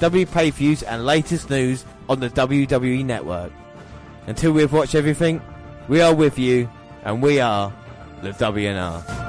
W pay views, and latest news on the WWE Network. Until we've watched everything, we are with you, and we are the WNR.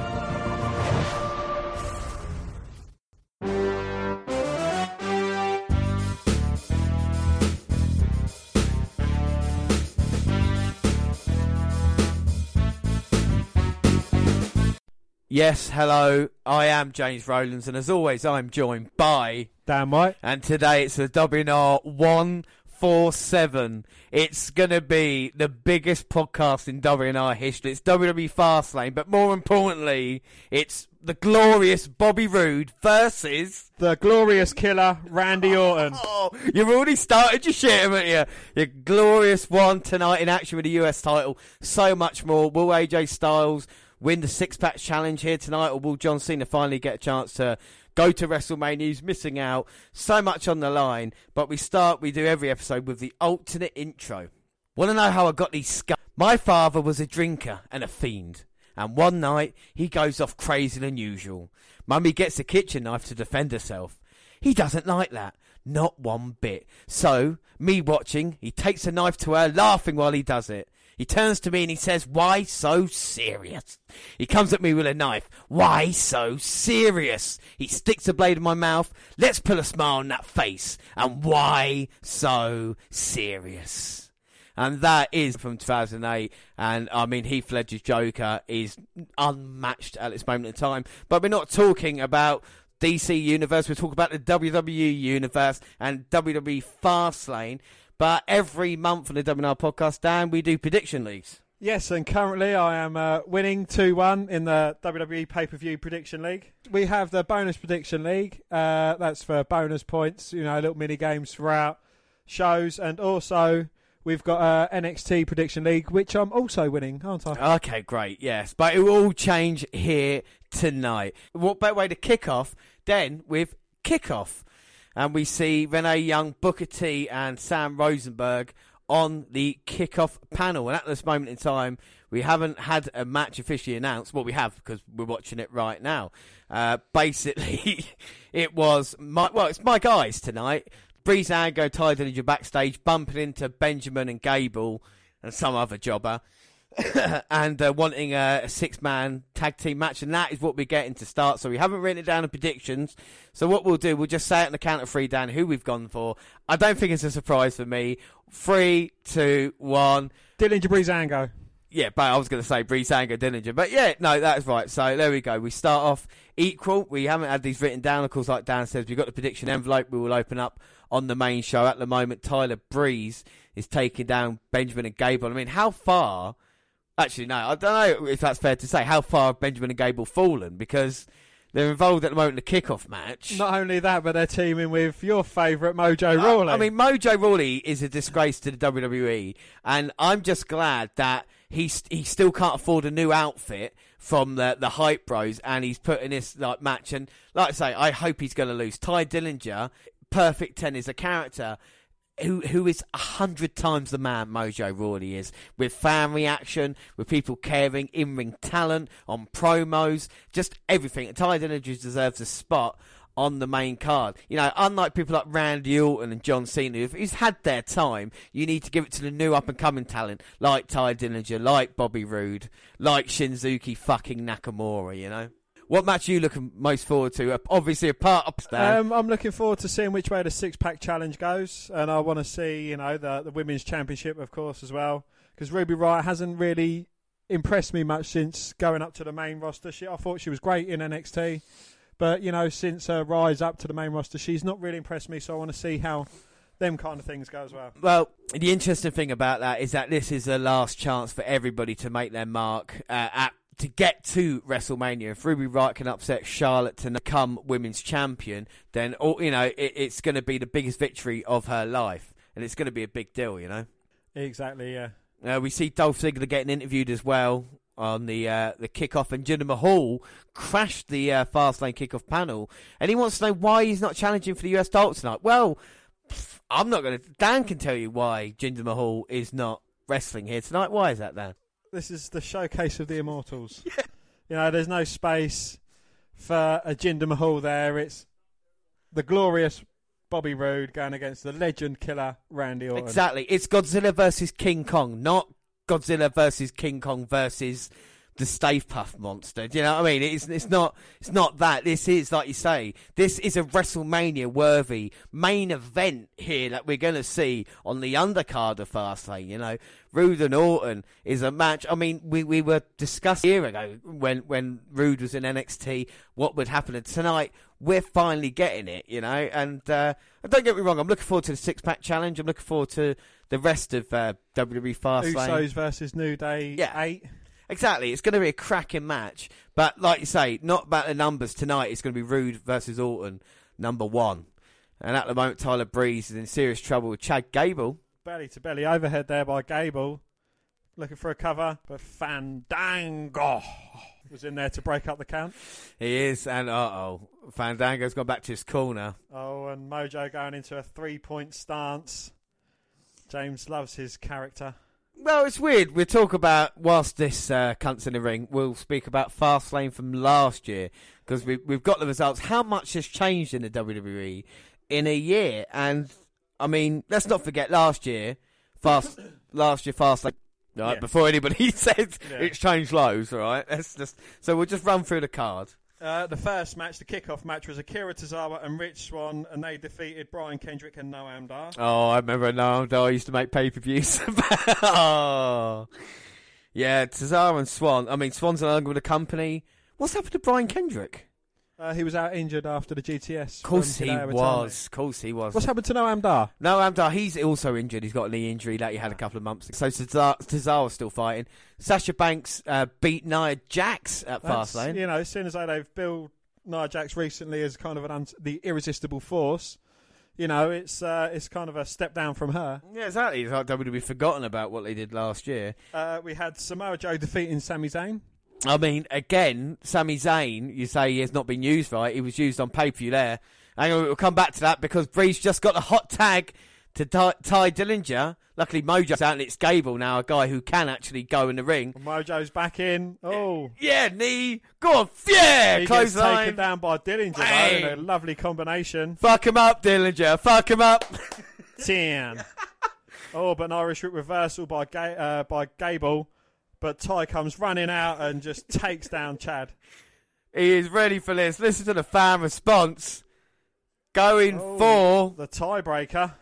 Yes, hello, I am James Rowlands, and as always, I'm joined by. Damn right. And today it's the WNR 147. It's going to be the biggest podcast in WNR history. It's WWE Fastlane, but more importantly, it's the glorious Bobby Roode versus. The glorious killer, Randy oh, Orton. Oh, you've already started your shit, haven't you? Your glorious one tonight in action with the US title. So much more. Will AJ Styles win the six pack challenge here tonight, or will John Cena finally get a chance to go to WrestleMania? He's missing out. So much on the line. But we start, we do every episode with the alternate intro. Want to know how I got these scars? My father was a drinker and a fiend. And one night, he goes off crazier than usual. Mummy gets a kitchen knife to defend herself. He doesn't like that. Not one bit. So, me watching, he takes a knife to her, laughing while he does it. He turns to me and he says, Why so serious? He comes at me with a knife. Why so serious? He sticks the blade in my mouth. Let's put a smile on that face. And why so serious? And that is from 2008. And I mean, Heath Ledger's Joker is unmatched at this moment in time. But we're not talking about DC Universe. We're talking about the WWE Universe and WWE Fastlane. But every month on the WNR podcast, Dan, we do prediction leagues. Yes, and currently I am uh, winning 2 1 in the WWE pay per view prediction league. We have the bonus prediction league. Uh, that's for bonus points, you know, little mini games throughout shows. And also, we've got uh, NXT prediction league, which I'm also winning, aren't I? Okay, great, yes. But it will all change here tonight. What better way to kick off then with kickoff? And we see Renee Young, Booker T, and Sam Rosenberg on the kickoff panel. And at this moment in time, we haven't had a match officially announced. Well, we have because we're watching it right now. Uh, basically, it was my well, it's my guys tonight. Breezango, Tye Dillinger backstage, bumping into Benjamin and Gable and some other jobber. and uh, wanting a, a six man tag team match, and that is what we're getting to start. So we haven't written it down in predictions. So what we'll do, we'll just say it on the count of three, Dan, who we've gone for. I don't think it's a surprise for me. Three, two, one. Dillinger Breezango. Yeah, but I was going to say Breezango Dillinger, but yeah, no, that's right. So there we go. We start off equal. We haven't had these written down, of course. Like Dan says, we've got the prediction envelope. We will open up on the main show at the moment. Tyler Breeze is taking down Benjamin and Gable. I mean, how far? Actually, no, I don't know if that's fair to say. How far have Benjamin and Gable fallen? Because they're involved at the moment in the kickoff match. Not only that, but they're teaming with your favourite Mojo Rawley. I, I mean, Mojo Rawley is a disgrace to the WWE, and I'm just glad that he he still can't afford a new outfit from the the hype bros, and he's putting this like match. And like I say, I hope he's going to lose. Tye Dillinger, perfect ten, is a character who who is a hundred times the man Mojo Rawley is, with fan reaction, with people caring, in ring talent, on promos, just everything. Tye Dillinger deserves a spot on the main card. You know, unlike people like Randy Orton and John Cena, who's had their time, you need to give it to the new up and coming talent like Tye Dillinger, like Bobby Roode, like Shinsuke fucking Nakamura. You know. What match are you looking most forward to? Obviously, a part of that. Um, I'm looking forward to seeing which way the six pack challenge goes, and I want to see, you know, the the women's championship, of course, as well, because Ruby Riott hasn't really impressed me much since going up to the main roster. She, I thought she was great in NXT, but you know, since her rise up to the main roster, she's not really impressed me. So I want to see how them kind of things go as well. Well, the interesting thing about that is that this is the last chance for everybody to make their mark uh, at to get to WrestleMania, if Ruby Riott can upset Charlotte to become women's champion, then all, you know it, it's going to be the biggest victory of her life. and it's going to be a big deal, you know. Exactly. Yeah. Uh, we see Dolph Ziggler getting interviewed as well on the uh, the kickoff, and Jinder Mahal crashed the uh, Fastlane kickoff panel, and he wants to know why he's not challenging for the US title tonight. Well, pff, I'm not going to. Dan can tell you why Jinder Mahal is not wrestling here tonight. Why is that, Dan? This is the showcase of the Immortals. Yeah. You know, there's no space for a Jinder Mahal there. It's the glorious Bobby Roode going against the legend killer Randy Orton. Exactly. It's Godzilla versus King Kong, not Godzilla versus King Kong versus the Stay Puft monster. Do you know what I mean? It's it's not it's not that. This is like you say. This is a WrestleMania worthy main event here that we're going to see on the undercard of Fastlane. You know, Roode and Orton is a match. I mean, we, we were discussing a year ago when when Roode was in NXT what would happen and tonight. We're finally getting it, you know. And uh, don't get me wrong, I'm looking forward to the six pack challenge. I'm looking forward to the rest of uh, WWE Fastlane. Usos versus New Day Yeah. 8. Exactly. It's going to be a cracking match. But like you say, not about the numbers tonight. It's going to be Roode versus Orton, number one. And at the moment, Tyler Breeze is in serious trouble with Chad Gable. Belly to belly overhead there by Gable. Looking for a cover, but Fandango was in there to break up the count. He is, and uh oh, Fandango's gone back to his corner. Oh, and Mojo going into a three point stance. James loves his character. Well, it's weird. We'll talk about, whilst this uh, cunt's in the ring, we'll speak about Fastlane from last year because we, we've got the results. How much has changed in the WWE in a year? And, I mean, let's not forget last year, Fast, last year, Fastlane. Right, Yes. before anybody says Yeah. it's changed loads, all right? Let's just so we'll just run through the card. Uh, the first match, the kickoff match, was Akira Tozawa and Rich Swann, and they defeated Brian Kendrick and Noam Dar. Oh, I remember now. I used to make pay per views. oh, yeah, Cesaro and Swann. I mean, Swann's no longer with the company. What's happened to Brian Kendrick? Uh, he was out injured after the GTS. Of course he was. Of course he was. What's happened to Noam Dar? Noam Dar, he's also injured. He's got a knee injury that he had a couple of months ago. So Cesar- Cesaro's still fighting. Sasha Banks uh, beat Nia Jax at That's- Fastlane. You know, as soon as they've built Nia Jax recently as kind of an un- the irresistible force, you know, it's uh, it's kind of a step down from her. Yeah, exactly. It's like WWE forgotten about what they did last year. Uh, we had Samoa Joe defeating Sami Zayn. I mean, again, Sami Zayn, you say he has not been used right. He was used on pay per view there. Hang on, we'll come back to that because Breeze just got a hot tag to Ty, Tye Dillinger. Luckily, Mojo's out and it's Gable now, a guy who can actually go in the ring. Mojo's back in. Oh, Yeah, knee. Go on. Yeah, he gets close taken down by Dillinger though, in a lovely combination. Fuck him up, Dillinger. Fuck him up. Ten. oh, but an Irish reversal by Ga- uh, by Gable, but Ty comes running out and just takes down Chad. he is ready for this. Listen to the fan response. Going Oh, for. the tiebreaker.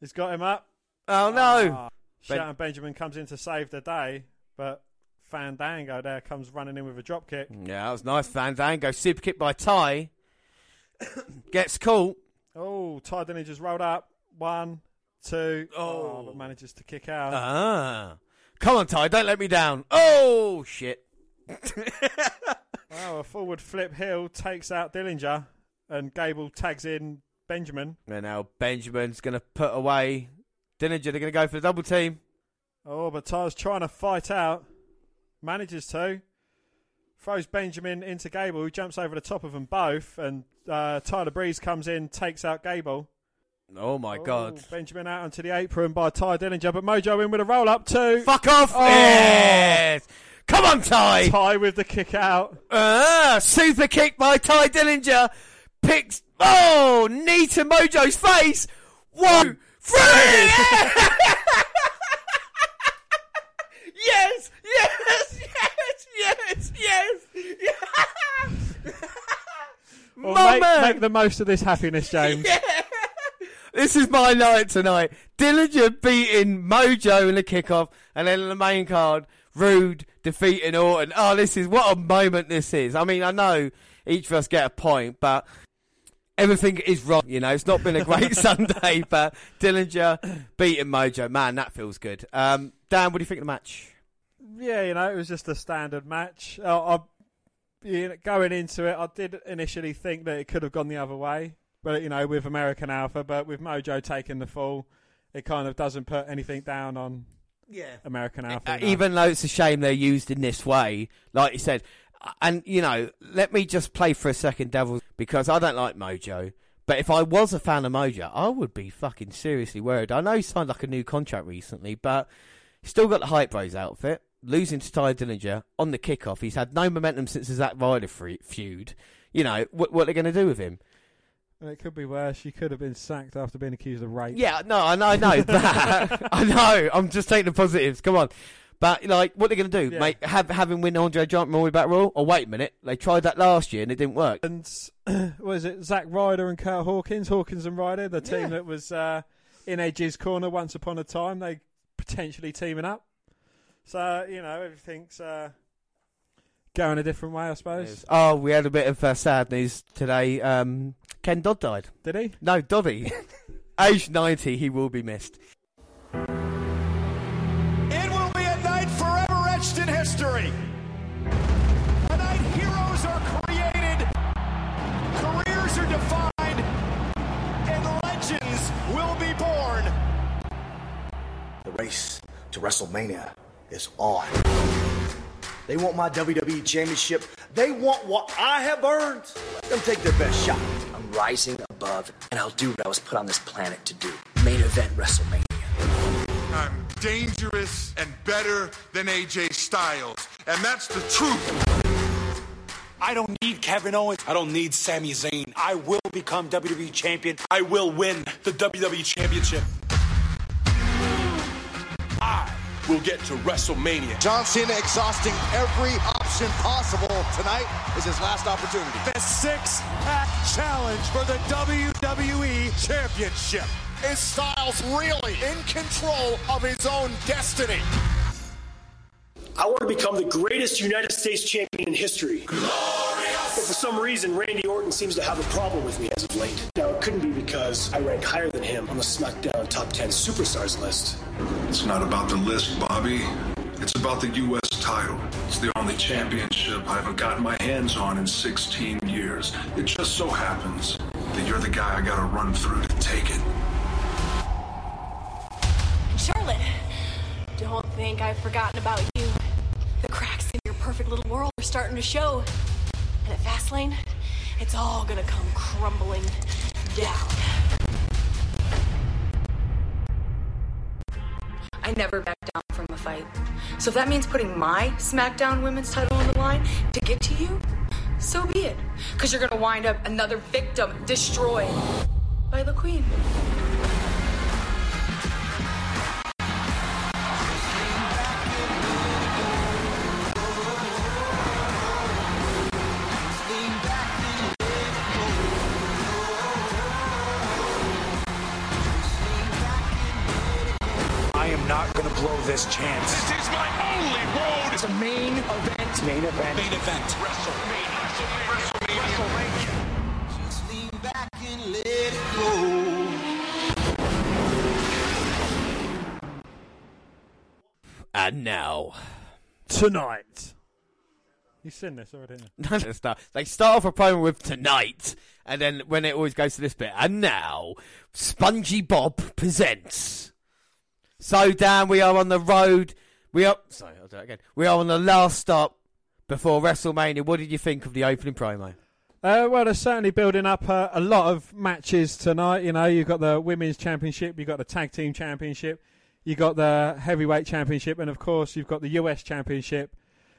He's got him up. Oh no. Ah, Ben- Benjamin comes in to save the day, but Fandango there comes running in with a drop kick. Yeah, that was nice. Fandango. Super kick by Ty. Gets caught. Oh, Tye Dillinger's rolled up. One, two. Oh. but manages to kick out. Ah. Come on, Ty. Don't let me down. Oh, shit. Oh, a forward flip Hill takes out Dillinger, and Gable tags in Benjamin. And now Benjamin's going to put away Dillinger. They're going to go for the double team. Oh, but Ty's trying to fight out. Manages to. Throws Benjamin into Gable, who jumps over the top of them both, and uh, Tyler Breeze comes in, takes out Gable. Oh, my Oh, God. Benjamin out onto the apron by Tye Dillinger, but Mojo in with a roll up too. Fuck off. Oh. Yes. Come on, Ty. Ty with the kick out. Ah, super kick by Tye Dillinger. Picks. Oh, knee to Mojo's face. One, three. yes, yes, yes, yes, yes. yes. Well, make, make the most of this happiness, James. Yeah. This is my night tonight. Dillinger beating Mojo in the kickoff, and then in the main card, Roode defeating Orton. Oh, this is what a moment this is. I mean, I know each of us get a point, but everything is wrong. You know, it's not been a great Sunday, but Dillinger beating Mojo, man, that feels good. Um, Dan, what do you think of the match? Yeah, you know, it was just a standard match. Uh, I, you know, going into it, I did initially think that it could have gone the other way, but you know, with American Alpha, but with Mojo taking the fall, it kind of doesn't put anything down on Yeah. American Uh, Alpha. no. even though it's a shame they're used in this way, like you said, and you know, let me just play for a second, Devils, because I don't like Mojo. But if I was a fan of Mojo, I would be fucking seriously worried. I know he signed like a new contract recently, but he's still got the Hype Bros outfit. Losing to Tye Dillinger on the kickoff, he's had no momentum since his Zack Ryder feud. You know what? What are they going to do with him? And it could be worse. She could have been sacked after being accused of rape. Yeah, no, I know, I know that. I know. I'm just taking the positives. Come on. But like, what are they going to do? Yeah. Make have him win Andre Giant Memorial Battle Royal? Or wait a minute, they tried that last year and it didn't work. And what is it? Zach Ryder and Kurt Hawkins, Hawkins and Ryder, the team Yeah. that was uh, in Edge's corner once upon a time. They potentially teaming up. So you know everything's uh, going a different way, I suppose. Oh, we had a bit of uh, sad news today. Um, Ken Dodd died. Did he? No, Doddy. Age 90, he will be missed. It will be a night forever etched in history. A night heroes are created, careers are defined, and legends will be born. The race to WrestleMania is on. They want my WWE Championship. They want what I have earned. Let them take their best shot. I'm rising above, and I'll do what I was put on this planet to do. Main event WrestleMania. I'm dangerous and better than AJ Styles. And that's the truth. I don't need Kevin Owens. I don't need Sami Zayn. I will become WWE champion. I will win the WWE championship. Will get to WrestleMania. John Cena exhausting every option possible tonight is his last opportunity. The six-pack challenge for the WWE Championship. Is Styles really in control of his own destiny? I want to become the greatest United States champion in history. But for some reason, Randy Orton seems to have a problem with me as of late. Now, it couldn't be because I rank higher than him on the SmackDown Top 10 Superstars list. It's not about the list, Bobby. It's about the U.S. title. It's the only championship I haven't gotten my hands on in 16 years. It just so happens that you're the guy I gotta run through to take it. Charlotte, don't think I've forgotten about you. The cracks in your perfect little world are starting to show. And at Fastlane, it's all gonna come crumbling down. I never back down from a fight. So if that means putting my SmackDown Women's title on the line to get to you, so be it. Because you're to wind up another victim destroyed by the Queen. Going this chance. This is my only road. It's a main event. Main event. Main event. WrestleMania. WrestleMania. And now. Tonight. You've seen this already. haven't you? No, no. They start off a promo with tonight, and then when it always goes to this bit, and now, Spongy Bob presents. So, Dan, we are on the road. We are. Sorry, I'll do it again. We are on the last stop before WrestleMania. What did you think of the opening promo? Uh, well, they're certainly building up uh, a lot of matches tonight. You know, you've got the Women's Championship, you've got the Tag Team Championship, you've got the Heavyweight Championship, and of course, you've got the US Championship.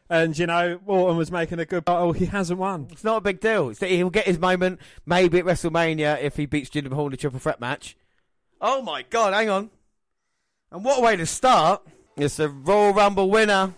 And, you know, Orton was making a good battle. He hasn't won. It's not a big deal. It's that he'll get his moment maybe at WrestleMania if he beats Jinder Mahal in a triple threat match. Oh my God! Hang on. And what a way to start! It's a Royal Rumble winner.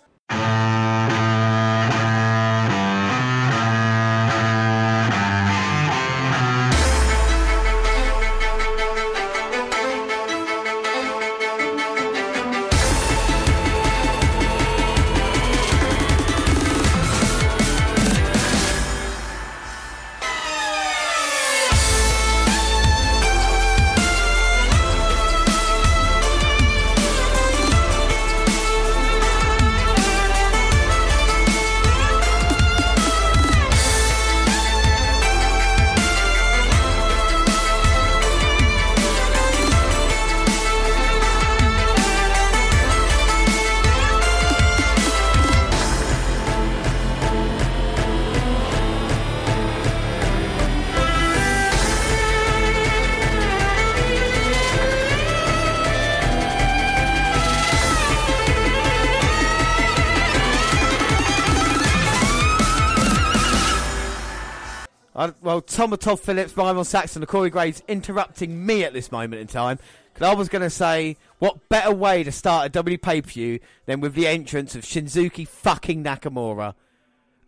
Well, Tom and Todd Phillips, Byron Saxton, the Corey Graves interrupting me at this moment in time. Because I was going to say, what better way to start a W pay per view than with the entrance of Shinsuke fucking Nakamura?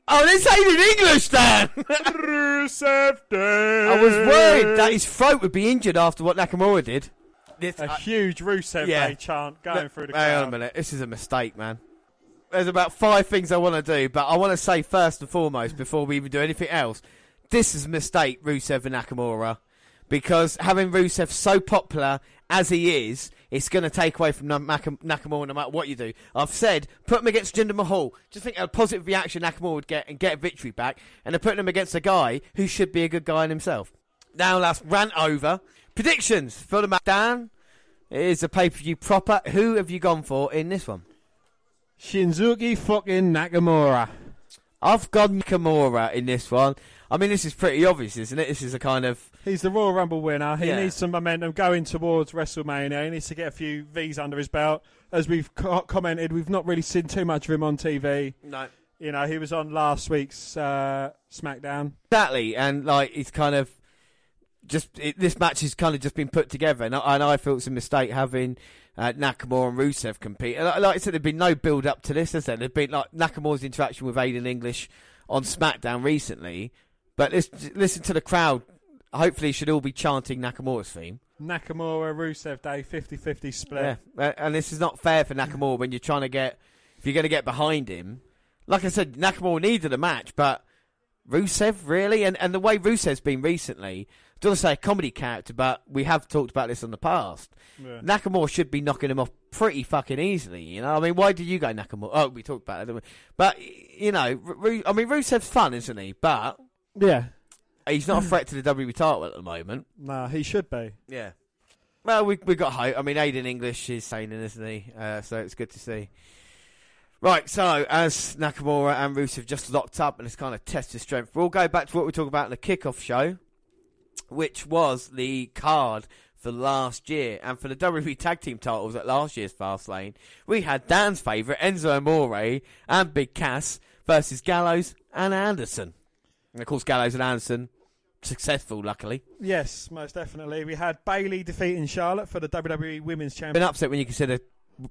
Oh, this ain't in English, Dan! Rusev Day. I was worried that his throat would be injured after what Nakamura did. This, a I- huge Rusev Yeah. Day chant going through the crowd. Hang on a minute. This is a mistake, man. There's about five things I want to do, but I want to say first and foremost, before we even do anything else, this is a mistake, Rusev and Nakamura. Because having Rusev so popular as he is, it's going to take away from Nakamura no matter what you do. I've said, put him against Jinder Mahal. Just think of a positive reaction Nakamura would get and get a victory back. And they're putting him against a guy who should be a good guy in himself. Now let's rant over. Predictions for the match. Dan, it is a pay per view proper. Who have you gone for in this one? Shinsuke fucking Nakamura. I've gone Nakamura in this one. I mean, this is pretty obvious, isn't it? This is a kind of. He's the Royal Rumble winner. He Yeah. needs some momentum going towards WrestleMania. He needs to get a few V's under his belt. As we've co- commented, we've not really seen too much of him on TV. No. You know, he was on last week's uh, SmackDown. Exactly, and like it's kind of just it, this match has kind of just been put together, and I, and I feel it's a mistake having uh, Nakamura and Rusev compete. Like, like I said, there'd been no build up to this, has there? There's been like Nakamura's interaction with Aiden English on SmackDown recently, but listen, listen to the crowd. Hopefully, should all be chanting Nakamura's theme. Nakamura, Rusev Day, 50-50 split. Yeah, uh, and this is not fair for Nakamura when you're trying to get if you're going to get behind him. Like I said, Nakamura needed a match, but Rusev really, and and the way Rusev's been recently, I don't want to say a comedy character, but we have talked about this in the past. Yeah. Nakamura should be knocking him off pretty fucking easily. You know, I mean, why did you go Nakamura? Oh, we talked about it? But you know, I mean, Rusev's fun, isn't he? But Yeah. he's not a threat to the WWE title at the moment. Nah, he should be. Yeah. Well, we we got hope. I mean, Aiden English is saying isn't he? Uh, so it's good to see. Right, so as Nakamura and Rusev just locked up and it's kind of tested strength, we'll go back to what we talked about in the kickoff show, which was the card for last year. And for the WWE Tag Team titles at last year's Fastlane, we had Dan's favourite, Enzo Amore and Big Cass versus Gallows and Anderson. And of course, Gallows and Anderson successful, luckily. Yes, most definitely. We had Bayley defeating Charlotte for the WWE Women's been Championship. upset when you consider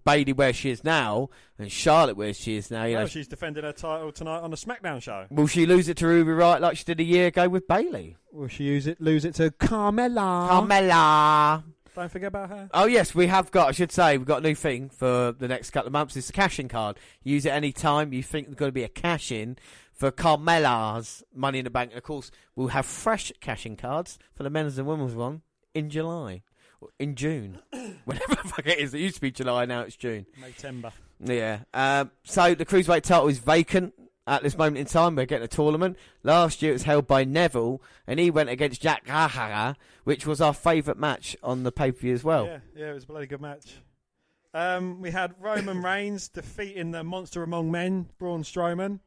Bayley where she is now and Charlotte where she is now. You know, Oh, she's defending her title tonight on the SmackDown show. will she lose it to Ruby Riott like she did a year ago with Bayley? Will she use it? Lose it to Carmella? Carmella. Don't forget about her. Oh yes, we have got. I should say we've got a new thing for the next couple of months. It's a cash-in card. Use it any time you think there's going to be a cash-in for Carmella's Money in the Bank. And of course, we'll have fresh cash-in cards for the men's and women's one in July, or in June, whenever the fuck it is. It used to be July, now it's June. September. Yeah. Um, so the cruiserweight title is vacant at this moment in time. We're getting a tournament. Last year it was held by Neville, and he went against Jack Gallagher, which was our favourite match on the pay per view as well. Yeah, yeah, it was a bloody good match. Um, we had Roman Reigns defeating the monster among men, Braun Strowman.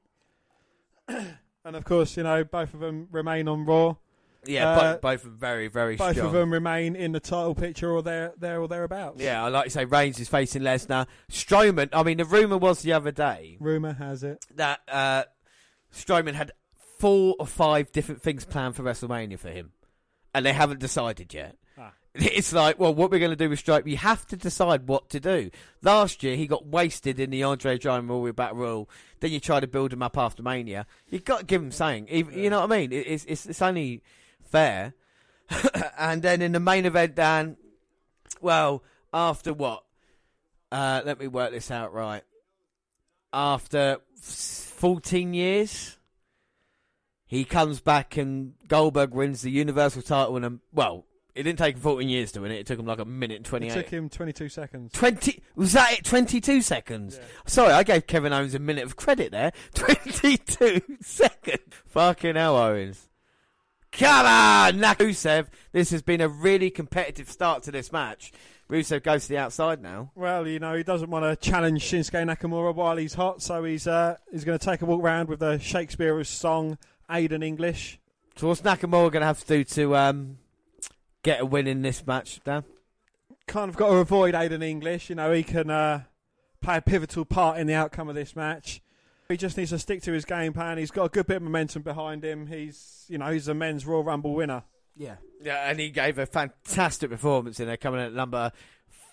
and of course, you know, both of them remain on Raw. Yeah, Uh, both, both very, very Both strong. of them remain in the title picture or there, there or thereabouts. Yeah, I like to say Reigns is facing Lesnar. Strowman, I mean, the rumour was the other day Rumor has it. that uh, Strowman had four or five different things planned for WrestleMania for him, and they haven't decided yet. It's like, well, what we're going to do with Strowman, you have to decide what to do. Last year, he got wasted in the Andre Giant Royal Battle Royal. Then you try to build him up after Mania. You've got to give him something. Even- You know what I mean? It's, it's, it's only fair. and then in the main event, Dan, well, after what? Uh, let me work this out right. After 14 years, he comes back and Goldberg wins the Universal title. And well, it didn't take him 14 years to win it. It took him like a minute and It took him 22 seconds. 20 was that it? 22 seconds? Sorry i gave kevin owens a minute of credit there. 22 seconds. Fucking hell owens. Come on Rusev. this has been a really competitive start to this match. Rusev goes to the outside now. Well, you know, he doesn't want to challenge Shinsuke Nakamura while he's hot, so he's uh, he's going to take a walk around with the Shakespeare's song Aiden English. so what's nakamura going to have to do to um, get a win in this match dan Kind of got to avoid Aiden English. You know, he can uh, play a pivotal part in the outcome of this match. He just needs to stick to his game plan. He's got a good bit of momentum behind him. He's, you know, he's a men's Royal Rumble winner. Yeah. Yeah, and he gave a fantastic performance in there, coming in at number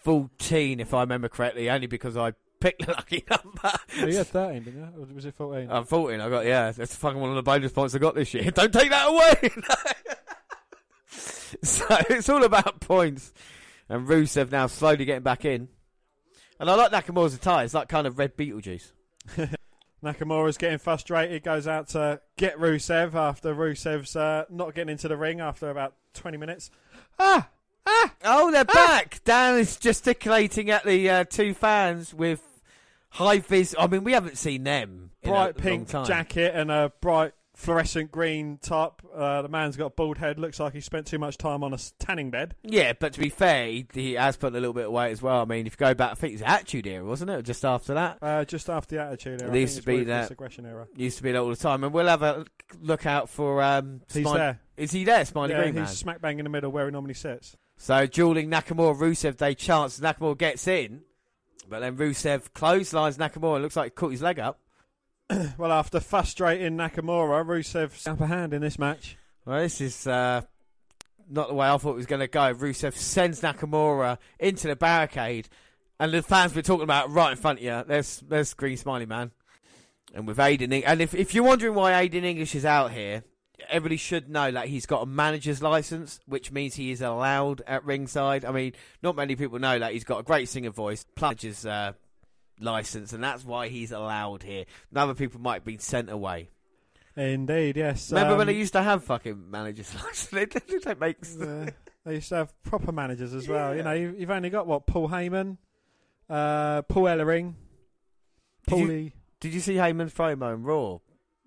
14, if I remember correctly, only because I picked the lucky number. Oh, you had 13, didn't you? Or was it 14? I'm 14, I got, yeah, that's fucking one of the bonus points I got this year. Don't take that away! so it's all about points. And Rusev now slowly getting back in. And I like Nakamura's attire. It's like kind of red Beetlejuice. Nakamura's getting frustrated, goes out to get Rusev after Rusev's uh, not getting into the ring after about 20 minutes. Ah! Ah! Oh, they're back! Dan is gesticulating at the uh, two fans with high vis. I mean, we haven't seen them. in a Bright pink jacket and a bright fluorescent green top. Uh, the man's got a bald head. Looks like he spent too much time on a tanning bed. Yeah, but to be fair, he, he has put a little bit of weight as well. I mean, if you go back, I think it was Attitude Era, wasn't it? Just after that. Uh, just after the attitude era. It used to it's be that- aggression era. Used to be that all the time. And we'll have a look out for. Um, He's there. Is he there, Smiley yeah, Green he's Man? smack bang in the middle where he normally sits. So dueling Nakamura, Rusev, they chance Nakamura gets in, but then Rusev clotheslines Nakamura. Looks like he caught his leg up. Well, after frustrating Nakamura, Rusev's upper hand in this match. Well, this is uh, not the way I thought it was going to go. Rusev sends Nakamura into the barricade, and the fans were talking about right in front of you. There's there's Green Smiley Man, and with Aiden, Eng- and if if you're wondering why Aiden English is out here, everybody should know that he's got a manager's license, which means he is allowed at ringside. I mean, not many people know that he's got a great singer voice, plus uh, license, and that's why he's allowed here. And other people might have been sent away. Indeed, yes. Remember when um, they used to have fucking managers license? they, they don't make. uh, they used to have proper managers as well. You know, you, you've only got what Paul Heyman, uh, Paul Ellering, Did you- Paulie. Did you see Heyman's promo in Raw?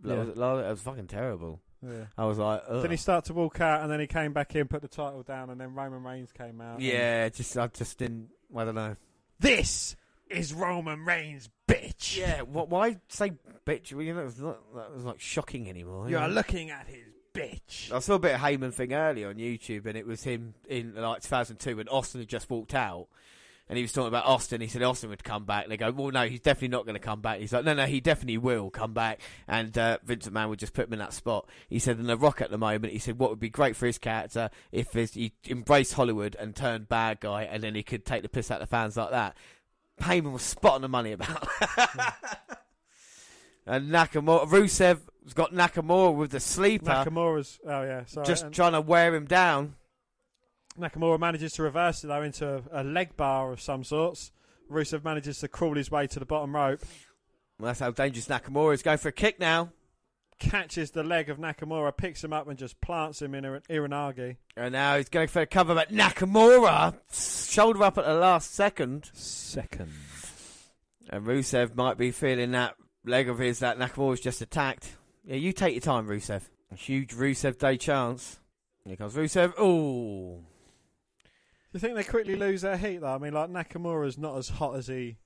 That Yeah. was, it was fucking terrible. Yeah. I was like, Ugh. Then he started to walk out, and then he came back in, put the title down, and then Roman Reigns came out. and- yeah, just I just didn't. I don't know. This is Roman Reigns, bitch. Yeah, what? Why say bitch? Well, you know, it's not that was like shocking anymore. You are looking at his bitch. I saw a bit of Heyman thing earlier on YouTube, and it was him in like 2002 when Austin had just walked out, and he was talking about Austin. He said Austin would come back. And they go, well, no, he's definitely not going to come back. He's like, no, no, he definitely will come back. And uh, Vincent Mann would just put him in that spot. He said, in The Rock at the moment, he said, what would be great for his character if his, he embraced Hollywood and turned bad guy, and then he could take the piss out of the fans like that. Heyman was spot on the money about and Nakamura, Rusev has got Nakamura with the sleeper, Nakamura's. Oh yeah, sorry. just and trying to wear him down. Nakamura manages to reverse it though into a, a leg bar of some sorts. Rusev manages to crawl his way to the bottom rope, Well, that's how dangerous Nakamura is. Going for a kick now. Catches the leg of Nakamura, picks him up, and just plants him in an Iranagi. And now he's going for a cover, but Nakamura shoulder up at the last second. Second. And Rusev might be feeling that leg of his that Nakamura's just attacked. Yeah, you take your time, Rusev. A huge Rusev Day chance. Here comes Rusev. Ooh. Do you think they quickly lose their heat though? I mean, like Nakamura's not as hot as he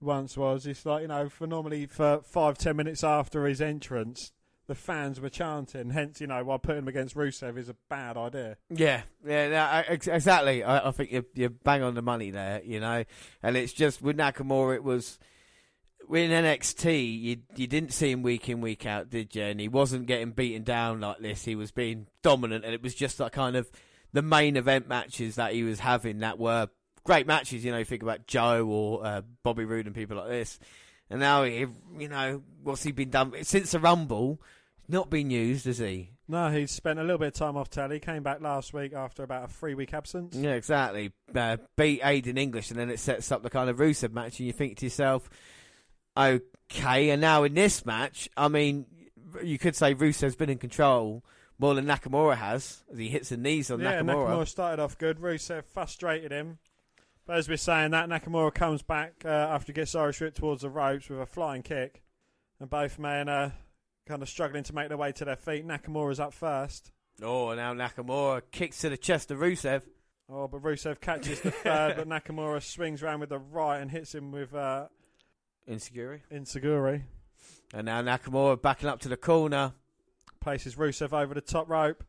once was. It's like you know, for normally for five ten minutes after his entrance, the fans were chanting. Hence, you know, why putting him against Rusev is a bad idea. Yeah, yeah, no, I- ex- exactly. I, I think you're, you're bang on the money there, you know. And it's just with Nakamura, it was in NXT. You you didn't see him week in week out, did you? And he wasn't getting beaten down like this. He was being dominant, and it was just like kind of the main event matches that he was having that were great matches. You know, you think about Joe or uh, Bobby Roode and people like this. And now, he, you know, what's he been done since the Rumble? Not been used, has he? No, he's spent a little bit of time off telly. Came back last week after about a three week absence. Yeah, exactly. Uh, beat Aiden English, and then it sets up the kind of Rusev match, and you think to yourself, okay. And now in this match, I mean, you could say Rusev's been in control more than Nakamura has, as he hits the knees on yeah, Nakamura. Nakamura started off good. Rusev frustrated him. But as we're saying that, Nakamura comes back uh, after he gets Irish whip towards the ropes with a flying kick. And both men are kind of struggling to make their way to their feet. Nakamura's up first. Oh, now Nakamura kicks to the chest of Rusev. Oh, but Rusev catches the third, but Nakamura swings around with the right and hits him with uh, Insecurity. Inseguri. And now Nakamura backing up to the corner. Places Rusev over the top rope.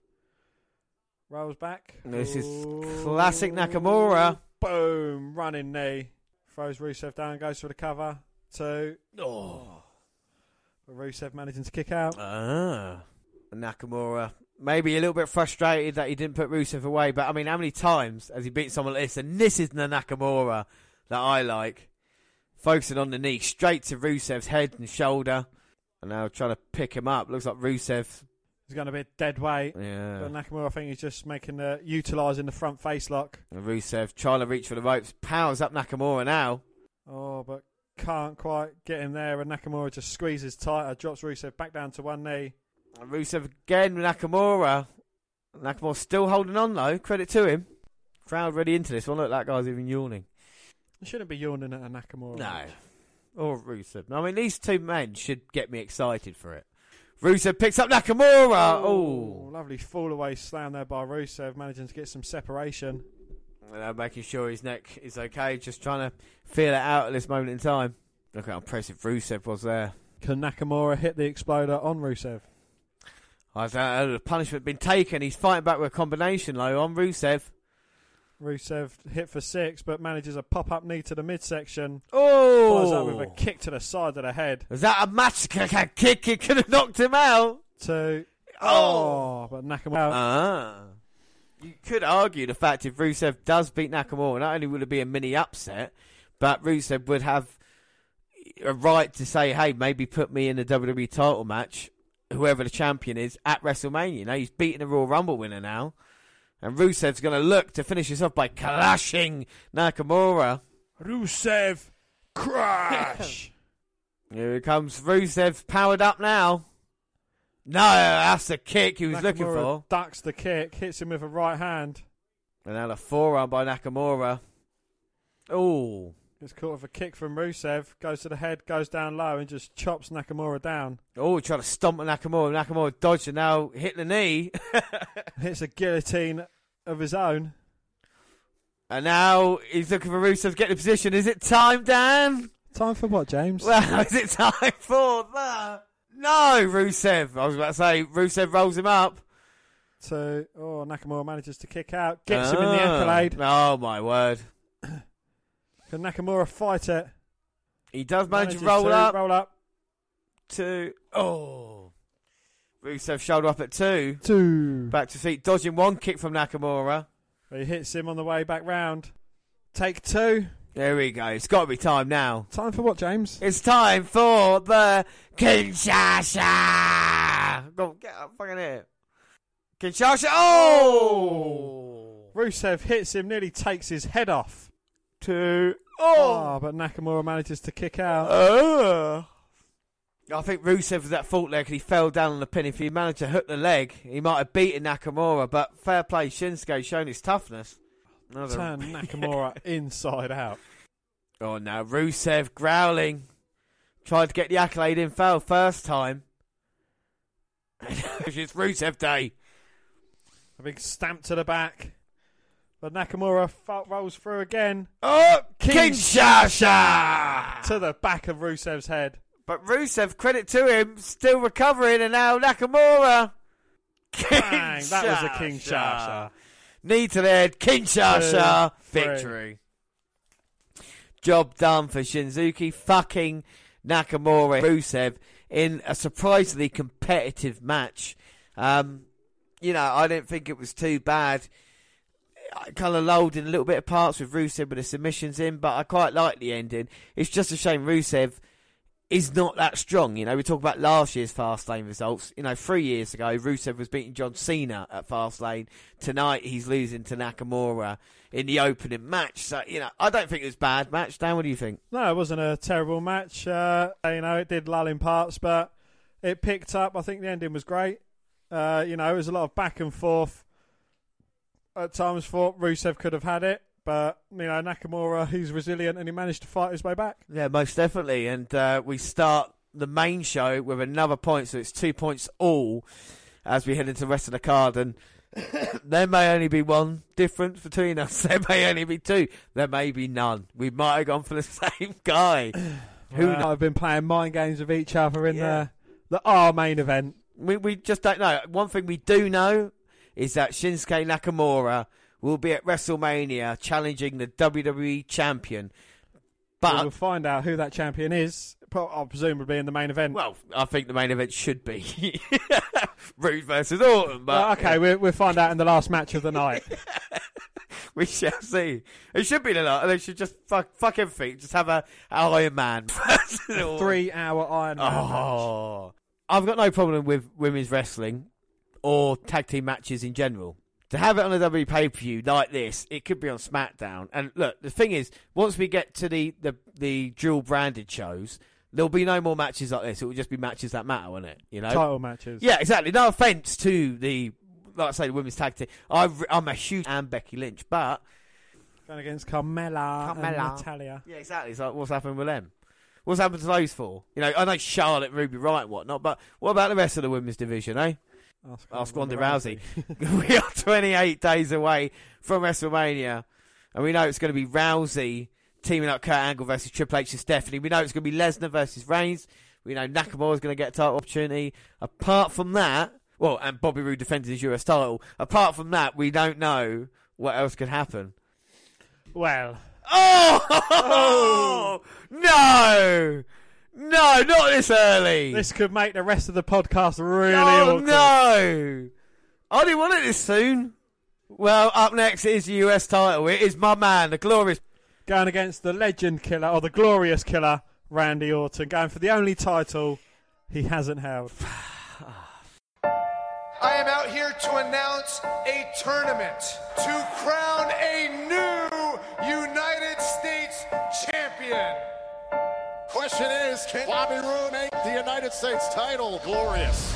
Rolls back. This is classic Nakamura. Boom. Running knee. Throws Rusev down, goes for the cover. Two. Oh. Rusev managing to kick out. Ah, Nakamura. Maybe a little bit frustrated that he didn't put Rusev away, but I mean, how many times has he beaten someone like this? And this is the Nakamura that I like. Focusing on the knee, straight to Rusev's head and shoulder. And now trying to pick him up. Looks like Rusev. He's going to be a dead weight. Yeah. But Nakamura, I think he's just making the utilising the front face lock. And Rusev trying to reach for the ropes. Powers up Nakamura now. Oh, but can't quite get him there. And Nakamura just squeezes tighter, drops Rusev back down to one knee. And Rusev again with Nakamura. Nakamura still holding on though. Credit to him. Crowd ready into this one. Look, that guy's even yawning. You shouldn't be yawning at a Nakamura. No. Or Rusev. No I mean, these two men should get me excited for it. Rusev picks up Nakamura. Oh. Lovely fall away slam there by Rusev, managing to get some separation. Uh, making sure his neck is okay. Just trying to feel it out at this moment in time. Look how impressive Rusev was there. Can Nakamura hit the exploder on Rusev? I don't know. The punishment been taken. He's fighting back with a combination low on Rusev. Rusev hit for six, but manages a pop up knee to the midsection. Oh! Follows up with a kick to the side of the head. Was that a match kick? It could have knocked him out. Two. Oh! Oh, but Nakamura. Ah. You could argue the fact if Rusev does beat Nakamura, not only would it be a mini upset, but Rusev would have a right to say, hey, maybe put me in the WWE title match, whoever the champion is, at WrestleMania. You know, he's beating a Royal Rumble winner now. And Rusev's going to look to finish this off by clashing Nakamura. Rusev crash. Here comes Rusev powered up now. No, that's the kick he was looking for. Ducks the kick, hits him with a right hand. And now a forearm by Nakamura. Oh. Gets caught with a kick from Rusev, goes to the head, goes down low, and just chops Nakamura down. Oh, trying to stomp at Nakamura. Nakamura dodged and now hit the knee. Hits a guillotine of his own. and now he's looking for Rusev to get the position. Is it time, Dan? Time for what, James? Well, is it time for the... No, Rusev. I was about to say, Rusev rolls him up. So, oh, Nakamura manages to kick out, gets him in the Ah. accolade. Oh, my word. Can Nakamura fight it? He does manage to roll up. Roll up. Two. Oh. Rusev shoulder up at two. Two. Back to feet, dodging one kick from Nakamura. He hits him on the way back round. Take two. There we go. It's got to be time now. Time for what, James? It's time for the Kinshasa. Go, get up, fucking here. Kinshasa. Oh! Rusev hits him, nearly takes his head off. Two. Oh, ah, but Nakamura manages to kick out. Oh. I think Rusev was at fault there because he fell down on the pin. If he managed to hook the leg, he might have beaten Nakamura. But fair play, Shinsuke showing his toughness. Another- Turn Nakamura inside out. Oh no, Rusev growling. Tried to get the accolade in, failed first time. it's Rusev Day. A big stamp to the back. But Nakamura f- rolls through again. Oh, King Kinshasa! To the back of Rusev's head. But Rusev, credit to him, still recovering, and now Nakamura. Bang! That was a. Kinshasa. Knee to the head, Kinshasa. Two. Victory. Job done for Shinsuke. Fucking Nakamura. Rusev in a surprisingly competitive match. Um, you know, I didn't think it was too bad. Kind of lulled in a little bit of parts with Rusev with the submissions in, but I quite like the ending. It's just a shame Rusev is not that strong. You know, we talk about last year's Fastlane results. You know, three years ago, Rusev was beating John Cena at Fastlane. Tonight, he's losing to Nakamura in the opening match. So, you know, I don't think it was a bad match. Dan, what do you think? No, it wasn't a terrible match. Uh, you know, it did lull in parts, but it picked up. I think the ending was great. Uh, you know, it was a lot of back and forth. At times, thought Rusev could have had it, but you know, Nakamura, he's resilient and he managed to fight his way back. Yeah, most definitely. And uh, we start the main show with another point, so it's two points all as we head into the rest of the card. And there may only be one difference between us. There may only be two. There may be none. We might have gone for the same guy. Who Well. I've been playing mind games with each other in Yeah. the the R main event. We we just don't know. One thing we do know is that Shinsuke Nakamura will be at WrestleMania challenging the WWE champion. But we'll find out who that champion is pro- uh, presumably in the main event. Well, I think the main event should be Roode versus Orton, but Well, okay, we'll, we'll find out in the last match of the night. we shall see. It should be the lot. They should just fuck, fuck everything. Just have a Iron Man. Orton. Three-hour Iron Man match. Oh, I've got no problem with women's wrestling or tag team matches in general. To have it on a WWE pay per view like this, it could be on SmackDown. And look, the thing is, once we get to the the, the dual branded shows, there'll be no more matches like this. It will just be matches that matter, won't it? You know, Title matches. Yeah, exactly. No offense to the like I say, the women's tag team. I've, I'm a huge and Becky Lynch, but Going against Carmella, and Carmella. Natalya. yeah, exactly. It's like what's happened with them? What's happened to those four? You know, I know Charlotte, Ruby Riott, and whatnot, but what about the rest of the women's division, eh? Ask, Ask Ronda Rousey. we are 28 days away from WrestleMania, and we know it's going to be Rousey teaming up Kurt Angle versus Triple H and Stephanie. We know it's going to be Lesnar versus Reigns. We know Nakamura is going to get a title opportunity. Apart from that, well, and Bobby Roode defending his US title. Apart from that, we don't know what else could happen. Well, Oh, oh! no, no, not this early. this could make the rest of the podcast really oh awkward. no! I didn't want it this soon. Well, up next is the US title. It is my man, the glorious. Going against the legend killer, or the glorious killer, Randy Orton. Going for the only title he hasn't held. I am out here to announce a tournament to crown a new United States champion. Question is, can Bobby Roode make the United States title glorious?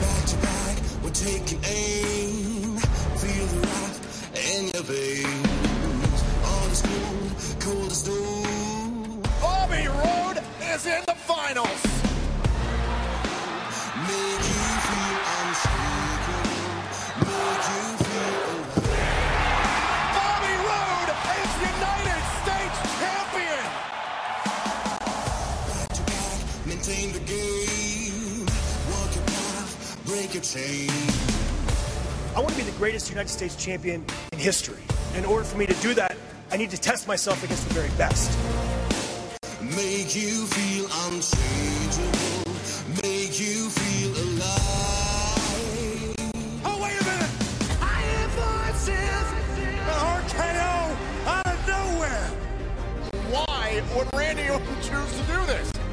Back to back, we're taking aim. Feel the wrath in your veins. All is as. Bobby Roode is in the finals. I want to be the greatest United States champion in history. In order for me to do that, I need to test myself against the very best. Make you feel unchangeable. Make you feel alive. Oh, wait a minute. I hear voices. RKO out of nowhere. Why would Randy Orton choose to do this?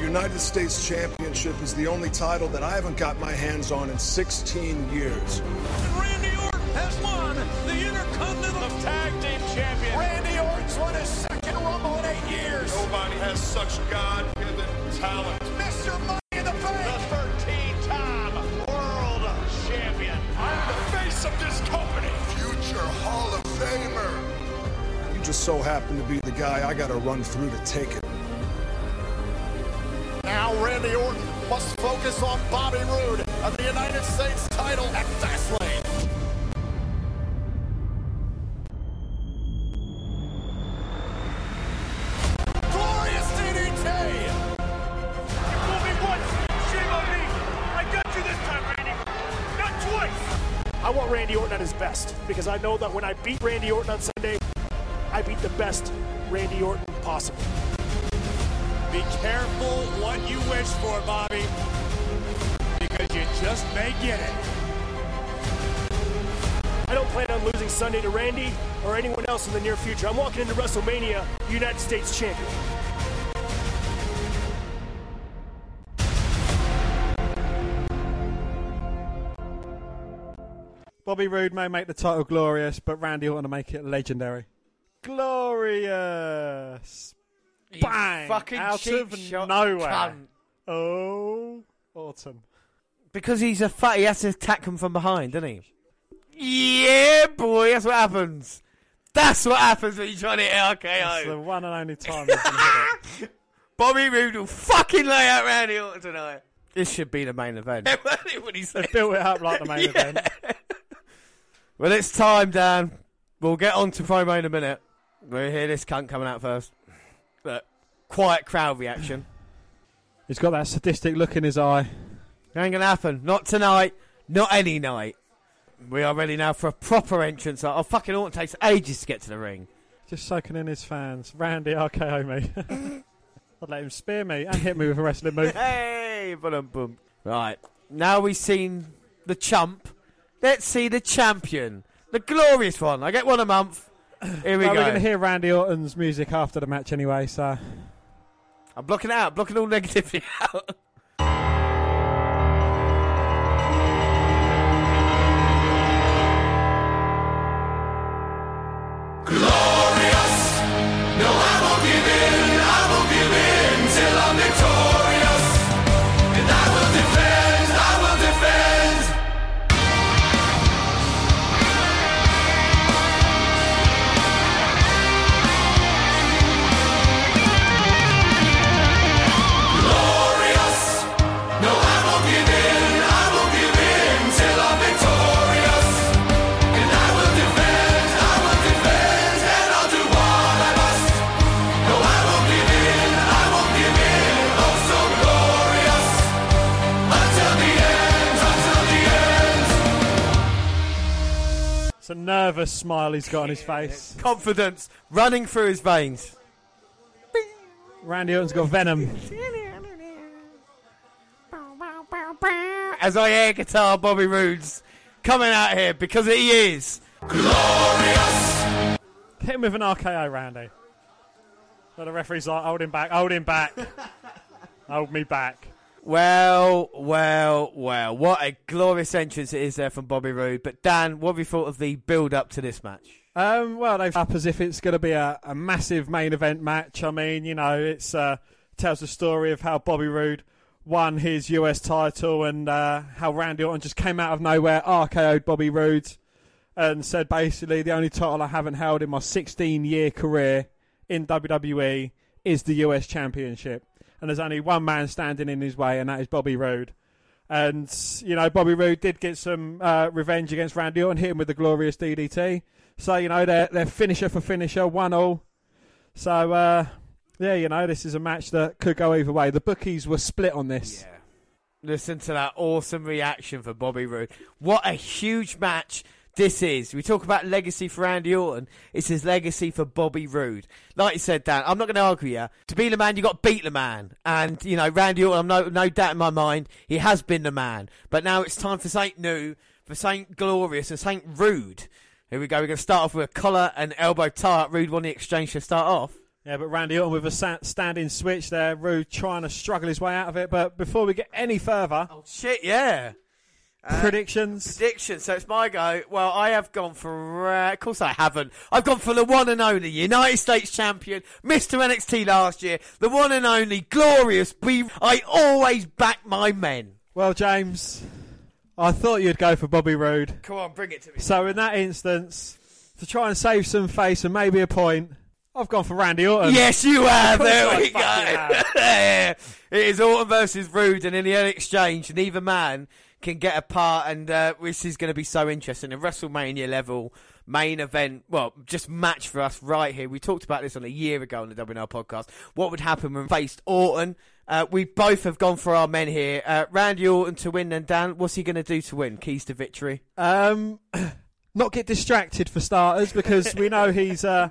The United States Championship is the only title that I haven't got my hands on in 16 years. And Randy Orton has won the Intercontinental Tag Team Champion. Randy Orton's won his second Rumble in eight years. Nobody has such God-given talent. Mr. Money in the Bank. The 13-time World Champion. I'm the face of this company. Future Hall of Famer. You just so happen to be the guy I gotta run through to take it. Now Randy Orton must focus on Bobby Roode and the United States title at Fastlane. Glorious DDT! You fooled me once. Shame on me. I got you this time, Randy. Not twice. I want Randy Orton at his best because I know that when I beat Randy Orton on Sunday, I beat the best Randy Orton possible. Be careful what you wish for, Bobby, because you just may get it. I don't plan on losing Sunday to Randy or anyone else in the near future. I'm walking into WrestleMania United States champion. Bobby Roode may make the title glorious, but Randy Orton to make it legendary. Glorious! Bang! fucking Out cheap of shot nowhere. cunt. Oh, Orton. Because he's a fat, he has to attack him from behind, doesn't he? Yeah, boy, that's what happens. That's what happens when you try to hit That's the RKO. one and only time he's gonna hit it. Bobby Roode will fucking lay out Randy Orton tonight. This should be the main event. what he said. Built it up like the main Yeah. event. Well, it's time, Dan. We'll get on to promo in a minute. We'll hear this cunt coming out first. Quiet crowd reaction. He's got that sadistic look in his eye. Ain't gonna happen. Not tonight. Not any night. We are ready now for a proper entrance. Oh, fucking Orton takes ages to get to the ring. Just soaking in his fans. Randy RKO me. I'd let him spear me and hit me with a wrestling move. Hey, boom, boom. Right. Now we've seen the chump. Let's see the champion. The glorious one. I get one a month. Here we well, go. we're going to hear Randy Orton's music after the match anyway, so. I'm blocking it out. Blocking all negativity out. Glorious. It's a nervous smile he's got on his face. Confidence running through his veins. Randy Orton's got venom. As I air guitar Bobby Roode's coming out here because he is. Glorious. Hit him with an RKO, Randy. But the referee's like, hold him back, hold him back. hold me back. Well, well, well. What a glorious entrance it is there from Bobby Roode. But Dan, what have you thought of the build up to this match? Um, well, they've up as if it's going to be a, a massive main event match. I mean, you know, it's uh, tells the story of how Bobby Roode won his US title and uh, how Randy Orton just came out of nowhere, RKO'd Bobby Roode, and said basically the only title I haven't held in my 16 year career in WWE is the US Championship. And there's only one man standing in his way, and that is Bobby Roode. And, you know, Bobby Roode did get some uh, revenge against Randy Orton, hit him with the glorious DDT. So, you know, they're, they're finisher for finisher, one all. So, uh, yeah, you know, this is a match that could go either way. The bookies were split on this. Listen to that awesome reaction for Bobby Roode. What a huge match this is. We talk about legacy for Randy Orton. It's his legacy for Bobby Roode. Like you said, Dan, I'm not going to argue you. To be the man, you got to beat the man. And, you know, Randy Orton, I'm no, no doubt in my mind, he has been the man. But now it's time for something new, for something glorious, and something rude. Here we go. We're going to start off with a collar and elbow tie. Roode won the exchange to start off. Yeah, but Randy Orton with a standing switch there. Roode trying to struggle his way out of it. But before we get any further, oh shit, yeah. Predictions. Prediction. So it's my go. Well, I have gone for. Uh, of course, I haven't. I've gone for the one and only United States champion, Mr. NXT last year, the one and only glorious. B- I always back my men. Well, James, I thought you'd go for Bobby Roode. Come on, bring it to me. So in that instance, to try and save some face and maybe a point, I've gone for Randy Orton. Yes, you have. There we go. fucking have. Yeah. It is Orton versus Roode, and in the exchange, neither man can get a part, and uh, this is going to be so interesting. A WrestleMania level main event, well, just match for us right here. We talked about this on a year ago on the WNR podcast. What would happen when faced Orton? Uh, we both have gone for our men here. Uh, Randy Orton to win, and Dan, what's he going to do to win? Keys to victory. Um, not get distracted for starters because we know he's uh,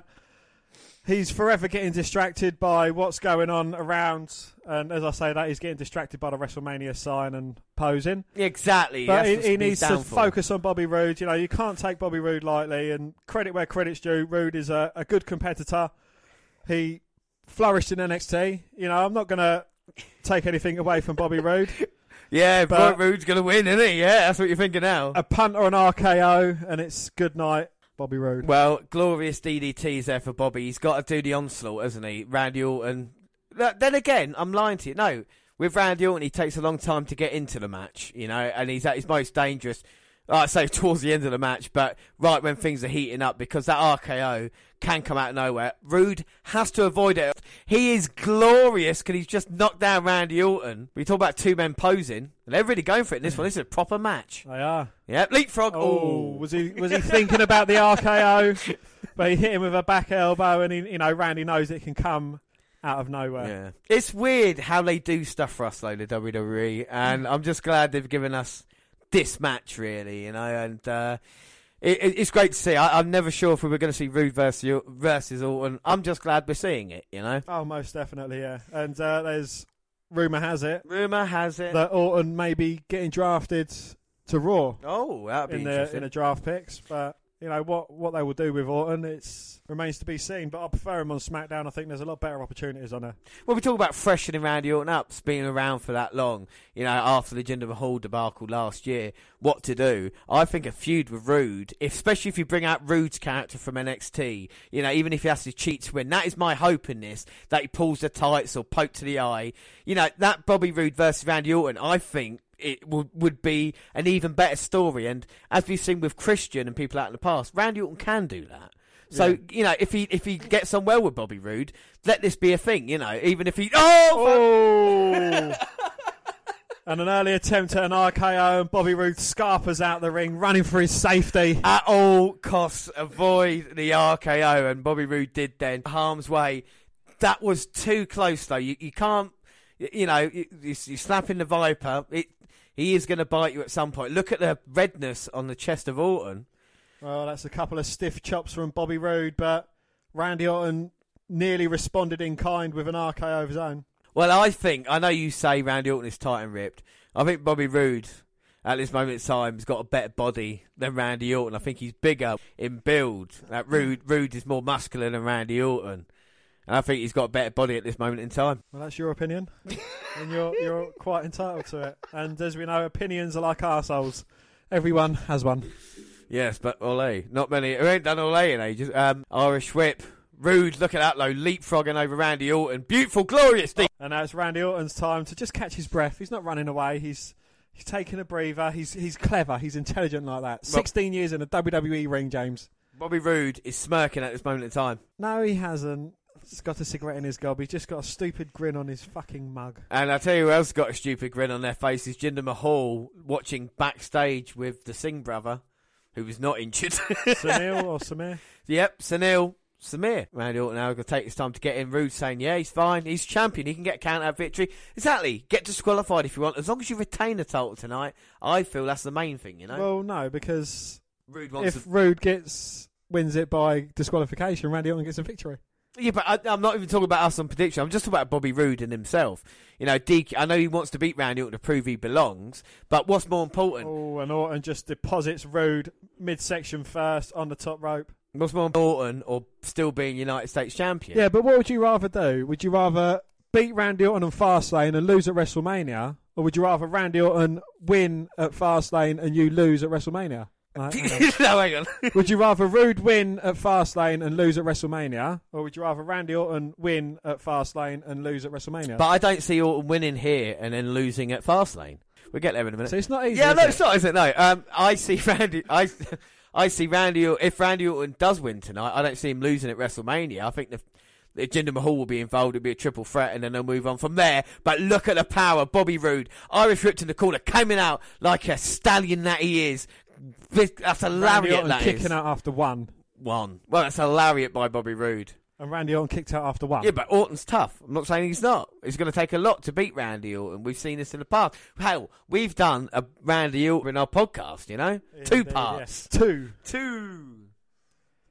he's forever getting distracted by what's going on around, and as I say that he's getting distracted by the WrestleMania sign and posing. Exactly. But he, he needs to focus on Bobby Roode. You know, you can't take Bobby Roode lightly, and credit where credit's due. Roode is a, a good competitor. He flourished in NXT. You know, I'm not going to take anything away from Bobby Roode. Yeah, But- Roode's going to win, isn't he? Yeah, that's what you're thinking now. A punt or an RKO, and it's good night, Bobby Roode. Well, glorious DDT's there for Bobby. He's got to do the onslaught, hasn't he? Randy Orton. Then again, I'm lying to you. No, with Randy Orton, he takes a long time to get into the match, you know, and he's at his most dangerous. Like I say towards the end of the match, but right when things are heating up, because that RKO can come out of nowhere. Roode has to avoid it. He is glorious because he's just knocked down Randy Orton. We talk about two men posing, they're really going for it in this one. This is a proper match. They are. Yep, leapfrog. Oh, Oh, was he was he thinking about the RKO? But he hit him with a back elbow, and he, you know Randy knows it can come out of nowhere. Yeah. It's weird how they do stuff for us, though, the WWE, and I'm just glad they've given us this match, really, you know, and uh, It, it, it's great to see. I, I'm never sure if we were going to see Roode versus versus Orton. I'm just glad we're seeing it. You know. Oh, most definitely, yeah. And uh, there's rumor has it Rumor has it. that Orton may be getting drafted to Raw oh, that'd be in the interesting. in the draft picks, but. You know what? What they will do with Orton, it's remains to be seen. But I prefer him on SmackDown. I think there's a lot better opportunities on there. Well, we talk about freshening Randy Orton up, being around for that long. You know, after the Jinder Mahal debacle last year, what to do? I think a feud with Roode, if, especially if you bring out Roode's character from NXT. You know, even if he has to cheat to win, that is my hope in this. That he pulls the tights or poke to the eye. You know, that Bobby Roode versus Randy Orton, I think. It would would be an even better story, and as we've seen with Christian and people out in the past, Randy Orton can do that. So Yeah. you know, if he if he gets on well with Bobby Roode, let this be a thing. You know, even if he oh, Oh! and an early attempt at an RKO, and Bobby Roode scarpers out the ring, running for his safety. at all costs avoid the RKO, and Bobby Roode did then harm's way. That was too close though. You you can't, you know, you, you- you're slapping the Viper. It he is going to bite you at some point. Look at the redness on the chest of Orton. Well, that's a couple of stiff chops from Bobby Roode, but Randy Orton nearly responded in kind with an RKO of his own. Well, I think I know you say Randy Orton is tight and ripped. I think Bobby Roode at this moment in time has got a better body than Randy Orton. I think he's bigger in build. That Roode Roode is more muscular than Randy Orton. And I think he's got a better body at this moment in time. Well, that's your opinion, and you're you're quite entitled to it. And as we know, opinions are like arseholes. Everyone has one. Yes, but Ole. Not many. We ain't done Ole in ages. Um, Irish whip. Roode, look at that low. Leapfrogging over Randy Orton. Beautiful, glorious thing. And now it's Randy Orton's time to just catch his breath. He's not running away. He's he's taking a breather. He's he's clever. He's intelligent like that. Sixteen years in a WWE ring, James. Bobby Roode is smirking at this moment in time. No, he hasn't. He's got a cigarette in his gob. He's just got a stupid grin on his fucking mug. And I tell you who else got a stupid grin on their faces. Jinder Mahal watching backstage with the Singh brother, who was not injured. Sunil or Samir? Yep, Sunil. Samir. Randy Orton now going to take his time to get in. Roode saying, yeah, he's fine. He's champion. He can get a count out victory. Exactly. Get disqualified if you want. As long as you retain the title tonight, I feel that's the main thing, you know? Well, no, because Roode wants if to- Roode gets wins it by disqualification, Randy Orton gets a victory. Yeah, but I, I'm not even talking about us on prediction. I'm just talking about Bobby Roode and himself. You know, DK, I know he wants to beat Randy Orton to prove he belongs, but what's more important? Oh, and Orton just deposits Roode midsection first on the top rope. What's more important, or still being United States champion? Yeah, but what would you rather do? Would you rather beat Randy Orton on Fastlane and lose at WrestleMania, or would you rather Randy Orton win at Fastlane and you lose at WrestleMania? Right, hang on. no, hang on. would you rather Roode win at Fastlane and lose at WrestleMania, or would you rather Randy Orton win at Fastlane and lose at WrestleMania? But I don't see Orton winning here and then losing at Fastlane. We'll get there in a minute. so it's not easy. yeah, no, it? it's not, is it? No. Um, I see Randy. I, I see Randy. If Randy Orton does win tonight, I don't see him losing at WrestleMania. I think the. If Jinder Mahal will be involved, it'll be a triple threat, and then they'll move on from there. But look at the power, Bobby Roode, Irish whipped in the corner, coming out like a stallion that he is. This- That's a Randy lariat, Orton that kicking is. out after one, One. Well, that's a lariat by Bobby Roode. and Randy Orton kicked out after one. Yeah, but Orton's tough. I'm not saying he's not. It's going to take a lot to beat Randy Orton. We've seen this in the past. Hell, we've done a Randy Orton in our podcast, you know? Two Indeed, parts. yes. Two. Two.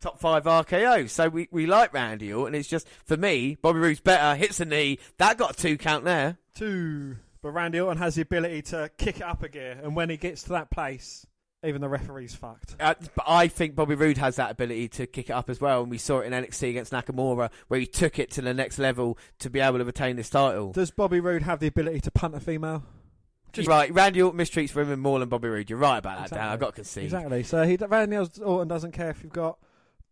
Top five RKO. So we, we like Randy Orton. It's just, for me, Bobby Roode's better, hits the knee. That got a two count there. Two. But Randy Orton has the ability to kick it up a gear, and when he gets to that place, even the referee's fucked. Uh, but I think Bobby Roode has that ability to kick it up as well, and we saw it in NXT against Nakamura, where he took it to the next level to be able to retain this title. Does Bobby Roode have the ability to punt a female? Just right, Randy Orton mistreats women more than Bobby Roode. You're right about that, Dan. I've got to concede. Exactly. So he Randy Orton doesn't care if you've got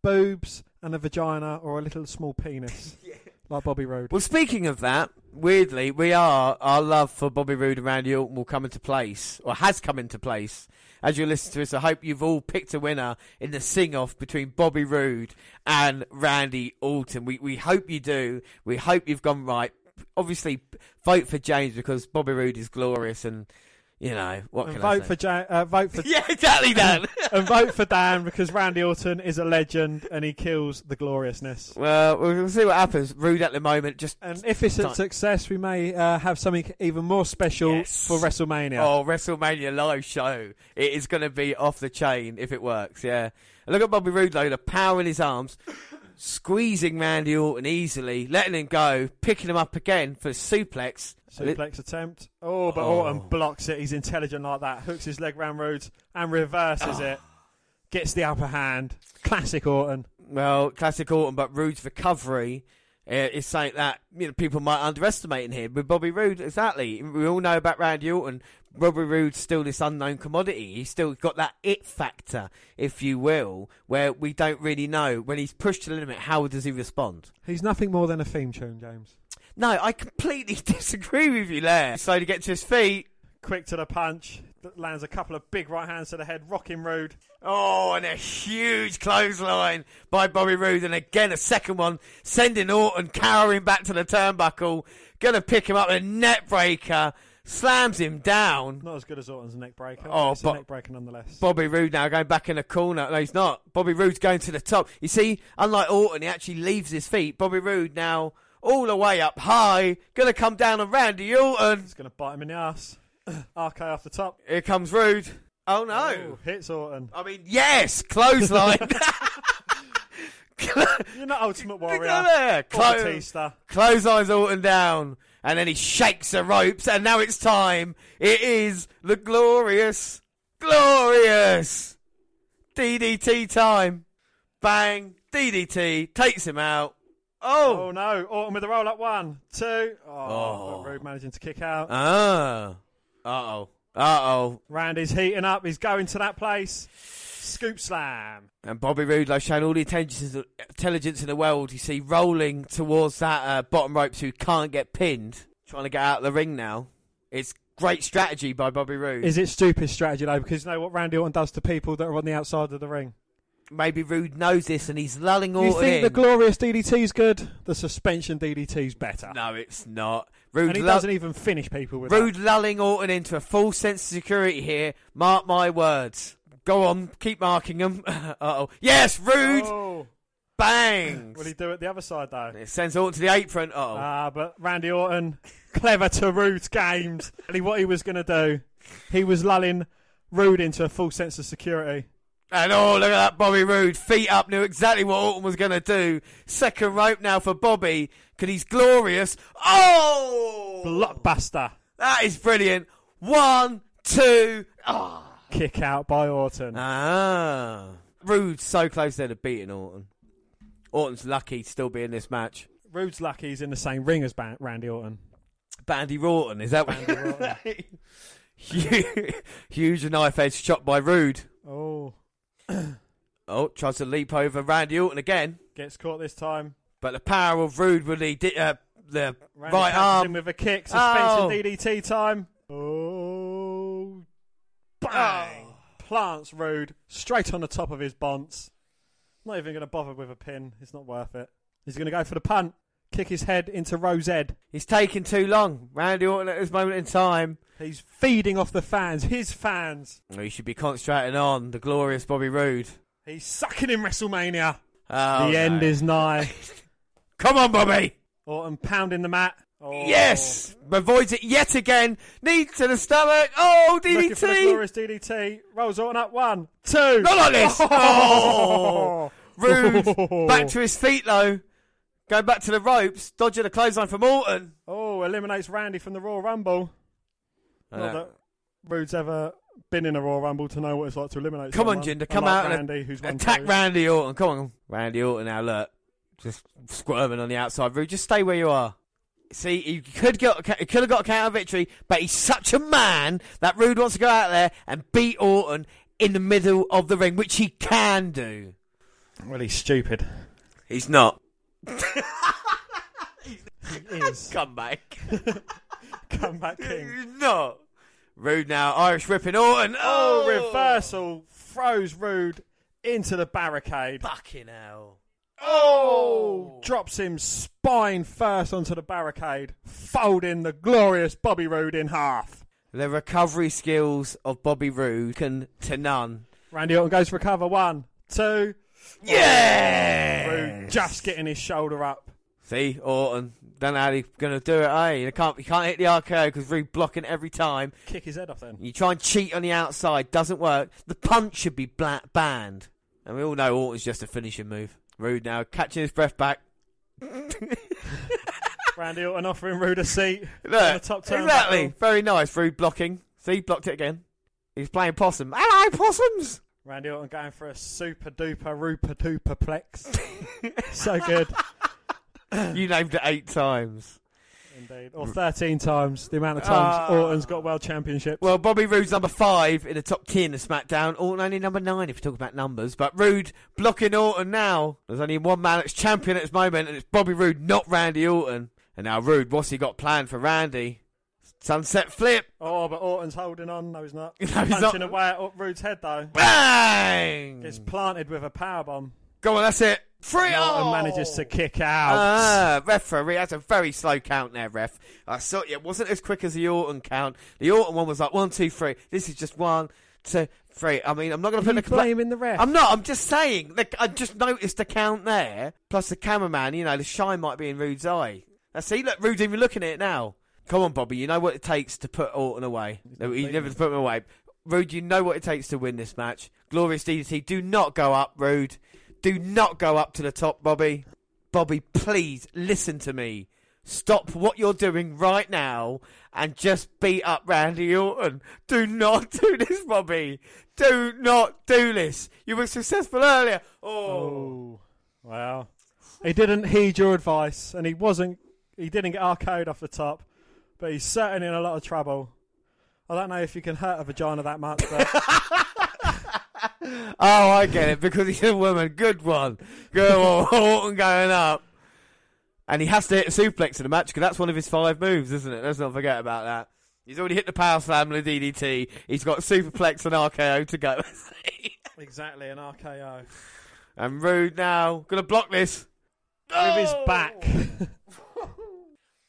boobs and a vagina or a little small penis, like Bobby Roode. Well, speaking of that, weirdly, we are our love for Bobby Roode and Randy Orton will come into place, or has come into place. As you listen to us, I hope you've all picked a winner in the sing-off between Bobby Roode and Randy Orton. We we hope you do. We hope you've gone right. Obviously, vote for James because Bobby Roode is glorious and. You know what And vote for Jan- uh, vote for Yeah, exactly, Dan. and vote for Dan because Randy Orton is a legend and he kills the gloriousness. Well, we'll see what happens. Roode at the moment, just And if it's a success, we may uh, have something even more special Yes. for WrestleMania. Oh, WrestleMania live show. It is going to be off the chain if it works, yeah. And look at Bobby Roode, though, the power in his arms, squeezing Randy Orton easily, letting him go, picking him up again for a suplex. Suplex attempt. Oh, but Oh. Orton blocks it. He's intelligent like that. Hooks his leg round Roode's and reverses it. Gets the upper hand. Classic Orton. Well, classic Orton, but Roode's recovery uh, is something that you know people might underestimate in here. With Bobby Roode, exactly. We all know about Randy Orton. Bobby Roode's still this unknown commodity. He's still got that it factor, if you will, where we don't really know when he's pushed to the limit. How does he respond? He's nothing more than a theme tune, James. No, I completely disagree with you there. So to get to his feet. Quick to the punch. Lands a couple of big right hands to the head. Rocking Roode. Oh, and a huge clothesline by Bobby Roode, and again a second one, sending Orton cowering back to the turnbuckle. Gonna pick him up, a neck breaker, slams him down. Not as good as Orton's neck breaker. Oh, but it's but- a neck breaker nonetheless. Bobby Roode now going back in the corner. No, he's not. Bobby Roode's going to the top. You see, unlike Orton, he actually leaves his feet. Bobby Roode now all the way up high, gonna come down on Randy Orton. It's going to bite him in the ass. RK off the top. Here comes Roode. Oh no! Oh, hits Orton. I mean, yes, clothesline. You're not Ultimate Warrior. Look there. Or Clo- Batista. Clotheslines Orton down, and then he shakes the ropes, and now it's time. It is the glorious, glorious DDT time. Bang, DDT takes him out. Oh Oh, no! Orton with the roll up. One, two. Oh, Oh. managing to kick out. ah, uh oh, uh oh. Randy's heating up. He's going to that place. Scoop slam. And Bobby Roode, like showing all the intelligence, intelligence in the world. You see, rolling towards that uh, bottom ropes who can't get pinned, trying to get out of the ring now. It's great strategy by Bobby Roode. Is it stupid strategy though? Because you know what Randy Orton does to people that are on the outside of the ring. Maybe Roode knows this and he's lulling Orton You think in. the glorious DDT's good? The suspension DDT's better. no, it's not. Roode, and he doesn't even finish people with Roode lulling Orton into a full sense of security here. Mark my words. Go on, keep marking them. uh oh. Yes. Roode! Oh. Bangs! Will he do it the other side though? It sends Orton to the apron. Uh oh. Ah, but Randy Orton, clever to Roode's games. And what he was going to do, he was lulling Roode into a full sense of security. And oh, look at that Bobby Roode. Feet up, knew exactly what Orton was going to do. Second rope now for Bobby. Because he's glorious. Oh! Blockbuster. That is brilliant. One, two. Ah. Kick out by Orton. Ah. Roode's so close there to beating Orton. Orton's lucky to still be in this match. Roode's lucky he's in the same ring as Ban- Randy Orton. Bandy Orton, is that what Bandy Orton. Huge, huge knife edge shot by Roode. Oh, Oh, tries to leap over Randy Orton again. gets caught this time. But the power of Roode with the, di- uh, the Randy right arm. with a kick. Suspension Oh. DDT time. Oh, bang! Plants Roode straight on the top of his bonce. Not even going to bother with a pin. It's not worth it. He's going to go for the punt. Kick his head into Rose Ed. He's taking too long. Randy Orton at this moment in time. He's feeding off the fans, his fans. Oh, He should be concentrating on the glorious Bobby Roode. He's sucking in WrestleMania. Oh, the end is nigh. Come on, Bobby. Orton pounding the mat. Oh. Yes, avoids it yet again. Knee to the stomach. Oh, DDT! Looking for the glorious DDT. Rolls Orton up. One, two. Not like this. Oh, Roode. Back to his feet though. Going back to the ropes, dodging a clothesline from Orton. Oh, eliminates Randy from the Royal Rumble. Not that Roode's ever been in a Royal Rumble to know what it's like to eliminate Come on, someone. Jinder, come Unlike out and Randy, who's won attack. Randy Orton. Come on, Randy Orton. Now look, just squirming on the outside. Roode, just stay where you are. See, he could get, he could have got a counter victory, but he's such a man that Roode wants to go out there and beat Orton in the middle of the ring, which he can do. Well, he's stupid. He's not. Is. Come back. Comeback king. He's not. Roode now, Irish whipping Orton. Oh, Oh, reversal. Throws Roode into the barricade. Fucking hell. Oh. oh! Drops him spine first onto the barricade, folding the glorious Bobby Roode in half. The recovery skills of Bobby Roode can to none. Randy Orton goes for cover. One, two. Yeah. Just getting his shoulder up. See, Orton. Don't know how he's going to do it, eh? You can't, you can't hit the RKO because Roode blocking every time. Kick his head off then. You try and cheat on the outside, doesn't work. The punch should be bla- banned. And we all know Orton's just a finishing move. Roode now, catching his breath back. Randy Orton offering Roode a seat Look, on the top turnbuckle. exactly. Very nice. Roode blocking. See, blocked it again. He's playing possum. Hello, possums. Randy Orton going for a super duper rooper duper plex. so good. you named it eight times. Indeed. Or 13 times the amount of times Ah. Orton's got world championships. Well, Bobby Roode's number five in the top ten of SmackDown. Orton only number nine if you talk about numbers. But Roode blocking Orton now. There's only one man that's champion at this moment, and it's Bobby Roode, not Randy Orton. And now Roode, what's he got planned for Randy? Sunset flip. Oh, but Orton's holding on. No, he's not. No, he's Punching not. away at Roode's head, though. Bang! Gets planted with a power bomb. Go on, that's it. Free Orton manages to kick out. Ah, referee, that's a very slow count there, ref. I saw it wasn't as quick as the Orton count. The Orton one was like one, two, three. This is just one, two, three. I mean, I'm not going to put you the compla- blaming the ref? I'm not. I'm just saying. Like, I just noticed the count there. Plus the cameraman. You know, the shine might be in Roode's eye. Now, see, look, Roode's even looking at it now. Come on, Bobby. You know what it takes to put Orton away. No, he never put him away. Roode, you know what it takes to win this match. Glorious DDT. Do not go up, Roode. Do not go up to the top, Bobby. Bobby, please listen to me. Stop what you're doing right now and just beat up Randy Orton. Do not do this, Bobby. Do not do this. You were successful earlier. Oh. Oh, wow. He didn't heed your advice, and he wasn't. He didn't get RKO'd off the top, but he's certainly in a lot of trouble. I don't know if you can hurt a vagina that much, but Oh, I get it because he's a woman. Good one. Good one. Orton going up. And he has to hit a suplex in the match because that's one of his five moves, isn't it? Let's not forget about that. He's already hit the power slam and the DDT. He's got superplex and RKO to go. exactly an RKO and Roode now gonna block this. with his back. Oh!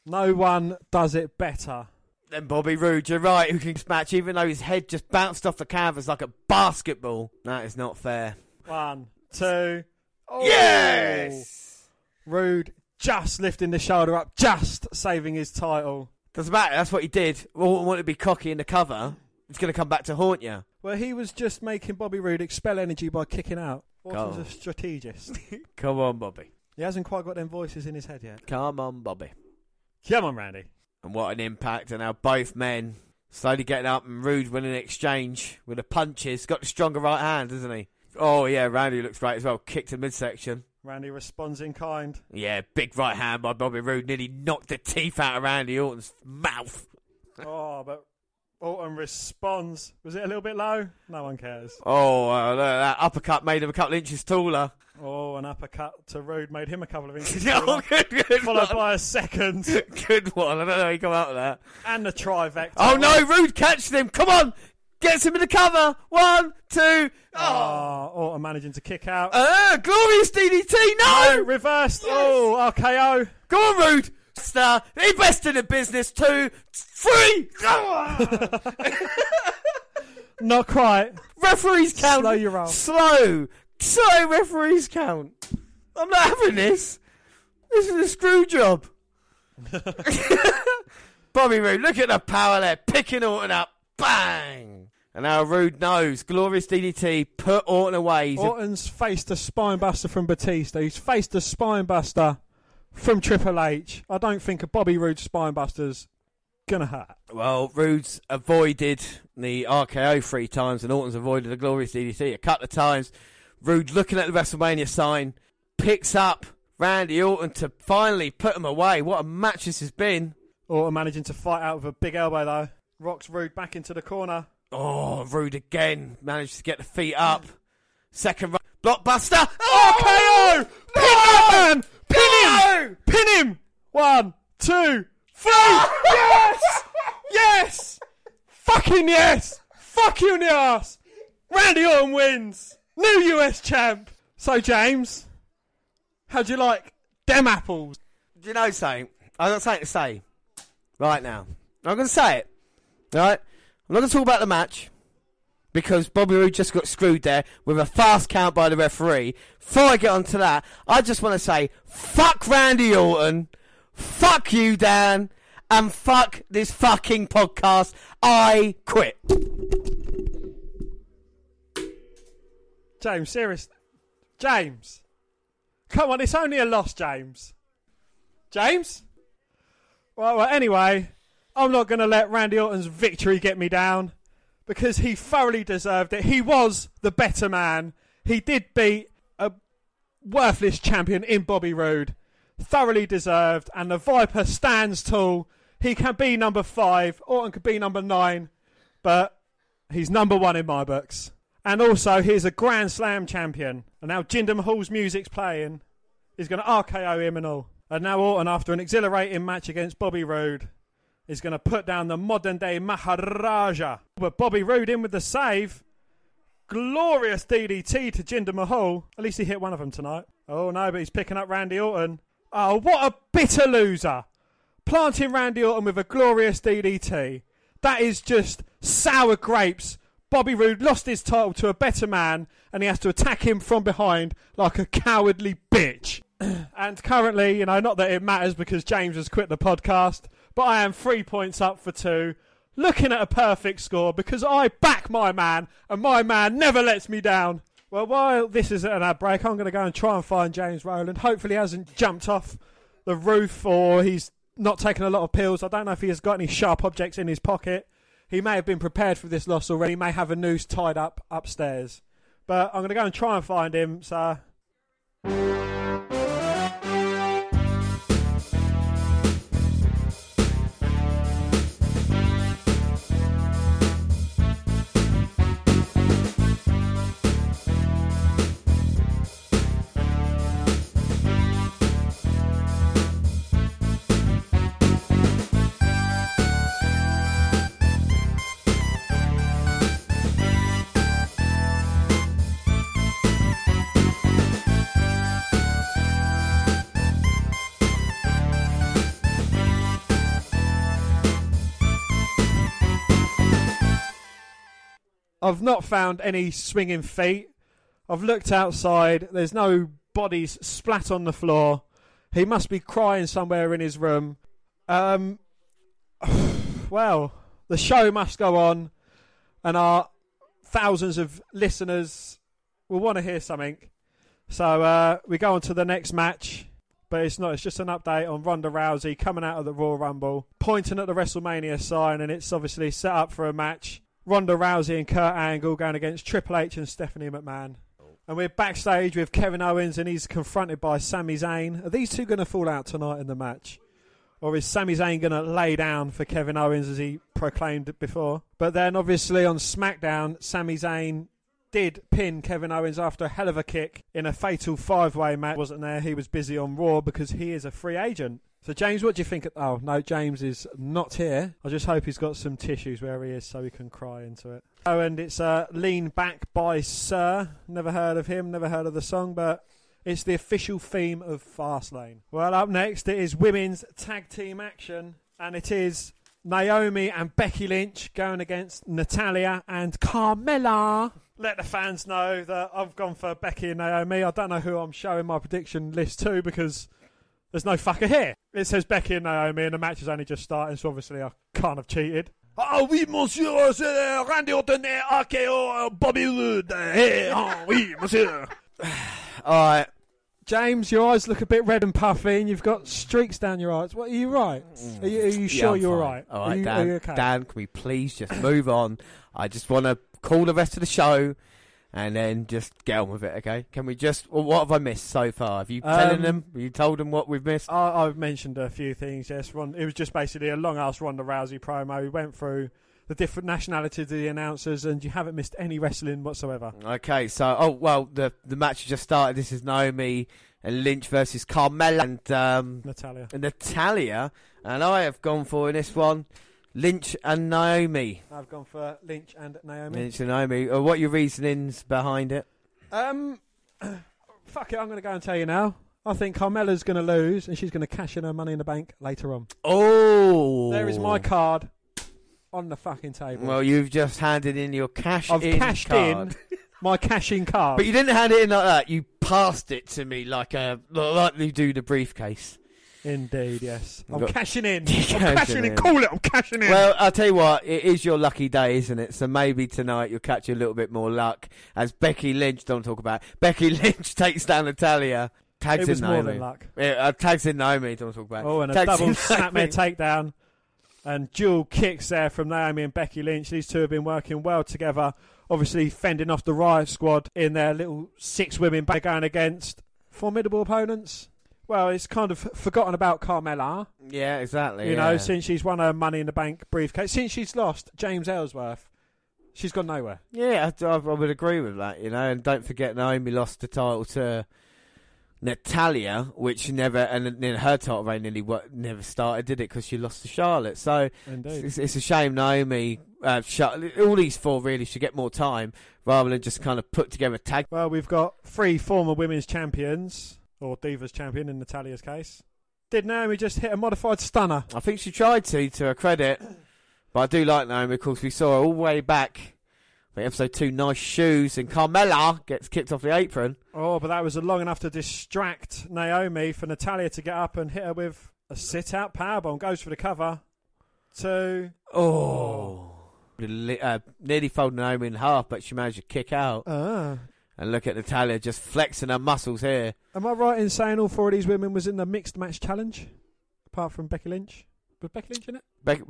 No one does it better. Then Bobby Roode, you're right, who can match even though his head just bounced off the canvas like a basketball. That is not fair. One, two. Oh. Yes! Roode just lifting the shoulder up, just saving his title. Doesn't matter, that's what he did. Orton wanted to be cocky in the cover. It's gonna come back to haunt you. Well, he was just making Bobby Roode expel energy by kicking out. Orton's Go. a strategist. Come on, Bobby. he hasn't quite got them voices in his head yet. Come on, Bobby. Come on, Randy. And what an impact. And now both men slowly getting up and Roode winning an exchange with the punches. Got the stronger right hand, isn't he? Oh, yeah, Randy looks right as well. Kicked to midsection. Randy responds in kind. Yeah, big right hand by Bobby Roode. Nearly knocked the teeth out of Randy Orton's mouth. oh, but Orton responds. Was it a little bit low? No one cares. Oh, uh, that uppercut made him a couple of inches taller. Oh, an uppercut to Roode made him a couple of inches. Oh, taller, good, good followed one. by a second Good one. I don't know how he come out of that. and the trivecta. Oh, no, Roode catches him. Come on. Gets him in the cover. One, two. Oh, Orton managing to kick out. Uh, glorious DDT. no, No. reversed. Oh, RKO. Go on, Roode. He best in the business. Two, three. Not quite. referees count. Slow your roll. Slow. Slow referees count. I'm not having this. This is a screw job. Bobby Roode, look at the power there. Picking Orton up. Bang. And now Roode knows. Glorious DDT. Put Orton away. He's Orton's faced a spine buster from Batista. He's faced a spine buster from Triple H. I don't think a Bobby Roode spine buster's gonna hurt. Well, Roode's avoided the RKO three times, and Orton's avoided the glorious DDT a couple of times. Roode looking at the WrestleMania sign, picks up Randy Orton to finally put him away. What a match this has been. Orton managing to fight out with a big elbow though. Rocks Roode back into the corner. Oh, Roode again managed to get the feet up. Second ro- blockbuster. Oh, RKO! Pin man! Pin him! Pin him! One, two, three! yes! Yes! Fucking yes! Fuck you in the ass! Randy Orton wins! New US champ! So, James, how'd you like them apples? Do you know something? I've got something to say right now. I'm going to say it. Right? I'm not going to talk about the match because Bobby Roode just got screwed there with a fast count by the referee. Before I get onto that, I just want to say fuck Randy Orton, fuck you, Dan, and fuck this fucking podcast. I quit. James, serious. James. Come on, it's only a loss, James. James? Well, well anyway, I'm not going to let Randy Orton's victory get me down because he thoroughly deserved it. He was the better man. He did beat a worthless champion in Bobby Roode. Thoroughly deserved, and the Viper stands tall. He can be number five, Orton could be number nine, but he's number one in my books. And also, he's a Grand Slam champion. And now Jinder Mahal's music's playing. He's going to RKO him and all. And now Orton, after an exhilarating match against Bobby Roode, is going to put down the modern day Maharaja. But Bobby Roode in with the save. Glorious DDT to Jinder Mahal. At least he hit one of them tonight. Oh no, but he's picking up Randy Orton. Oh, what a bitter loser. Planting Randy Orton with a glorious DDT. That is just sour grapes. Bobby Roode lost his title to a better man and he has to attack him from behind like a cowardly bitch. and currently, you know, not that it matters because James has quit the podcast, but I am three points up for two, looking at a perfect score because I back my man and my man never lets me down. Well, while this is an ad break, I'm going to go and try and find James Rowland. Hopefully, he hasn't jumped off the roof or he's not taken a lot of pills. I don't know if he has got any sharp objects in his pocket. He may have been prepared for this loss already. He may have a noose tied up upstairs. But I'm going to go and try and find him. So. I've not found any swinging feet. I've looked outside. There's no bodies splat on the floor. He must be crying somewhere in his room. Um, well, the show must go on, and our thousands of listeners will want to hear something. So uh, we go on to the next match, but it's not. It's just an update on Ronda Rousey coming out of the Royal Rumble, pointing at the WrestleMania sign, and it's obviously set up for a match. Ronda Rousey and Kurt Angle going against Triple H and Stephanie McMahon. Oh. And we're backstage with Kevin Owens and he's confronted by Sami Zayn. Are these two going to fall out tonight in the match? Or is Sami Zayn going to lay down for Kevin Owens as he proclaimed before? But then obviously on SmackDown, Sami Zayn did pin Kevin Owens after a hell of a kick in a fatal five way match. Wasn't there? He was busy on Raw because he is a free agent. So James, what do you think? Of, oh no, James is not here. I just hope he's got some tissues where he is so he can cry into it. Oh, and it's uh, "Lean Back" by Sir. Never heard of him. Never heard of the song, but it's the official theme of Fastlane. Well, up next it is women's tag team action, and it is Naomi and Becky Lynch going against Natalya and Carmella. Let the fans know that I've gone for Becky and Naomi. I don't know who I'm showing my prediction list to because there's no fucker here. It says Becky and Naomi, and the match is only just starting, so obviously I can't have cheated. Ah oui, monsieur, c'est Randy Orton et RKO Bobby Roode. Hey, ah oui, monsieur. All right. James, your eyes look a bit red and puffy, and you've got streaks down your eyes. What are you right? Are you, are you sure I'm you're fine. right? All Are you- Dan. are you okay? Dan, can we please just move on? I just want to call the rest of the show and then just get on with it, okay? Can we just. Well, what have I missed so far? Have you telling Um, them? Have you told them what we've missed? I, I've mentioned a few things. Yes, Ron, it was just basically a long ass Ronda Rousey promo. We went through the different nationalities of the announcers, and you haven't missed any wrestling whatsoever. Okay, so oh well, the the match just started. This is Naomi and Lynch versus Carmella and um, Natalya. and Natalya, and I have gone for in this one Lynch and Naomi. I've gone for Lynch and Naomi. Lynch and Naomi. Uh, what are your reasonings behind it? Um, fuck it, I'm going to go and tell you now. I think Carmella's going to lose, and she's going to cash in her money in the bank later on. Oh, There is my card. on the fucking table. Well, you've just handed in your cash I've in cashed card. in my cash in card. But you didn't hand it in like that. You passed it to me like a like you do the briefcase. Indeed, yes. I'm Got- cashing in. I'm cashing cashing in. in. Call it. I'm cashing in. Well, I'll tell you what, it is your lucky day, isn't it? So maybe tonight you'll catch a little bit more luck as Becky Lynch, don't talk about it. Becky Lynch takes down Natalya, tags It in was more Naomi. than luck. Yeah, uh, tags in Naomi, don't talk about it. Oh, and a Tags double in snapmare Naomi. takedown. And dual kicks there from Naomi and Becky Lynch. These two have been working well together. Obviously, fending off the Riott Squad in their little six women back going against formidable opponents. Well, it's kind of forgotten about Carmella. Yeah, exactly. You know, since she's won her Money in the Bank briefcase, since she's lost James Ellsworth, she's gone nowhere. Yeah, I, I, would agree with that, you know. And don't forget, Naomi lost the title to Natalya, which never, and then her title reign nearly never started, did it? Because she lost to Charlotte. So it's, it's a shame Naomi, uh, all these four really should get more time rather than just kind of put together a tag. Well, we've got three former women's champions, or Divas champion in Natalya's case. Did Naomi just hit a modified stunner? I think she tried to, to her credit, but I do like Naomi. Of course, we saw her all the way back. I episode two, nice shoes, and Carmella gets kicked off the apron. Oh, but that was long enough to distract Naomi for Natalya to get up and hit her with a sit out powerbomb. Goes for the cover. Two. Oh. Uh, nearly folded Naomi in half, but she managed to kick out. Ah. And look at Natalya just flexing her muscles here. Am I right in saying all four of these women was in the mixed match challenge? Apart from Becky Lynch. Was Becky Lynch in it? Becky,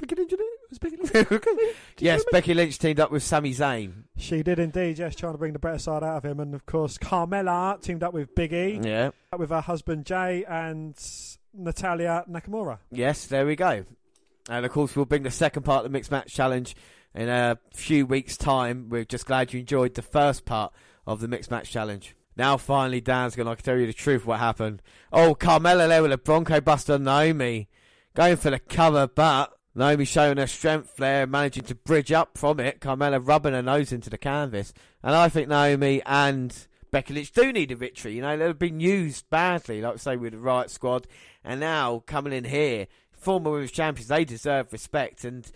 Becky Lynch in it? Was Becky Lynch? yes, Becky Lynch teamed up with Sami Zayn. She did indeed, yes, trying to bring the better side out of him. And of course, Carmella teamed up with Big E, Yeah. with her husband Jay and Natalya Nakamura. Yes, there we go. And of course, we'll bring the second part of the mixed match challenge in a few weeks' time. We're just glad you enjoyed the first part of the mixed match challenge. Now, finally, Dan's going to tell you the truth what happened. Oh, Carmella there with a Bronco Buster Naomi. Going for the cover, but Naomi showing her strength there, managing to bridge up from it. Carmella rubbing her nose into the canvas. And I think Naomi and Becky Lynch do need a victory. You know, they've been used badly, like I say, with the Riott Squad. And now, coming in here, former women's champions, they deserve respect. And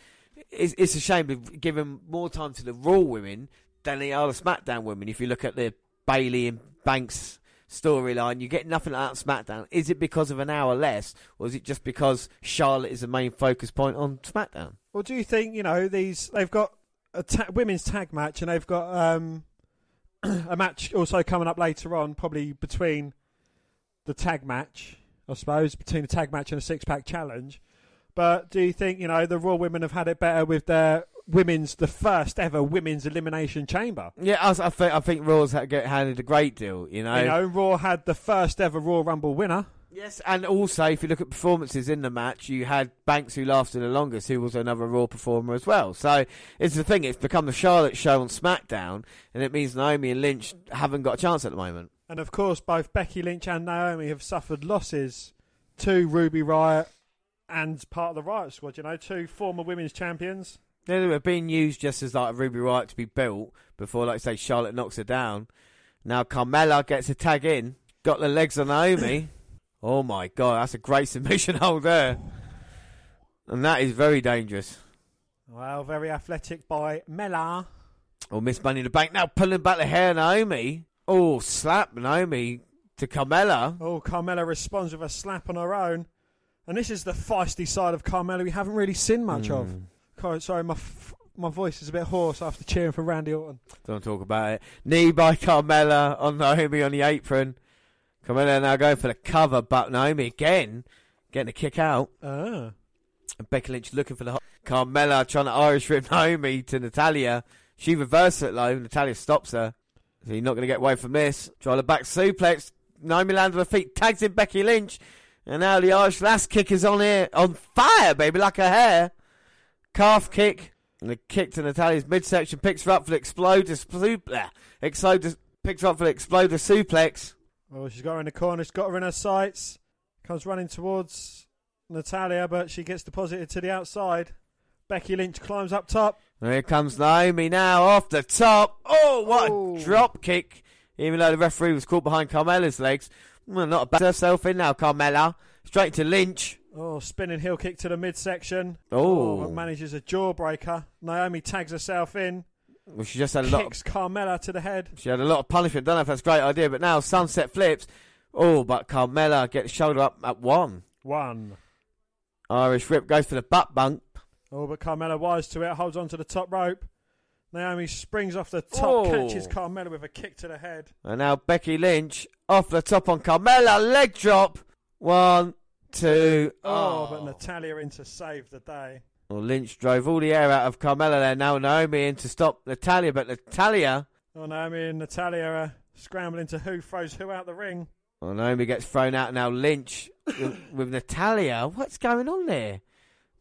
it's, a shame to give them more time to the Raw women than the other SmackDown women. If you look at the Bayley and Banks storyline, you get nothing out of SmackDown. Is it because of an hour less, or is it just because Charlotte is the main focus point on SmackDown? Well, do you think you know these? They've got a ta- women's tag match, and they've got um, a match also coming up later on, probably between the tag match, I suppose, between the tag match and a six pack challenge. But do you think you know the Raw women have had it better with their women's, the first ever women's elimination chamber? Yeah, I, I think I think Raw's had, get handed a great deal. You know, You know, Raw had the first ever Raw Rumble winner. Yes, and also if you look at performances in the match, you had Banks who lasted the longest, who was another Raw performer as well. So it's the thing; it's become the Charlotte show on SmackDown, and it means Naomi and Lynch haven't got a chance at the moment. And of course, both Becky Lynch and Naomi have suffered losses to Ruby Riott and part of the Riott Squad. You know, two former women's champions. They were being used just as like Ruby Riott to be built before, like say, Charlotte knocks her down. Now Carmella gets a tag in, got the legs on Naomi. oh my god, that's a great submission hold there, and that is very dangerous. Well, very athletic by Mela. Oh, Miss Money in the Bank now pulling back the hair, Naomi. Oh, slap Naomi to Carmella. Oh, Carmella responds with a slap on her own. And this is the feisty side of Carmella we haven't really seen much of. Hmm. Sorry, my f- my voice is a bit hoarse after cheering for Randy Orton. Don't talk about it. Knee by Carmella on Naomi on the apron. Carmella now going for the cover, but Naomi again getting a kick out. Ah. And Becky Lynch looking for the hot. Carmella trying to Irish whip Naomi to Natalya. She reverses it though. Natalya stops her. So you're not going to get away from this. Try the back suplex. Naomi lands on her feet, tags in Becky Lynch. And now the Irish last kick is on here, on fire, baby, like her hair. Calf kick. And the kick to Natalya's midsection picks her up for the exploder, suplex. Uh, exploder, picks her up for the exploder suplex. Oh, she's got her in the corner. She's got her in her sights. Comes running towards Natalya, but she gets deposited to the outside. Becky Lynch climbs up top. And here comes Naomi now off the top. Oh, what a drop kick. Even though the referee was caught behind Carmella's legs. Well, not a bad herself in now, Carmella. Straight to Lynch. Oh, spinning heel kick to the midsection. Oh. oh but manages a jawbreaker. Naomi tags herself in. Well, she just had a lot. Kicks Carmella to the head. She had a lot of punishment. Don't know if that's a great idea, but now sunset flips. Oh, but Carmella gets shoulder up at one. One. Irish whip goes for the butt bump. Oh, but Carmella wise to it, holds on to the top rope. Naomi springs off the top, Oh. catches Carmella with a kick to the head. And now Becky Lynch off the top on Carmella. Leg drop. One, two. Oh, but oh. Natalya in to save the day. Well, Lynch drove all the air out of Carmella there. Now Naomi in to stop Natalya, but Natalya. Oh, Naomi and Natalya are scrambling to who throws who out the ring. Well, Naomi gets thrown out. Now Lynch with, with Natalya. What's going on there?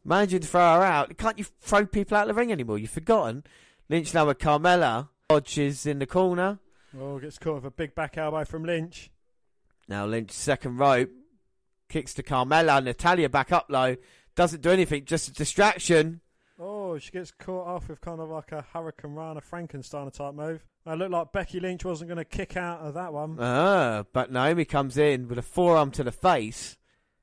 Managing to throw her out. Can't you throw people out of the ring anymore? You've forgotten. Lynch now with Carmella. Hodge is in the corner. Oh, gets caught with a big back elbow from Lynch. Now Lynch second rope. Kicks to Carmella. Natalya back up low. Doesn't do anything. Just a distraction. Oh, she gets caught off with kind of like a hurricanrana Frankenstein type move. It looked like Becky Lynch wasn't going to kick out of that one. Ah, but Naomi comes in with a forearm to the face.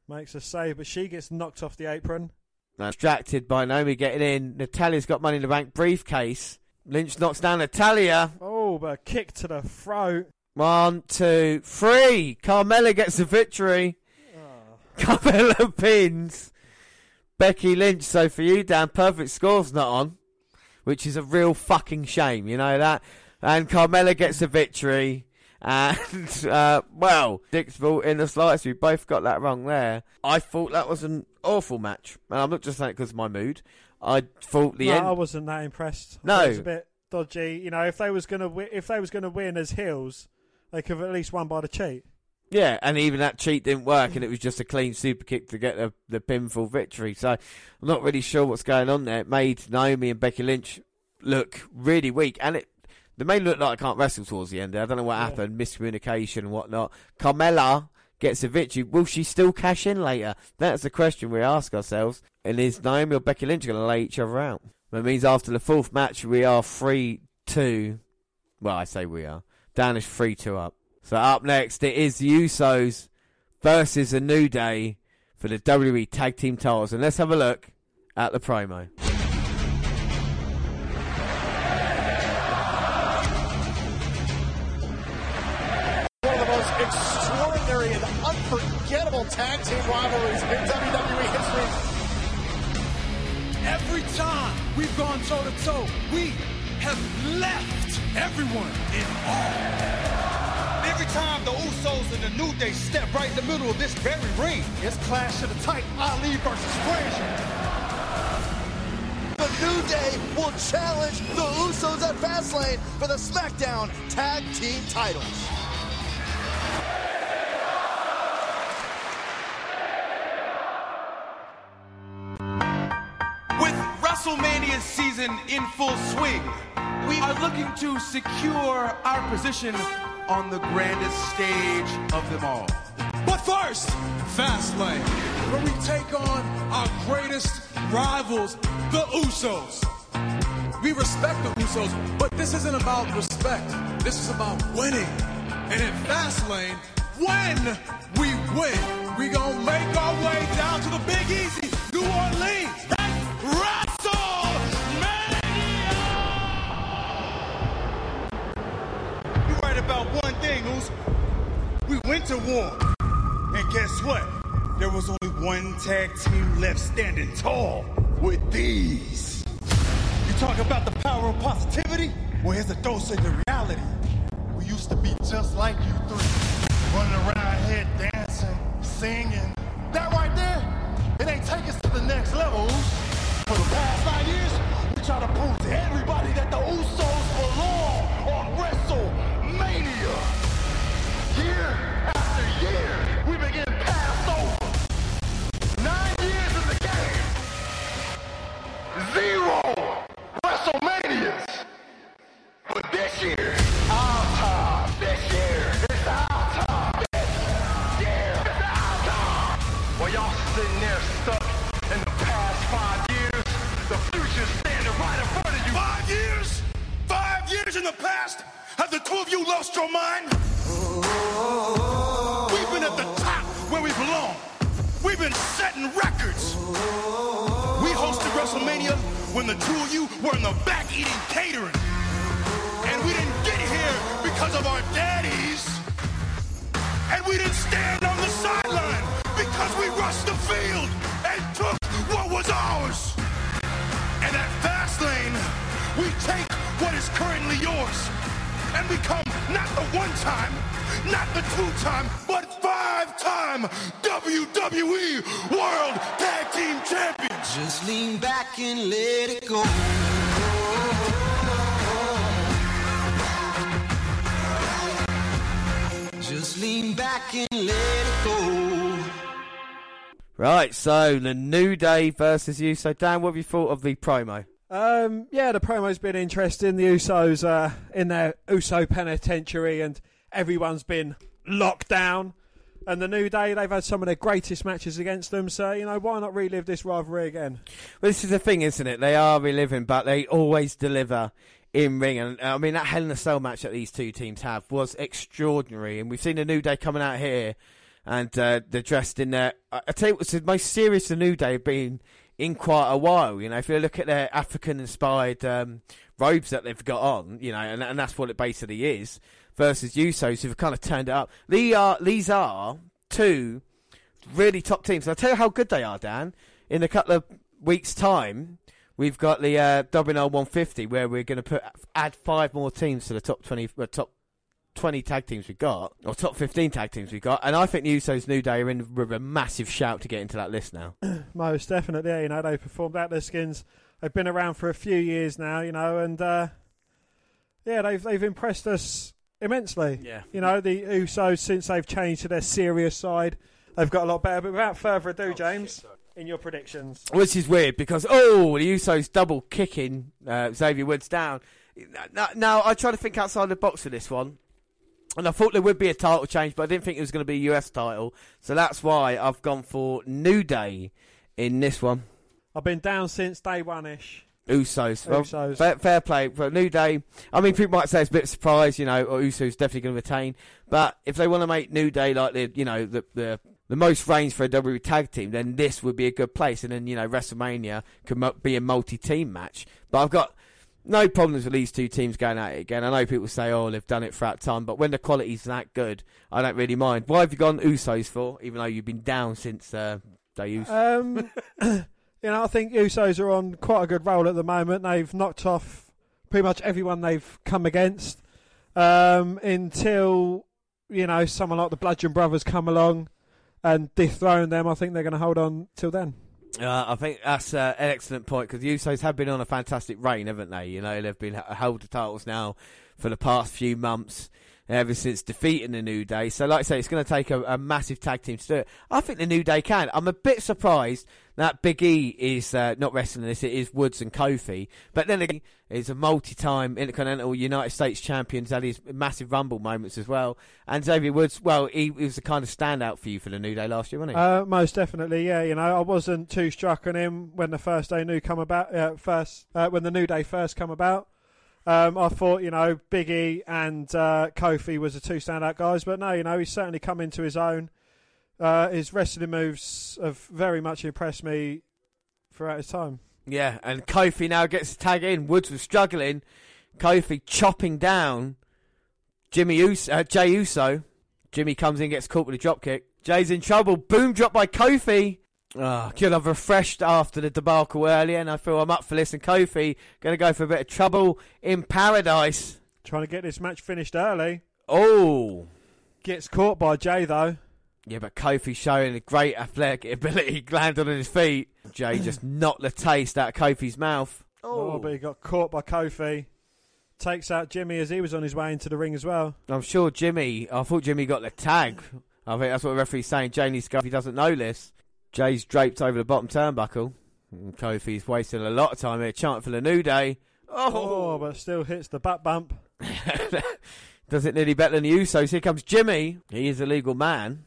Makes a save, but she gets knocked off the apron. Distracted by Naomi getting in. Natalya's got money in the bank briefcase. Lynch knocks down Natalya. Oh, but a kick to the throat. One, two, three. Carmella gets the victory. Carmella pins Becky Lynch. So for you, Dan, perfect score's not on, which is a real fucking shame. You know that. And Carmella gets the victory. And uh, well, fault in the slightest. We both got that wrong there. I thought that was an awful match, and I'm not just saying it because of my mood. I thought the no, end. I wasn't that impressed. No. it was a bit dodgy. You know, if they was gonna wi- if they was gonna win as heels, they could have at least won by the cheat. Yeah, and even that cheat didn't work, and it was just a clean super kick to get the, the pinfall victory. So I'm not really sure what's going on there. It made Naomi and Becky Lynch look really weak, and it they may look like I can't wrestle towards the end. I don't know what happened, miscommunication and whatnot. Carmella gets a victory. Will she still cash in later? That's the question we ask ourselves. And is Naomi or Becky Lynch going to lay each other out? That means after the fourth match, we are 3 2. Well, I say we are. Dan is 3 2 up. So up next, it is the Usos versus a New Day for the WWE Tag Team titles. And let's have a look at the promo. One of the most extraordinary and unforgettable tag team rivalries in WWE history. Every time we've gone toe to toe, we have left everyone in awe. Every time the Usos and the New Day step right in the middle of this very ring, it's Clash of the Titan, Ali versus Frazier. The New Day will challenge the Usos at Fastlane for the SmackDown Tag Team titles. WrestleMania season in full swing, we are looking to secure our position on the grandest stage of them all. But first, Fastlane, where we take on our greatest rivals, the Usos. We respect the Usos, but this isn't about respect. This is about winning. And in Fastlane, when we win, we gonna make our way down to the Big Easy, New Orleans. We went to war. And guess what? There was only one tag team left standing tall with these. You talk about the power of positivity? Well, here's a dose of the reality. We used to be just like you three. Running around here dancing, singing. That right there, it ain't take us to the next level, For the past nine years, we try to prove to everybody that the Usos Zero WrestleManias. But this year, our time. This year, it's our time. This year, it's our time. While y'all sitting there stuck in the past five years, the future's standing right in front of you. Five years? Five years in the past? Have the two of you lost your mind? We've been at the We've been setting records. We hosted WrestleMania when the two of you were in the back eating catering. And we didn't get here because of our daddies. And we didn't stand on the sideline because we rushed the field and took what was ours. And at Fastlane, we take what is currently yours and become not the one time, not the two time, but five time WWE World Tag Team Champions. Just lean back and let it go. Just lean back and let it go. Right, so the New Day versus you. So Dan, what have you thought of the promo? Um, yeah, the promo's been interesting. The Usos uh, in their Uso penitentiary, and everyone's been locked down. And the New Day, they've had some of their greatest matches against them. So you know, why not relive this rivalry again? Well, this is the thing, isn't it? They are reliving, but they always deliver in ring. And uh, I mean, that Hell in a Cell match that these two teams have was extraordinary. And we've seen the New Day coming out here, and uh, they're dressed in their. I tell you, what's the most serious the New Day have been in quite a while. You know, if you look at their African-inspired um, robes that they've got on, you know, and, and that's what it basically is. Versus Usos, who've kind of turned it up. These are these are two really top teams. I'll tell you how good they are, Dan. In a couple of weeks' time, we've got the uh, WNR 150 where we're going to put add five more teams to the top 20, uh, top 20 tag teams we've got, or top 15 tag teams we've got. And I think the Usos New Day are in with a massive shout to get into that list now. Most definitely, yeah, you know, they performed out their skins. They've been around for a few years now, you know, and uh, yeah, they've they've impressed us immensely. Yeah. You know, the Usos since they've changed to their serious side, they've got a lot better. But without further ado, James, in your predictions. Which is weird because, oh, the Usos double kicking uh, Xavier Woods down. Now, now, I try to think outside the box for this one. And I thought there would be a title change, but I didn't think it was going to be a US title. So that's why I've gone for New Day in this one. I've been down since day one ish. Usos. Well, Usos. Fair, fair play for New Day. I mean, people might say it's a bit of a surprise, you know, or Usos definitely going to retain. But if they want to make New Day like the, you know, the the, the most reigns for a WWE tag team, then this would be a good place. And then you know, WrestleMania could be a multi-team match. But I've got no problems with these two teams going at it again. I know people say, oh, they've done it for that time, but when the quality's that good, I don't really mind. Why have you gone Usos for, even though you've been down since uh, they used? Um, you know, I think Usos are on quite a good roll at the moment. They've knocked off pretty much everyone they've come against um, until you know someone like the Bludgeon Brothers come along and dethrone them. I think they're going to hold on till then. Uh, I think that's uh, an excellent point because the Usos have been on a fantastic reign, haven't they? You know, they've been held the titles now for the past few months, ever since defeating the New Day. So, like I say, it's going to take a, a massive tag team to do it. I think the New Day can. I'm a bit surprised that Big E is uh, not wrestling this. It is Woods and Kofi, but then again, he's a multi-time Intercontinental United States champion. He's had his massive Rumble moments as well. And Xavier Woods, well, he, he was the kind of standout for you for the New Day last year, wasn't he? Uh, most definitely, yeah. You know, I wasn't too struck on him when the first day new come about. Uh, first, uh, when the new day first come about, um, I thought you know Big E and uh, Kofi was the two standout guys, but no, you know he's certainly come into his own. Uh, his wrestling moves have very much impressed me throughout his time. Yeah, and Kofi now gets the tag in. Woods was struggling. Kofi chopping down Jimmy Uso, uh, Jay Uso. Jimmy comes in, gets caught with a drop kick. Jay's in trouble. Boom drop by Kofi. Oh, could have refreshed after the debacle earlier, and I feel I'm up for this. And Kofi going to go for a bit of trouble in paradise. Trying to get this match finished early. Oh, Gets caught by Jay though. yeah, but Kofi showing a great athletic ability, landed on his feet. Jay just knocked the taste out of Kofi's mouth. Oh, oh, but he got caught by Kofi. Takes out Jimmy as he was on his way into the ring as well. I'm sure Jimmy. I thought Jimmy got the tag. I think that's what the referee's saying. Jay needs to go if he doesn't know this. Jay's draped over the bottom turnbuckle. Mm, and Kofi's wasting a lot of time here chanting for the New Day. Oh, oh but still hits the butt bump. Does it nearly better than the Usos? Here comes Jimmy. He is a legal man.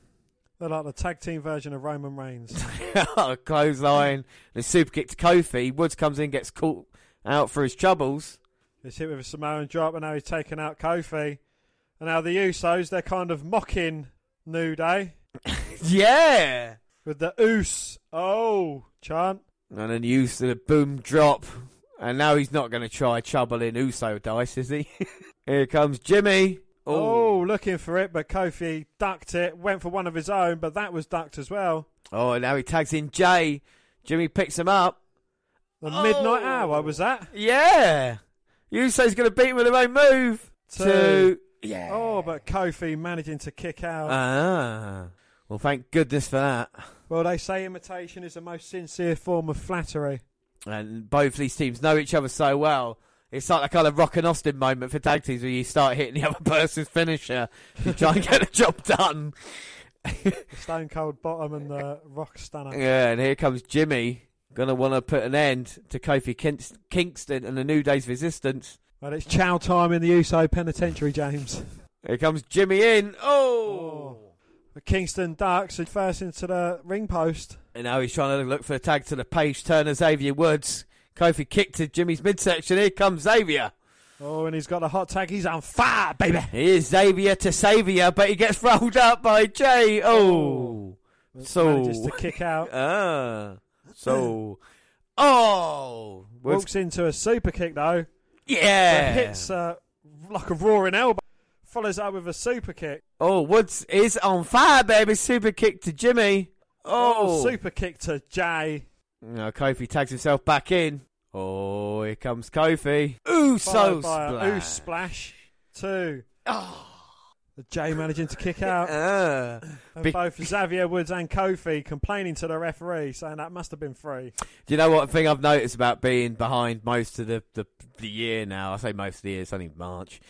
They're like the tag team version of Roman Reigns. Oh, clothesline. The super kick to Kofi. Woods comes in, gets caught out for his troubles. He's hit with a Samoan drop, and now he's taken out Kofi. And now the Usos, they're kind of mocking New Day. Yeah. With the oos. Oh, chant. And then used the boom drop. And now he's not going to try trouble in Uso dice, is he? Here comes Jimmy. Oh, looking for it, but Kofi ducked it, went for one of his own, but that was ducked as well. Oh, and now he tags in Jay. Jimmy picks him up. The midnight hour was that? Yeah. Uso's going to beat him with their own move. Two. Yeah. Oh, but Kofi managing to kick out. Ah. Well, thank goodness for that. Well, they say imitation is the most sincere form of flattery. And both these teams know each other so well. It's like the kind of Rock and Austin moment for tag teams where you start hitting the other person's finisher to try and get the job done. Stone Cold Bottom and the Rock Stunner. Yeah, and here comes Jimmy. Gonna want to put an end to Kofi Kingston and the New Day's resistance. Well, it's chow time in the USO Penitentiary, James. Here comes Jimmy in. Oh! oh. But Kingston ducks and first into the ring post. And now he's trying to look for a tag to the page turner Xavier Woods. Kofi kicked to Jimmy's midsection. Here comes Xavier. Oh, and he's got a hot tag. He's on fire, baby. Here's Xavier to Xavier, but he gets rolled up by Jay. Oh. So. Manages to kick out. Ah. So. Oh. Walks into a super kick, though. Yeah. Hits uh, like a roaring elbow. Follows up with a super kick. Oh, Woods is on fire, baby. Super kick to Jimmy. Oh. super kick to Jay. Now Kofi tags himself back in. Oh, here comes Kofi. Ooh, so Followed by a splash. ooh splash. Two. The Jay managing to kick out. Ah. and Big- both Xavier Woods and Kofi complaining to the referee, saying that must have been free. Do you know what thing I've noticed about being behind most of the, the, the year now? I say most of the year, it's only March.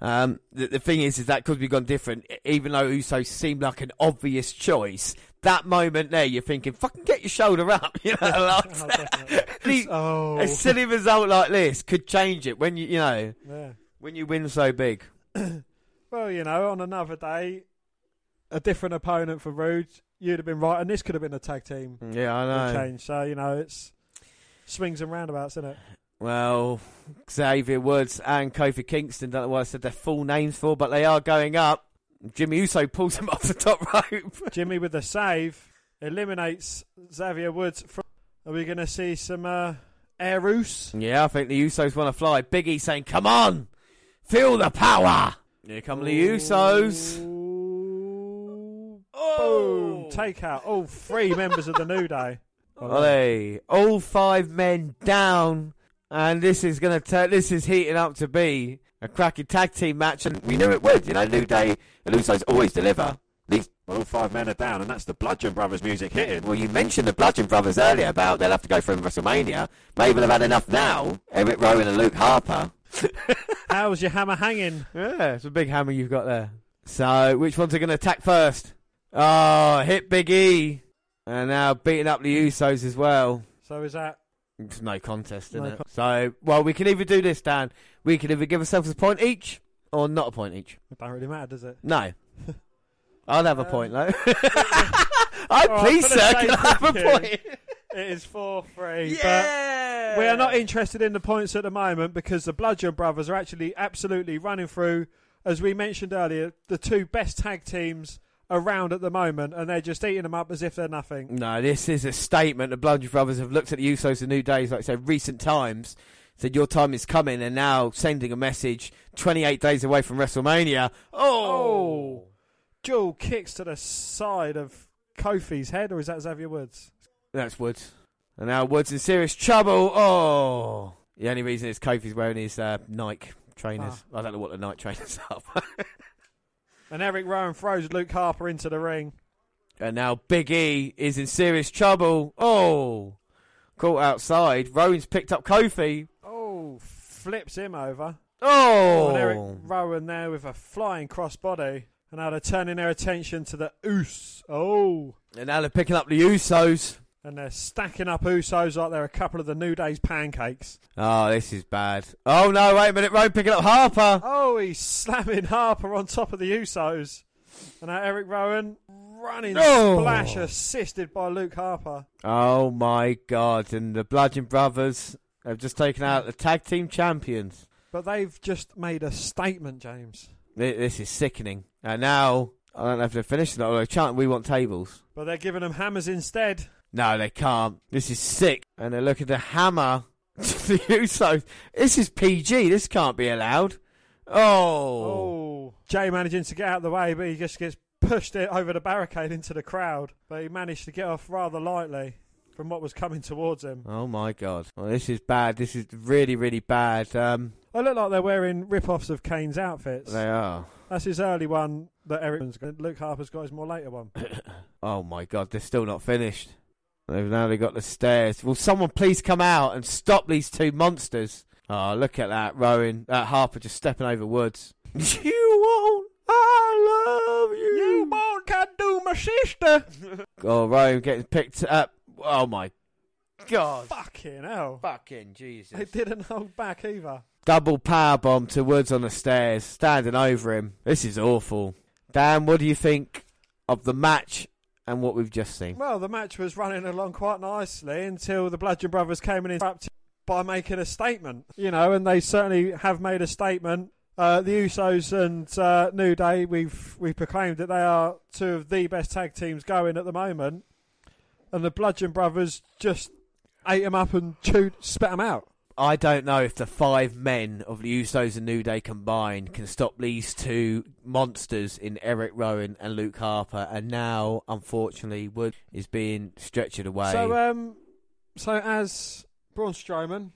Um, the, the thing is, is that because we've gone different, even though Uso seemed like an obvious choice, that moment there, you're thinking, fucking get your shoulder up. You know, like, the- Oh. a silly result like this could change it when you, you know, Yeah. when you win so big. Well, you know, on another day, a different opponent for Roode, you'd have been right, and this could have been a tag team Yeah, I know. change. So you know, it's swings and roundabouts, isn't it? Well, Xavier Woods and Kofi Kingston, don't know what I said their full names for, but they are going up. Jimmy Uso pulls him off the top rope. Jimmy with the save eliminates Xavier Woods. From, are we going to see some uh, air roos? Yeah, I think the Usos want to fly. Big E saying, come on, feel the power. Here come the Usos. Boom! Take out all three members of the New Day. Ollie, all five men down, and this is going to turn. This is heating up to be a cracking tag team match, and we knew it would. You know, New Day and Usos always deliver. These Well, all five men are down, and that's the Bludgeon Brothers music hitting. Well, you mentioned the Bludgeon Brothers earlier about they'll have to go through WrestleMania. Maybe they've had enough now. Eric Rowan and Luke Harper. How's your hammer hanging? Yeah, it's a big hammer you've got there. So, which ones are going to attack first? Oh, hit Big E. And now beating up the Usos as well. So is that It's no contest, No isn't it? con- so, well, we can either do this, Dan. We can either give ourselves a point each or not a point each. it don't really matter, does it? No. I'll have a uh, point, though. I All right, please, for sir, can I have a point? It is four three. Yeah! But we are not interested in the points at the moment because the Bludgeon Brothers are actually absolutely running through, as we mentioned earlier, the two best tag teams around at the moment, and they're just eating them up as if they're nothing. No, this is a statement. The Bludgeon Brothers have looked at the Usos in New Days, like I said, recent times, said your time is coming, and now sending a message 28 days away from WrestleMania. Oh! Jewel kicks to the side of Kofi's head, or is that Xavier Woods? That's Woods. And now Woods in serious trouble. Oh! The only reason is Kofi's wearing his uh, Nike trainers. I don't know what the Nike trainers are. And Eric Rowan throws Luke Harper into the ring. and now Big E is in serious trouble. Oh! Caught outside. Rowan's picked up Kofi. Oh, flips him over. Oh! and Eric Rowan there with a flying crossbody. And now they're turning their attention to the Oos. Oh. And now they're picking up the Usos. And they're stacking up Usos like they're a couple of the New Day's pancakes. Oh, this is bad. Oh no, wait a minute, Rowan picking up Harper. Oh, he's slamming Harper on top of the Usos. And now Eric Rowan running Oh. splash assisted by Luke Harper. Oh my god, and the Bludgeon Brothers have just taken out the tag team champions. But they've just made a statement, James. This is sickening. And now, I don't know if they're finished or not. Although chanting, we want tables. But they're giving them hammers instead. No, they can't. This is sick. And they're looking to hammer the Usos. This is PG. This can't be allowed. Oh. Oh. Jay managing to get out of the way, but he just gets pushed it over the barricade into the crowd. But he managed to get off rather lightly from what was coming towards him. Oh my god. Well, this is bad. This is really, really bad. Um, They look like they're wearing rip-offs of Kane's outfits. they are. That's his early one that Eric's got. Luke Harper's got his more later one. Oh my god, they're still not finished. They've now they got the stairs. Will someone please come out and stop these two monsters? Oh, look at that, Rowan. That Harper just stepping over Woods. you won't. I love you. You won't can do my sister. Oh, Rowan getting picked up. Oh my god. Fucking hell. Fucking Jesus. They didn't hold back either. Double power bomb to Woods on the stairs, standing over him. This is awful. Dan, what do you think of the match and what we've just seen? Well, the match was running along quite nicely until the Bludgeon Brothers came and interrupted by making a statement. You know, and they certainly have made a statement. Uh, the Usos and uh, New Day, we've we've proclaimed that they are two of the best tag teams going at the moment, and the Bludgeon Brothers just ate them up and chewed, spat them out. I don't know if the five men of the Usos and New Day combined can stop these two monsters in Eric Rowan and Luke Harper. And now, unfortunately, Wood is being stretchered away. So, um, so as Braun Strowman,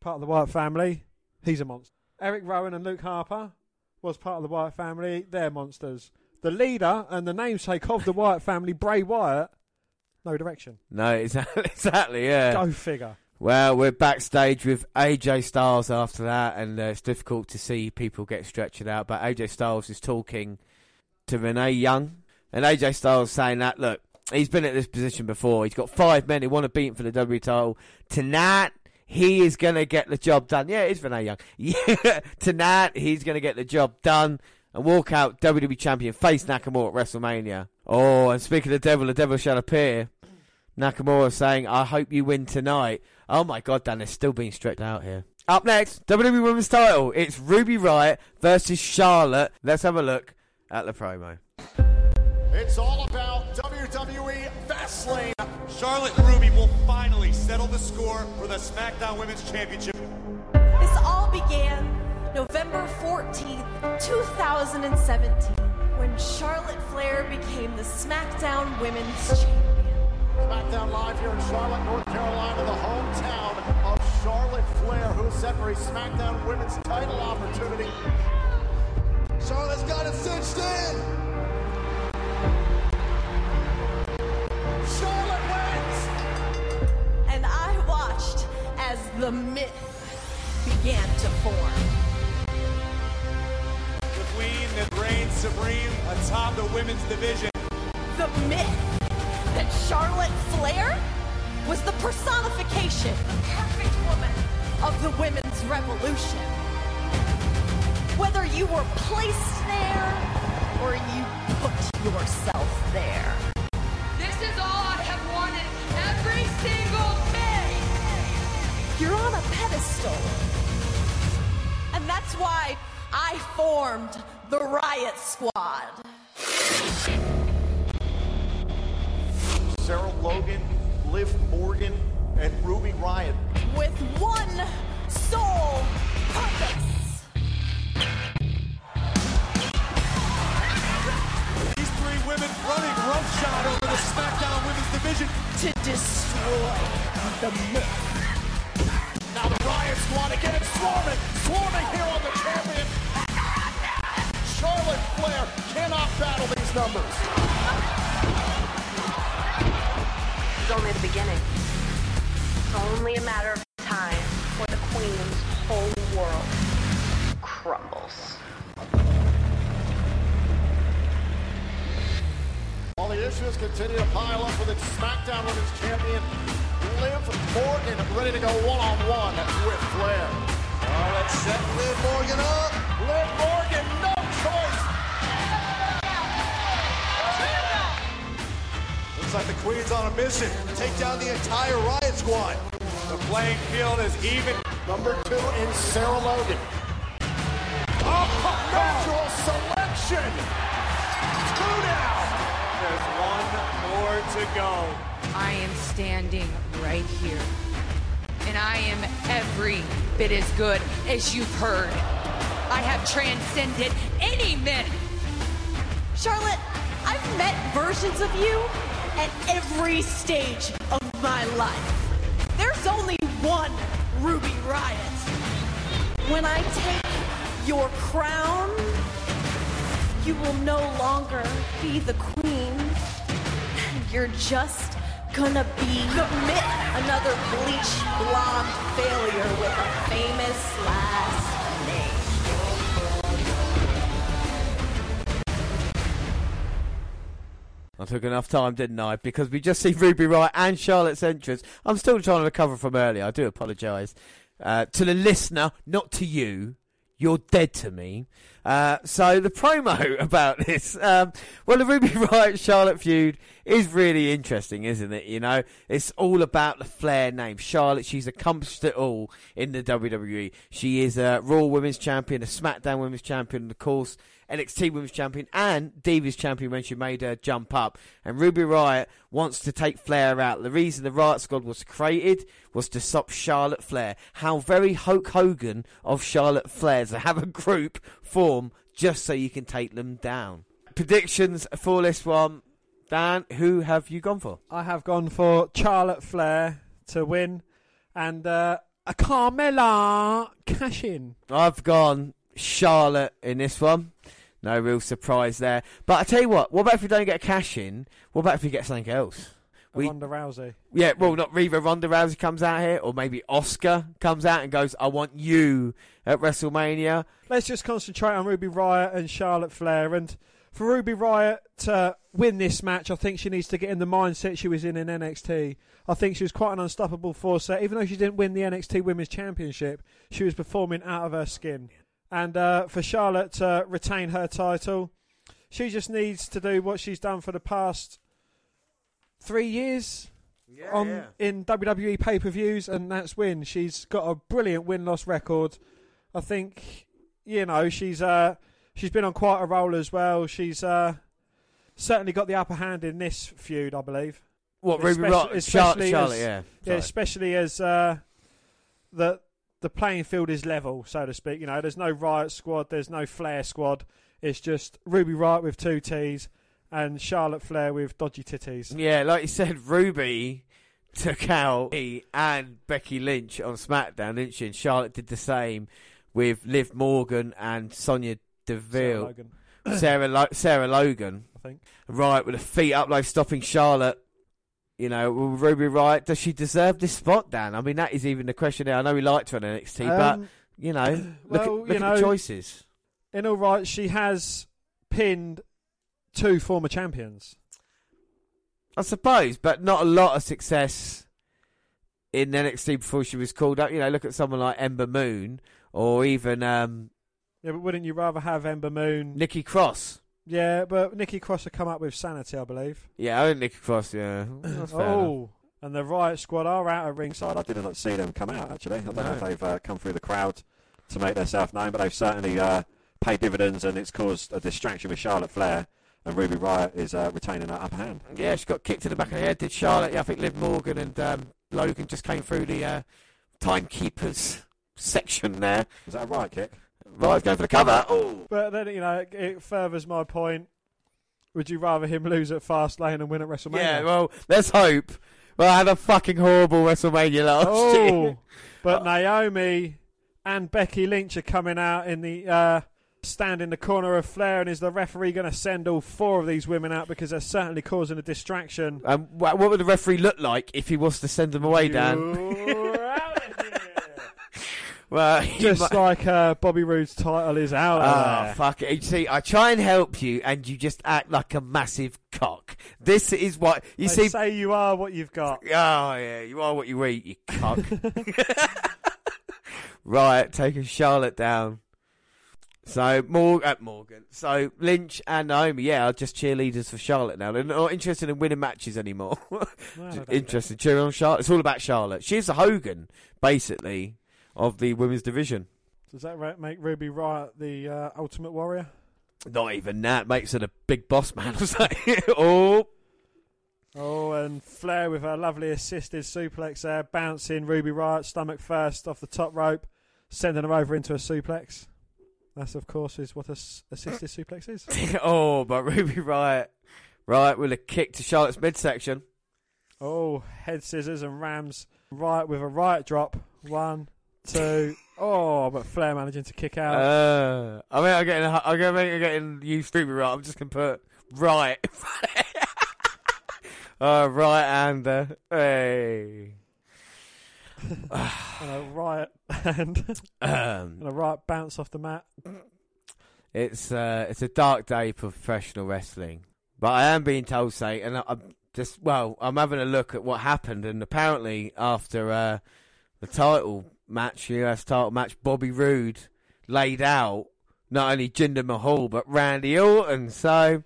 part of the Wyatt family, he's a monster. Eric Rowan and Luke Harper was part of the Wyatt family. They're monsters. The leader and the namesake of the Wyatt family, Bray Wyatt, no direction. no, exactly, exactly, yeah. Go figure. Well, we're backstage with AJ Styles after that, and uh, it's difficult to see people get stretched out. But AJ Styles is talking to Renee Young, and AJ Styles saying that look, he's been at this position before. He's got five men who want to beat him for the WWE title tonight. He is going to get the job done. Yeah, it's Renee Young. Yeah, tonight he's going to get the job done and walk out WWE champion, face Nakamura at WrestleMania. Oh, and speaking of the devil, the devil shall appear. Nakamura saying, I hope you win tonight. Oh my god, Dan, they're still being stretched out here. Up next, WWE Women's title. It's Ruby Riott versus Charlotte. Let's have a look at the promo. It's all about WWE Fastlane. Charlotte and Ruby will finally settle the score for the SmackDown Women's Championship. This all began November 14th, 2017, when Charlotte Flair became the SmackDown Women's Champion. SmackDown Live here in Charlotte, North Carolina, the hometown of Charlotte Flair, who's set for a SmackDown Women's title opportunity. Charlotte's got it cinched in. Charlotte wins. And I watched as the myth began to form. The queen that reigns supreme atop the women's division. The myth that Charlotte Flair was the personification, the perfect woman of the women's revolution. Whether you were placed there or you put yourself there. This is all I have wanted every single day. You're on a pedestal. And that's why I formed the Riott Squad. Sarah Logan, Liv Morgan, and Ruby Riott. with one sole purpose These three women running roughshod over the SmackDown Women's division. to destroy the myth. Now the Riott Squad again, swarming, swarming here on the champion. Charlotte Flair cannot battle these numbers. It's only the beginning. It's only a matter of time before the Queen's whole world crumbles. While the issues continue to pile up with its SmackDown Women's Champion, Liv Morgan ready to go one-on-one with Flair. Oh, let's set Liv Morgan up. Liv Morgan, like the Queen's on a mission. Take down the entire Riott Squad. The playing field is even. Number two in Sarah Logan. Oh, natural selection. two down. There's one more to go. I am standing right here. And I am every bit as good as you've heard. I have transcended any men. Charlotte, I've met versions of you at every stage of my life. There's only one Ruby Riott. When I take your crown, you will no longer be the queen. You're just gonna be myth, another bleach blonde failure with a famous last I took enough time, didn't I? Because we just see Ruby Riott and Charlotte's entrance. I'm still trying to recover from earlier. I do apologise. Uh, to the listener, not to you. You're dead to me. Uh, so the promo about this, um, well, the Ruby Riott Charlotte feud is really interesting, isn't it? You know, it's all about the Flair name. Charlotte, she's accomplished it all in the WWE. She is a Raw Women's Champion, a SmackDown Women's Champion, and of course, NXT Women's Champion and Divas Champion when she made her jump up. And Ruby Riott wants to take Flair out. The reason the Riott Squad was created was to stop Charlotte Flair. How very Hulk Hogan of Charlotte Flair to have a group form just so you can take them down. Predictions for this one. Dan, who have you gone for? I have gone for Charlotte Flair to win and uh, a Carmella cash in. I've gone Charlotte in this one. No real surprise there. But I tell you what, what about if we don't get a cash in? What about if we get something else? We, Ronda Rousey. yeah, well, not Reva Ronda Rousey comes out here, or maybe Asuka comes out and goes, I want you at WrestleMania. Let's just concentrate on Ruby Riott and Charlotte Flair. And for Ruby Riott to win this match, I think she needs to get in the mindset she was in in NXT. I think she was quite an unstoppable force there. Even though she didn't win the NXT Women's Championship, she was performing out of her skin. And uh, for Charlotte to retain her title, she just needs to do what she's done for the past three years on yeah. in WWE pay per views, and that's win. She's got a brilliant win loss record. I think you know she's uh she's been on quite a roll as well. She's uh certainly got the upper hand in this feud, I believe. What, Ruby Especially- Riott- especially Charlotte, as- yeah. yeah, especially as uh, the the playing field is level, so to speak. You know, there's no Riott Squad, there's no Flair Squad. It's just Ruby Riott with two T's and Charlotte Flair with dodgy titties. Yeah, like you said, Ruby took out me and Becky Lynch on SmackDown, didn't she? And Charlotte did the same with Liv Morgan and Sonya Deville. Sarah Logan. Sarah, Lo- Sarah Logan. I think. Right, with the feet up, like stopping Charlotte. You know, will Ruby Riott, does she deserve this spot, Dan? I mean, that is even the question there. I know we liked her on NXT, but, Um, you know, look, at, look you at know, the choices. In all right, she has pinned two former champions. I suppose, but not a lot of success in NXT before she was called up. You know, look at someone like Ember Moon or even um, Yeah, but wouldn't you rather have Ember Moon? Nikki Cross. Yeah, but Nikki Cross had come up with Sanity, I believe. Yeah, I think Nikki Cross. Yeah, That's fair enough. oh, and the Riott Squad are out at ringside. I did not see them come out actually. I don't know if they've uh, come through the crowd to make themselves known, but they've certainly uh, paid dividends, and it's caused a distraction with Charlotte Flair. And Ruby Riott is uh, retaining that upper hand. Yeah, she got kicked in the back of the head. Did Charlotte? Yeah, I think Liv Morgan and um, Logan just came through the uh, timekeepers section there. Is that a right kick? Right, going for the cover. Oh, But then you know it, it furthers my point. Would you rather him lose at Fastlane and win at WrestleMania? yeah. Well, let's hope. Well, I had a fucking horrible WrestleMania last year. Oh, but Naomi and Becky Lynch are coming out in the uh, stand in the corner of Flair, and is the referee going to send all four of these women out because they're certainly causing a distraction? Um, what would the referee look like if he was to send them away, Dan? well, Just might- like uh, Bobby Roode's title is out. Oh, there. fuck it. You see, I try and help you, and you just act like a massive cock. This is what you They see. say you are what you've got. Oh yeah, you are what you eat, you cock. right, taking Charlotte down. So Morgan, uh, Morgan. So Lynch and Naomi, yeah, are just cheerleaders for Charlotte now. They're not interested in winning matches anymore. I interested, cheering on Charlotte. It's all about Charlotte. She's a Hogan, basically, of the women's division. Does that make Ruby Riott the uh, Ultimate Warrior? Not even that. Makes it a big boss man. oh, Oh, and Flair with a lovely assisted suplex there, bouncing Ruby Riott stomach first off the top rope, sending her over into a suplex. That's of course is what a s- assisted suplex is. oh, but Ruby Riott, right with a kick to Charlotte's midsection. Oh, head scissors and rams right with a right drop. One, two. Oh, but Flair managing to kick out. Uh, I mean, I'm getting, I'm make, I'm getting to Ruby Riott. I'm just gonna put right. uh, right hander. Hey. and a right and, Um. and a right bounce off the mat. It's uh, it's a dark day for professional wrestling, but I am being told, say, and I- I'm just well, I'm having a look at what happened, and apparently after uh, the title match, US title match, Bobby Roode laid out not only Jinder Mahal but Randy Orton. So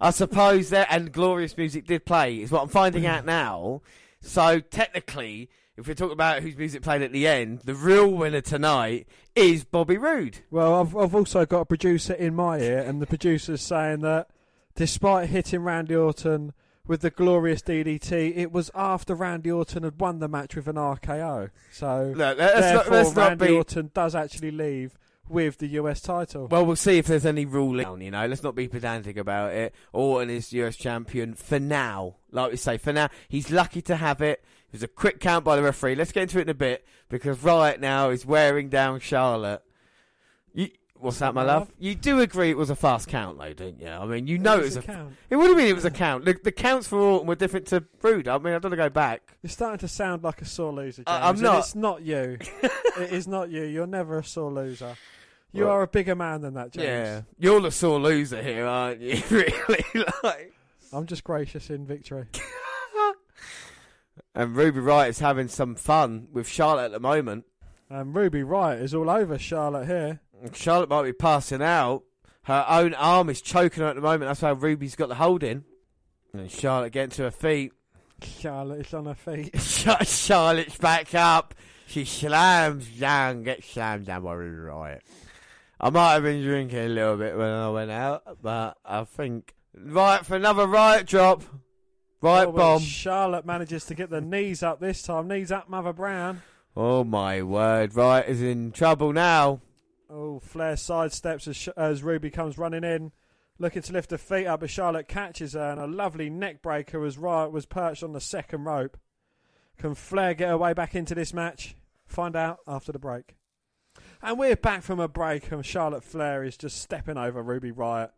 I suppose that and glorious music did play is what I'm finding out now. So technically, if we're talking about whose music played at the end, the real winner tonight is Bobby Roode. Well, I've I've also got a producer in my ear, and the producer's saying that despite hitting Randy Orton with the glorious DDT, it was after Randy Orton had won the match with an RKO. So not- therefore, not Randy be- Orton does actually leave with the US title. Well, we'll see if there's any ruling. You know, let's not be pedantic about it. Orton is US champion for now. Like we say, for now, he's lucky to have it. It was a quick count by the referee. Let's get into it in a bit because right now he's wearing down Charlotte. You, what's that, my love? You do agree it was a fast count, though, don't you? I mean, you know it was a a count. It would have been it was a count. The, the counts for Orton were different to Roode. I mean, I don't want to go back. You're starting to sound like a sore loser, James. I- I'm and not. It's not you. it is not you. You're never a sore loser. You Well- are a bigger man than that, James. Yeah, you're the sore loser here, aren't you? really, like. I'm just gracious in victory. And Ruby Riott is having some fun with Charlotte at the moment. And Ruby Riott is all over Charlotte here. Charlotte might be passing out. Her own arm is choking her at the moment. That's why Ruby's got the hold in. And Charlotte getting to her feet. Charlotte is on her feet. Charlotte's back up. She slams down, gets slammed down by Ruby Riott. I might have been drinking a little bit when I went out, but I think right for another riot drop. Riott Oh, bomb. Charlotte manages to get the knees up this time. Knees up, Mother Brown. Oh my word! Riott is in trouble now. Oh, Flair sidesteps as, as Ruby comes running in, looking to lift her feet up, but Charlotte catches her, and a lovely neck breaker as Riott was perched on the second rope. Can Flair get her way back into this match? Find out after the break. And we're back from a break, and Charlotte Flair is just stepping over Ruby Riott.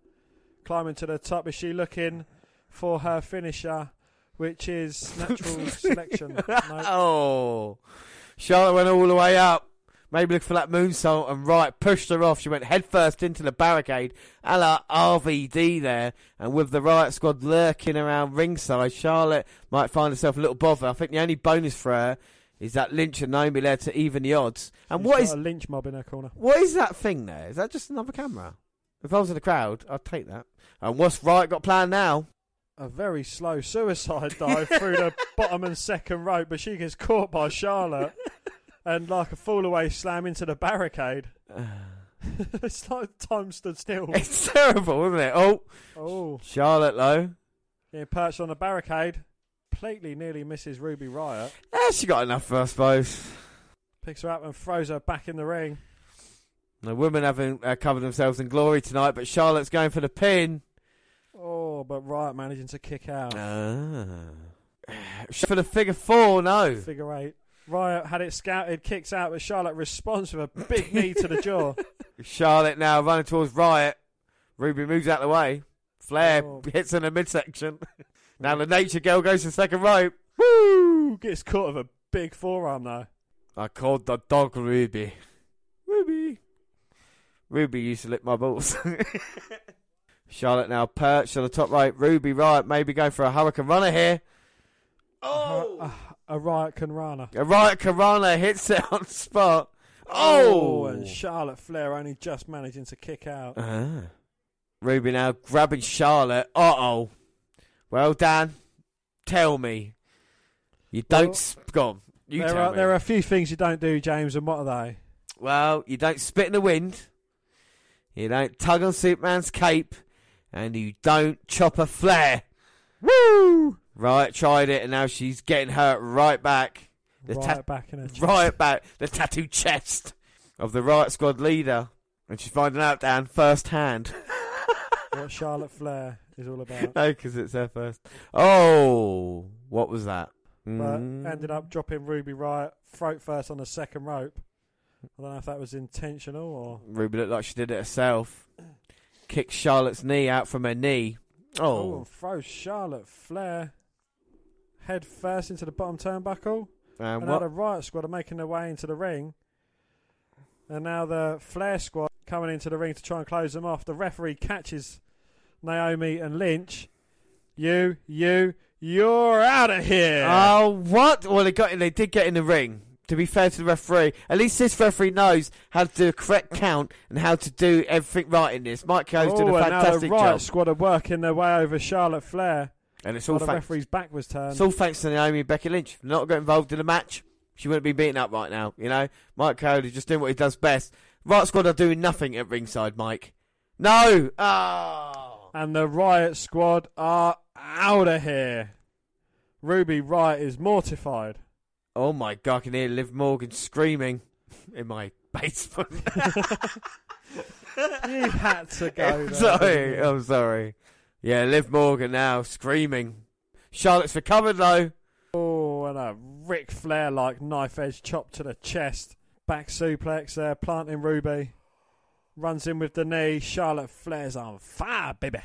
Climbing to the top, is she looking for her finisher, which is natural selection? No. Oh, Charlotte went all the way up. Maybe look for that moonsault and right pushed her off. She went headfirst into the barricade, a la RVD there. And with the Riott Squad lurking around ringside, Charlotte might find herself a little bother. I think the only bonus for her is that Lynch and Naomi there to even the odds. And She's what got is a lynch mob in her corner? what is that thing there? Is that just another camera? If I was in the crowd, I'd take that. And what's Riott got planned now? a very slow suicide dive through the bottom and second rope, but she gets caught by Charlotte and like a fall away slam into the barricade. it's like time stood still. It's terrible, isn't it? Oh, Oh, Charlotte low. getting perched on the barricade. Completely nearly misses Ruby Riott. Yeah, she got enough, I suppose. Picks her up and throws her back in the ring. The women haven't uh, covered themselves in glory tonight, but Charlotte's going for the pin. Oh, but Riott managing to kick out. Ah. For the figure four, no. Figure eight. Riott had it scouted, kicks out, but Charlotte responds with a big knee to the jaw. Charlotte now running towards Riott. Ruby moves out of the way. Flair Oh. hits in the midsection. now the Nature Girl goes to second rope. Woo! Gets caught with a big forearm though. I called the dog Ruby. Ruby. Ruby used to lick my balls. Charlotte now perched on the top rope. Ruby Riott maybe going for a hurricanrana here. Oh! A, a Riott can runner. A Riott Karana hits it on the spot. Oh! and Charlotte Flair only just managing to kick out. Ah. Ruby now grabbing Charlotte. Uh oh. Well, Dan, tell me. You don't. Well, s go on. You there tell are me. there are a few things you don't do, James, and what are they? Well, you don't spit in the wind. You don't tug on Superman's cape, and you don't chop a Flair. Woo! Right, tried it, and now she's getting hurt right back. The right ta- back in her chest. right back the tattooed chest of the Riott Squad leader, and she's finding out Dan first hand. what Charlotte Flair is all about. no, because it's her first. Oh, what was that? But Mm. ended up dropping Ruby Riott throat first on the second rope. I don't know if that was intentional or. Ruby looked like she did it herself. Kicked Charlotte's knee out from her knee. Oh, Oh, and throws Charlotte Flair head first into the bottom turnbuckle. and and now what? the Riott Squad are making their way into the ring. And now the Flair Squad coming into the ring to try and close them off. The referee catches Naomi and Lynch. You, you, you're out of here. Oh, what? Well, they got in. They did get in the ring. To be fair to the referee, at least this referee knows how to do a correct count and how to do everything right in this. Mike Co's doing Oh, a and now the fantastic Riott job, Squad are working their way over Charlotte Flair. And it's all the thanks. referee's back was turned. It's all thanks to Naomi and Becky Lynch. Not got involved in the match. She wouldn't be beaten up right now. You know, Mike Cody just doing what he does best. Riott Squad are doing nothing at ringside, Mike. No. Oh. And the Riott Squad are out of here. Ruby Riott is mortified. Oh my god, I can hear Liv Morgan screaming in my basement. You had to go there. sorry? I'm sorry. Yeah, Liv Morgan now screaming. Charlotte's recovered though. Oh, and a Ric Flair like knife edge chop to the chest. Back suplex there, planting Ruby. Runs in with the knee. Charlotte Flair's on fire, baby.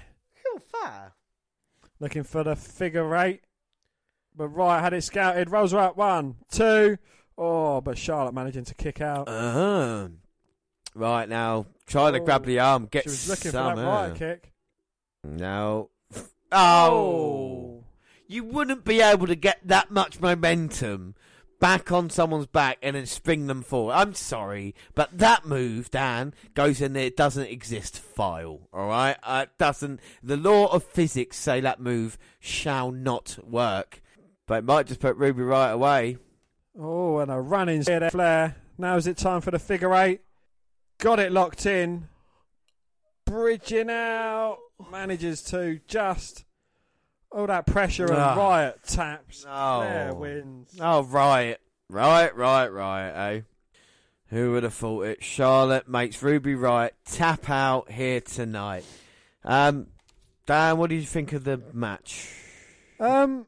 fire. Looking for the figure eight. But Riott had it scouted. Rolls her up. One, two. Oh, but Charlotte managing to kick out. Uh-huh. Right now, trying to Oh, grab the arm, get she was looking some. for that Riott uh, kick. No. Oh. You wouldn't be able to get that much momentum back on someone's back and then spring them forward. I'm sorry, but that move, Dan, goes in there. It doesn't exist. File. All right. Uh, it doesn't. The law of physics say that move shall not work. But it might just put Ruby right away. Oh, and a running there, Flair. Now is it time for the figure eight? Got it locked in. Bridging out. Manages to just. All that pressure and Ah. Riott taps. Oh. Flair wins. Oh, right. Right, right, right, eh? Who would have thought it? Charlotte makes Ruby Riott tap out here tonight. Um, Dan, what did you think of the match? Um,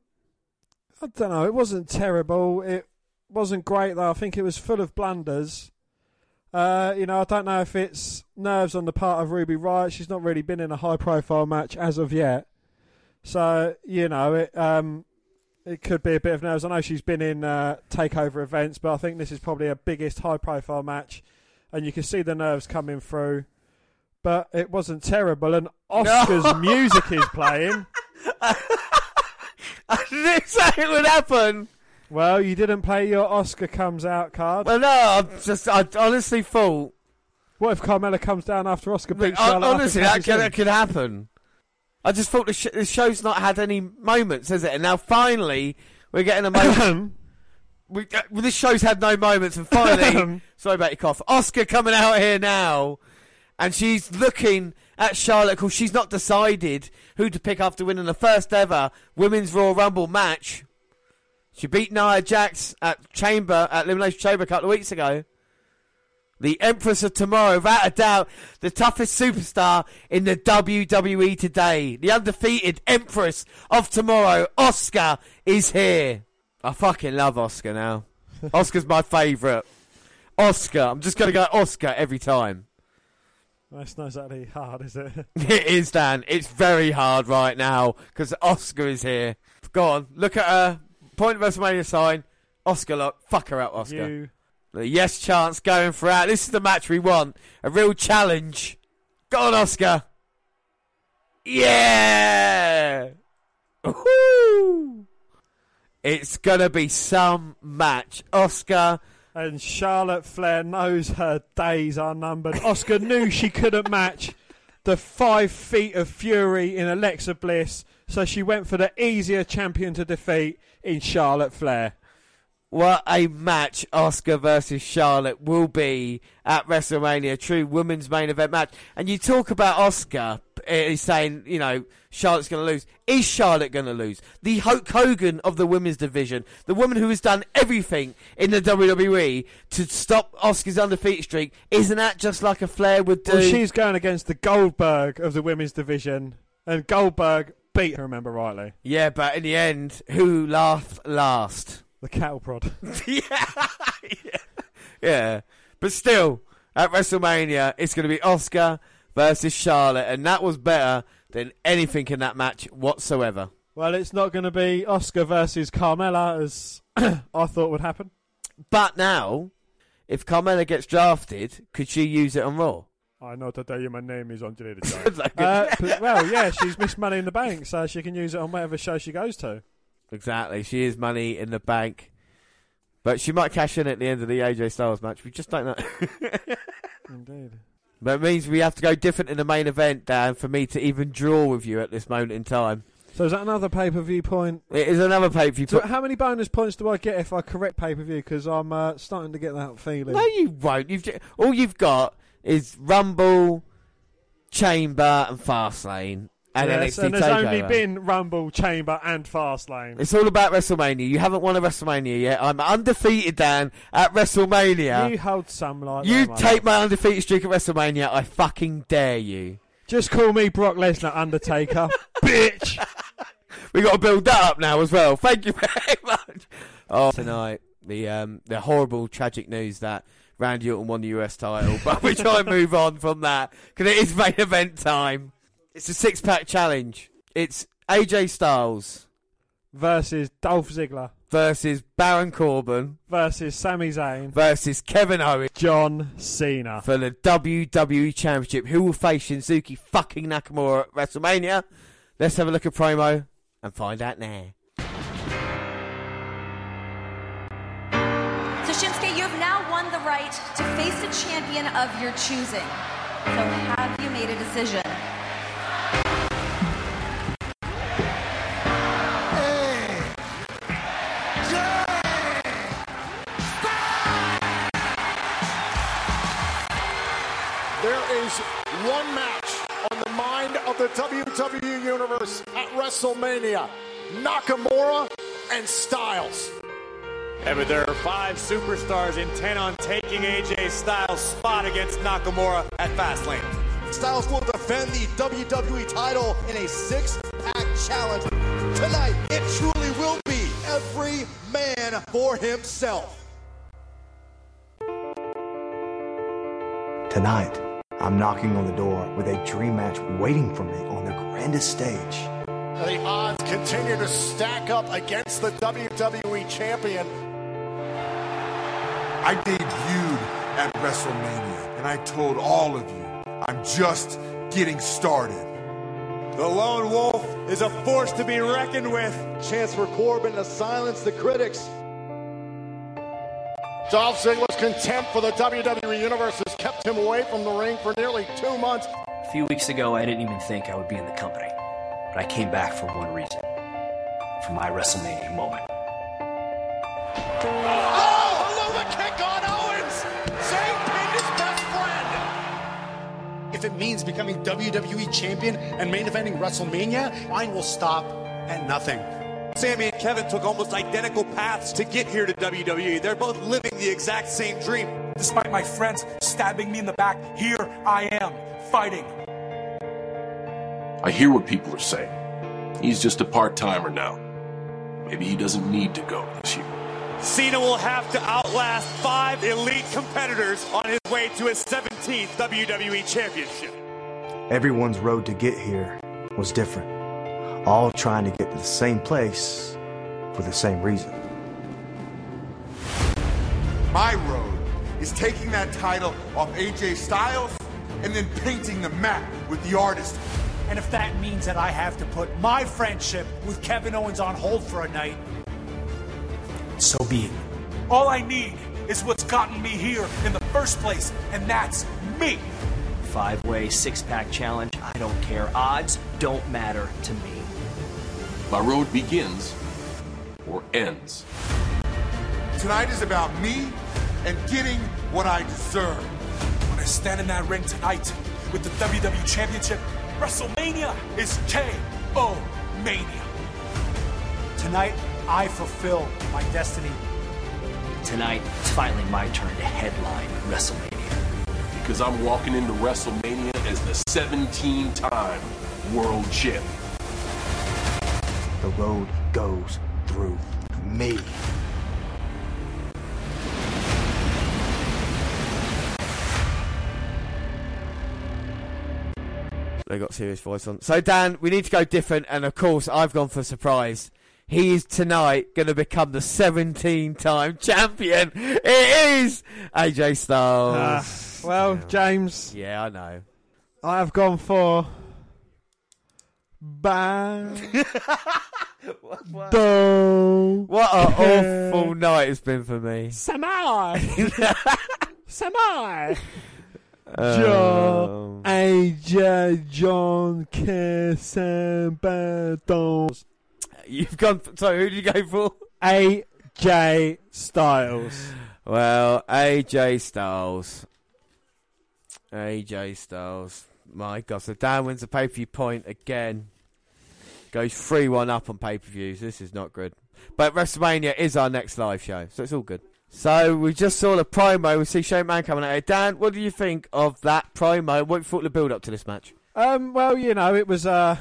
I don't know. It wasn't terrible. It wasn't great though. I think it was full of blunders. Uh, you know, I don't know if it's nerves on the part of Ruby Riott. She's not really been in a high-profile match as of yet. So you know, it um, it could be a bit of nerves. I know she's been in uh, takeover events, but I think this is probably her biggest high-profile match, and you can see the nerves coming through. But it wasn't terrible, and Asuka's music is playing. I didn't say it would happen. Well, you didn't play your Asuka comes out card. Well, no, I just, I honestly thought. What if Carmella comes down after Asuka beats I- Charlotte? honestly, that could, that could happen. I just thought the, sh- the show's not had any moments, has it? And now finally, we're getting a moment. we, uh, well, this show's had no moments, and finally, sorry about your cough. Asuka coming out here now, and she's looking at Charlotte because she's not decided who to pick after winning the first ever Women's Royal Rumble match. She beat Nia Jax at Chamber at Elimination Chamber a couple of weeks ago. The Empress of Tomorrow, without a doubt, the toughest superstar in the WWE today. The undefeated Empress of Tomorrow, Asuka, is here. I fucking love Asuka now. Asuka's my favourite. Asuka. I'm just going to go Asuka every time. That's not exactly hard, is it? It is, Dan. It's very hard right now because Asuka is here. Go on, look at her. Point of WrestleMania sign. Asuka, look. Fuck her out, Asuka. You. The yes chance going for out. This is the match we want. A real challenge. Go on, Asuka. Yeah. Woo. It's gonna be some match. Asuka. And Charlotte Flair knows her days are numbered. Asuka knew she couldn't match the five feet of fury in Alexa Bliss, so she went for the easier champion to defeat in Charlotte Flair. what a match Asuka versus Charlotte will be at WrestleMania, a true women's main event match. And you talk about Asuka, uh, he's saying, you know, Charlotte's going to lose. Is Charlotte going to lose? The Hulk Hogan of the women's division, the woman who has done everything in the WWE to stop Asuka's undefeated streak, isn't that just like a Flair would do? Well, she's going against the Goldberg of the women's division, and Goldberg beat her, remember rightly. Yeah, but in the end, who laughed last? The cattle prod. yeah, yeah. But still, at WrestleMania, it's going to be Asuka versus Charlotte, and that was better than anything in that match whatsoever. Well, it's not going to be Asuka versus Carmella as I thought would happen. But now, if Carmella gets drafted, could she use it on Raw? I know to tell you my name is the Giant. uh, but- well, yeah, she's missed Money in the Bank, so she can use it on whatever show she goes to. Exactly. She is money in the bank. But she might cash in at the end of the AJ Styles match. We just don't know. Indeed. but it means we have to go different in the main event, Dan, for me to even draw with you at this moment in time. So is that another pay per view point? It is another pay per view So how many bonus points do I get if I correct pay per view? Because I'm uh, starting to get that feeling. No, you won't. You've ju- all you've got is Rumble, Chamber, and Fastlane, and Yes, NXT and there's Takeover. only been Rumble, Chamber, and Fastlane. It's all about WrestleMania. You haven't won a WrestleMania yet. I'm undefeated, Dan, at WrestleMania. You hold some like You that, take my undefeated streak at WrestleMania. I fucking dare you. Just call me Brock Lesnar, Undertaker, bitch. We got to build that up now as well. Thank you very much. Oh, tonight the um, the horrible, tragic news that Randy Orton won the US title, but we try and move on from that because it is main event time. It's a six pack challenge. It's AJ Styles versus Dolph Ziggler versus Baron Corbin versus Sami Zayn versus Kevin Owens, John Cena for the WWE Championship. Who will face Shinsuke fucking Nakamura at WrestleMania? Let's have a look at promo and find out now. Face a champion of your choosing. So have you made a decision? There is one match on the mind of the WWE Universe at WrestleMania Nakamura and Styles. Yeah, but there are five superstars intent on taking AJ Styles' spot against Nakamura at Fastlane. Styles will defend the WWE title in a six pack challenge. Tonight, it truly will be every man for himself. Tonight, I'm knocking on the door with a dream match waiting for me on the grandest stage. The odds continue to stack up against the WWE champion. I debuted at WrestleMania, and I told all of you, I'm just getting started. The lone wolf is a force to be reckoned with. Chance for Corbin to silence the critics. Dolph Ziggler's contempt for the WWE Universe has kept him away from the ring for nearly two months. A few weeks ago, I didn't even think I would be in the company. But I came back for one reason for my WrestleMania moment. Oh, If it means becoming WWE champion and main eventing WrestleMania, mine will stop at nothing. Sami and Kevin took almost identical paths to get here to WWE. They're both living the exact same dream. Despite my friends stabbing me in the back, here I am, fighting. I hear what people are saying. He's just a part timer now. Maybe he doesn't need to go this year. Cena will have to outlast five elite competitors on his way to his 17th WWE Championship. Everyone's road to get here was different, all trying to get to the same place for the same reason. My road is taking that title off AJ Styles and then painting the map with the artist. And if that means that I have to put my friendship with Kevin Owens on hold for a night, So be it. all I need is what's gotten me here in the first place, and that's me. Five way, six pack challenge. I don't care. Odds don't matter to me. My road begins or ends Tonight is about me and getting what I deserve. When I stand in that ring tonight with the WWE Championship, WrestleMania is KO Mania. Tonight, I fulfill my destiny. Tonight, it's finally my turn to headline WrestleMania. Because I'm walking into WrestleMania as the 17 time world champ. The road goes through me. They got serious voice on. So Dan, we need to go different, and of course, I've gone for surprise. He is tonight going to become the 17-time champion. It is AJ Styles. Ah, well, James, yeah, I know. I have gone for. Bang. Do. What an awful night it's been for me. Samai. Samai. Um, John AJ John Casambaton. You've gone. Sorry, who did you go for? AJ Styles. Well, AJ Styles. AJ Styles. My God, so Dan wins the pay per view point again. Goes 3 1 up on pay per views. This is not good. But WrestleMania is our next live show, so it's all good. So we just saw the promo. We see Shane Man coming out here. Dan, what do you think of that promo? What thought of the build up to this match? Um, well, you know, it was uh,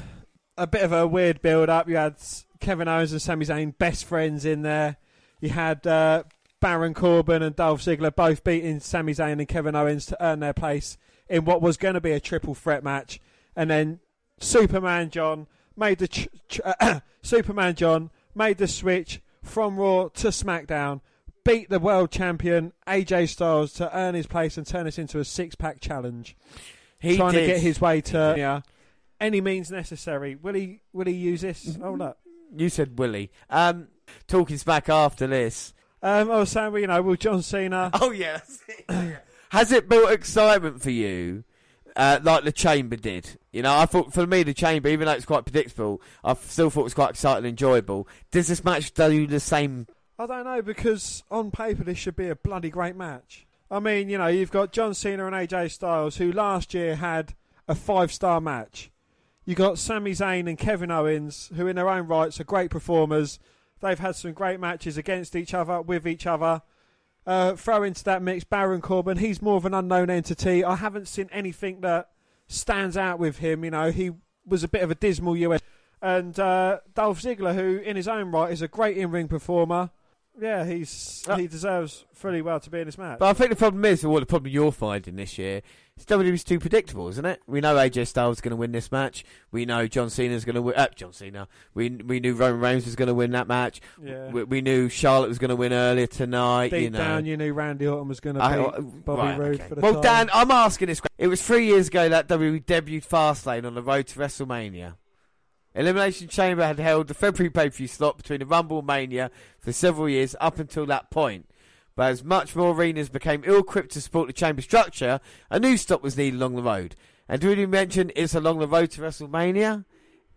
a bit of a weird build up. You had Kevin Owens and Sami Zayn, best friends in there. You had uh, Baron Corbin and Dolph Ziggler both beating Sami Zayn and Kevin Owens to earn their place in what was going to be a triple threat match. And then Superman John made the ch- ch- Superman John made the switch from Raw to SmackDown, beat the world champion AJ Styles to earn his place and turn this into a six pack challenge. He trying did. to get his way to yeah, any means necessary. Will he? Will he use this? Hold up. You said Willie. Um, talking smack after this. Um, I was saying, you know, will John Cena? Oh yeah. Has it built excitement for you, uh, like the Chamber did? You know, I thought for me the Chamber, even though it's quite predictable, I still thought it was quite exciting and enjoyable. Does this match do the same? I don't know because on paper this should be a bloody great match. I mean, you know, you've got John Cena and AJ Styles, who last year had a five-star match. You got Sami Zayn and Kevin Owens, who in their own rights are great performers. They've had some great matches against each other, with each other. Uh, throw into that mix Baron Corbin. He's more of an unknown entity. I haven't seen anything that stands out with him. You know, he was a bit of a dismal US. And uh, Dolph Ziggler, who in his own right is a great in-ring performer. Yeah, he's he deserves pretty well to be in this match. But I think the problem is, or the problem you're finding this year, is WWE's too predictable, isn't it? We know AJ Styles is going to win this match. We know John Cena's going to win. Uh, John Cena. We we knew Roman Reigns was going to win that match. Yeah. We, we knew Charlotte was going to win earlier tonight. Deep you know. down, you knew Randy Orton was going to beat Bobby right, Roode okay. for the Well, title. Dan, I'm asking this. question. It was three years ago that WWE debuted Fastlane on the road to WrestleMania. Elimination Chamber had held the February pay-per-view slot between the Rumble and Mania for several years up until that point. But as much more arenas became ill-equipped to support the Chamber structure, a new stop was needed along the road. And do we mention it's along the road to WrestleMania?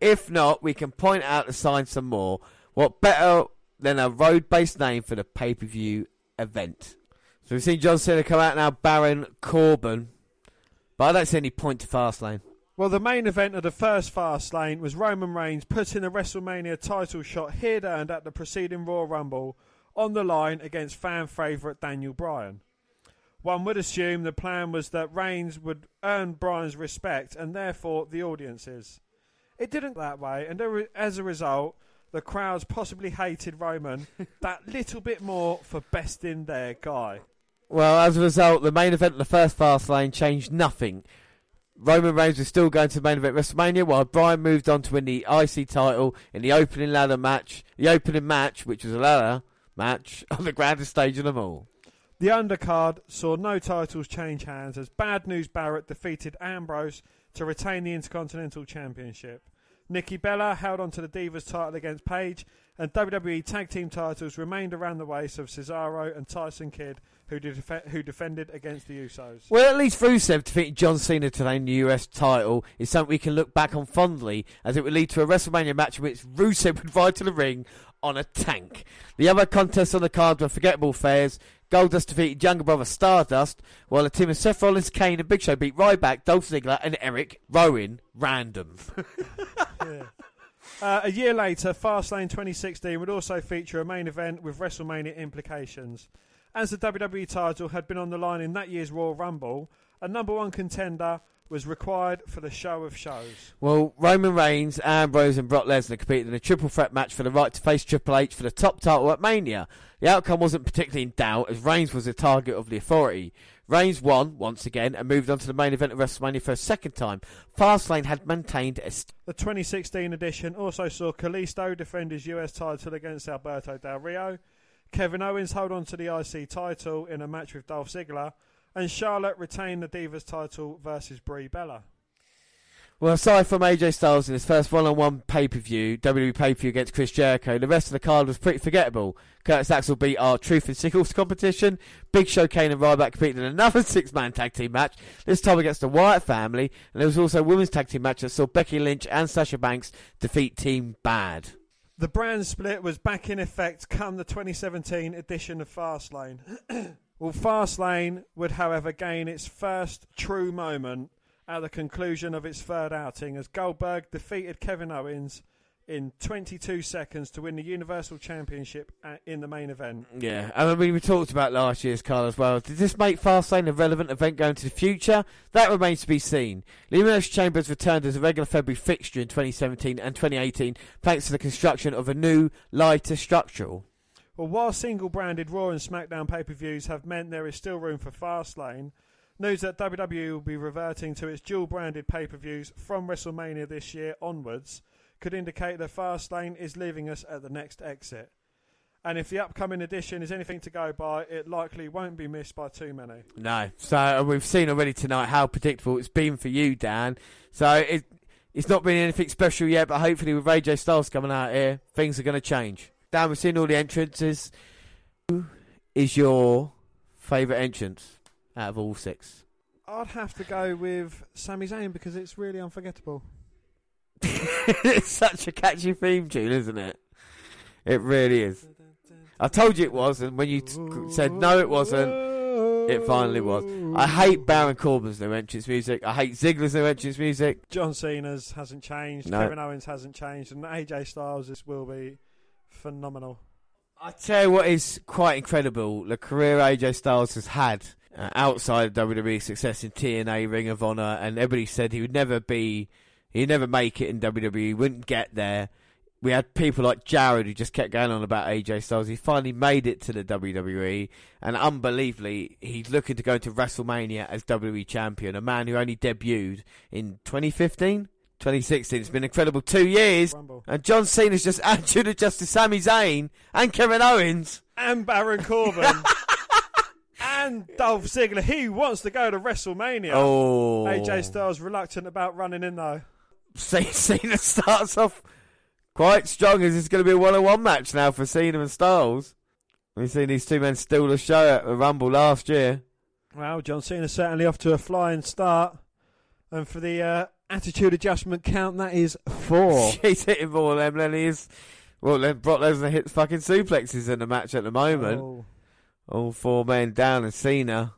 If not, we can point out the sign some more. What better than a road-based name for the pay-per-view event? So we've seen John Cena come out now, Baron Corbin. But I don't see any point to Fastlane. Well, the main event of the first fast lane was Roman Reigns putting the WrestleMania title shot he'd earned at the preceding Royal Rumble on the line against fan favourite Daniel Bryan. One would assume the plan was that Reigns would earn Bryan's respect and therefore the audience's. It didn't that way, and as a result, the crowds possibly hated Roman that little bit more for besting their guy. Well, as a result, the main event of the first Fastlane changed nothing. Roman Reigns was still going to main event WrestleMania, while Bryan moved on to win the IC title in the opening ladder match. The opening match, which was a ladder match, on the grandest stage of them all. The undercard saw no titles change hands as Bad News Barrett defeated Ambrose to retain the Intercontinental Championship. Nikki Bella held on to the Divas title against Paige, and WWE Tag Team titles remained around the waist of Cesaro and Tyson Kidd, who, def- who defended against the Usos. Well, at least Rusev defeating John Cena to retain the US title is something we can look back on fondly, as it would lead to a WrestleMania match in which Rusev would ride to the ring on a tank. The other contests on the card were forgettable affairs. Goldust defeated younger brother Stardust, while a team of Seth Rollins, Kane, and Big Show beat Ryback, Dolph Ziggler, and Eric Rowan. Random. Uh, a year later, Fastlane 2016 would also feature a main event with WrestleMania implications. As the WWE title had been on the line in that year's Royal Rumble, a number one contender was required for the show of shows. Well, Roman Reigns, Ambrose, and Brock Lesnar competed in a triple threat match for the right to face Triple H for the top title at Mania. The outcome wasn't particularly in doubt, as Reigns was the target of the authority. Reigns won once again and moved on to the main event of WrestleMania for a second time. Fastlane had maintained a st- The 2016 edition also saw Kalisto defend his US title against Alberto Del Rio, Kevin Owens hold on to the IC title in a match with Dolph Ziggler, and Charlotte retained the Divas title versus Brie Bella. Well, aside from AJ Styles in his first one-on-one pay-per-view, WWE pay-per-view against Chris Jericho, the rest of the card was pretty forgettable. Curtis Axel beat R-Truth and Singles competition. Big Show, Kane and Ryback competed in another six-man tag team match, this time against the Wyatt family. And there was also a women's tag team match that saw Becky Lynch and Sasha Banks defeat Team Bad. The brand split was back in effect come the 2017 edition of Fastlane. well, Fastlane would, however, gain its first true moment at the conclusion of its third outing as Goldberg defeated Kevin Owens in 22 seconds to win the Universal Championship at, in the main event. Yeah, and I mean, we talked about last year's card as well. Did this make Fastlane a relevant event going to the future? That remains to be seen. The Elimination Chambers returned as a regular February fixture in 2017 and 2018 thanks to the construction of a new, lighter structural. Well, while single branded Raw and SmackDown pay per views have meant there is still room for Fastlane, news that WWE will be reverting to its dual branded pay per views from WrestleMania this year onwards could indicate that Fastlane is leaving us at the next exit. And if the upcoming edition is anything to go by, it likely won't be missed by too many. No. So uh, we've seen already tonight how predictable it's been for you, Dan. So it, it's not been anything special yet, but hopefully with AJ Styles coming out here, things are going to change. Dan, we've seen all the entrances. Who is your favourite entrance out of all six? I'd have to go with Sami Zayn because it's really unforgettable. it's such a catchy theme tune, isn't it? It really is. I told you it was, and when you t- said no, it wasn't, it finally was. I hate Baron Corbin's new entrance music. I hate Ziggler's new entrance music. John Cena's hasn't changed. No. Kevin Owens hasn't changed, and AJ Styles is, will be phenomenal. I tell you what is quite incredible: the career AJ Styles has had uh, outside of WWE success in TNA, Ring of Honor, and everybody said he would never be, he'd never make it in WWE, he wouldn't get there. We had people like Jared who just kept going on about AJ Styles. He finally made it to the WWE, and unbelievably, he's looking to go to WrestleMania as WWE champion. A man who only debuted in 2015. 2016. It's been incredible two years. And John Cena's just just to Sami Zayn and Kevin Owens. And Baron Corbin. and Dolph Ziggler. He wants to go to WrestleMania. Oh. AJ Styles reluctant about running in though. Cena starts off quite strong as it's going to be a one-on-one match now for Cena and Styles. We've seen these two men steal the show at the Rumble last year. Well, John Cena's certainly off to a flying start. And for the uh, attitude adjustment count, that is four. He's hitting more than them than he is. Well, then Brock Lesnar hits fucking suplexes in the match at the moment. Oh. All four men down, and Cena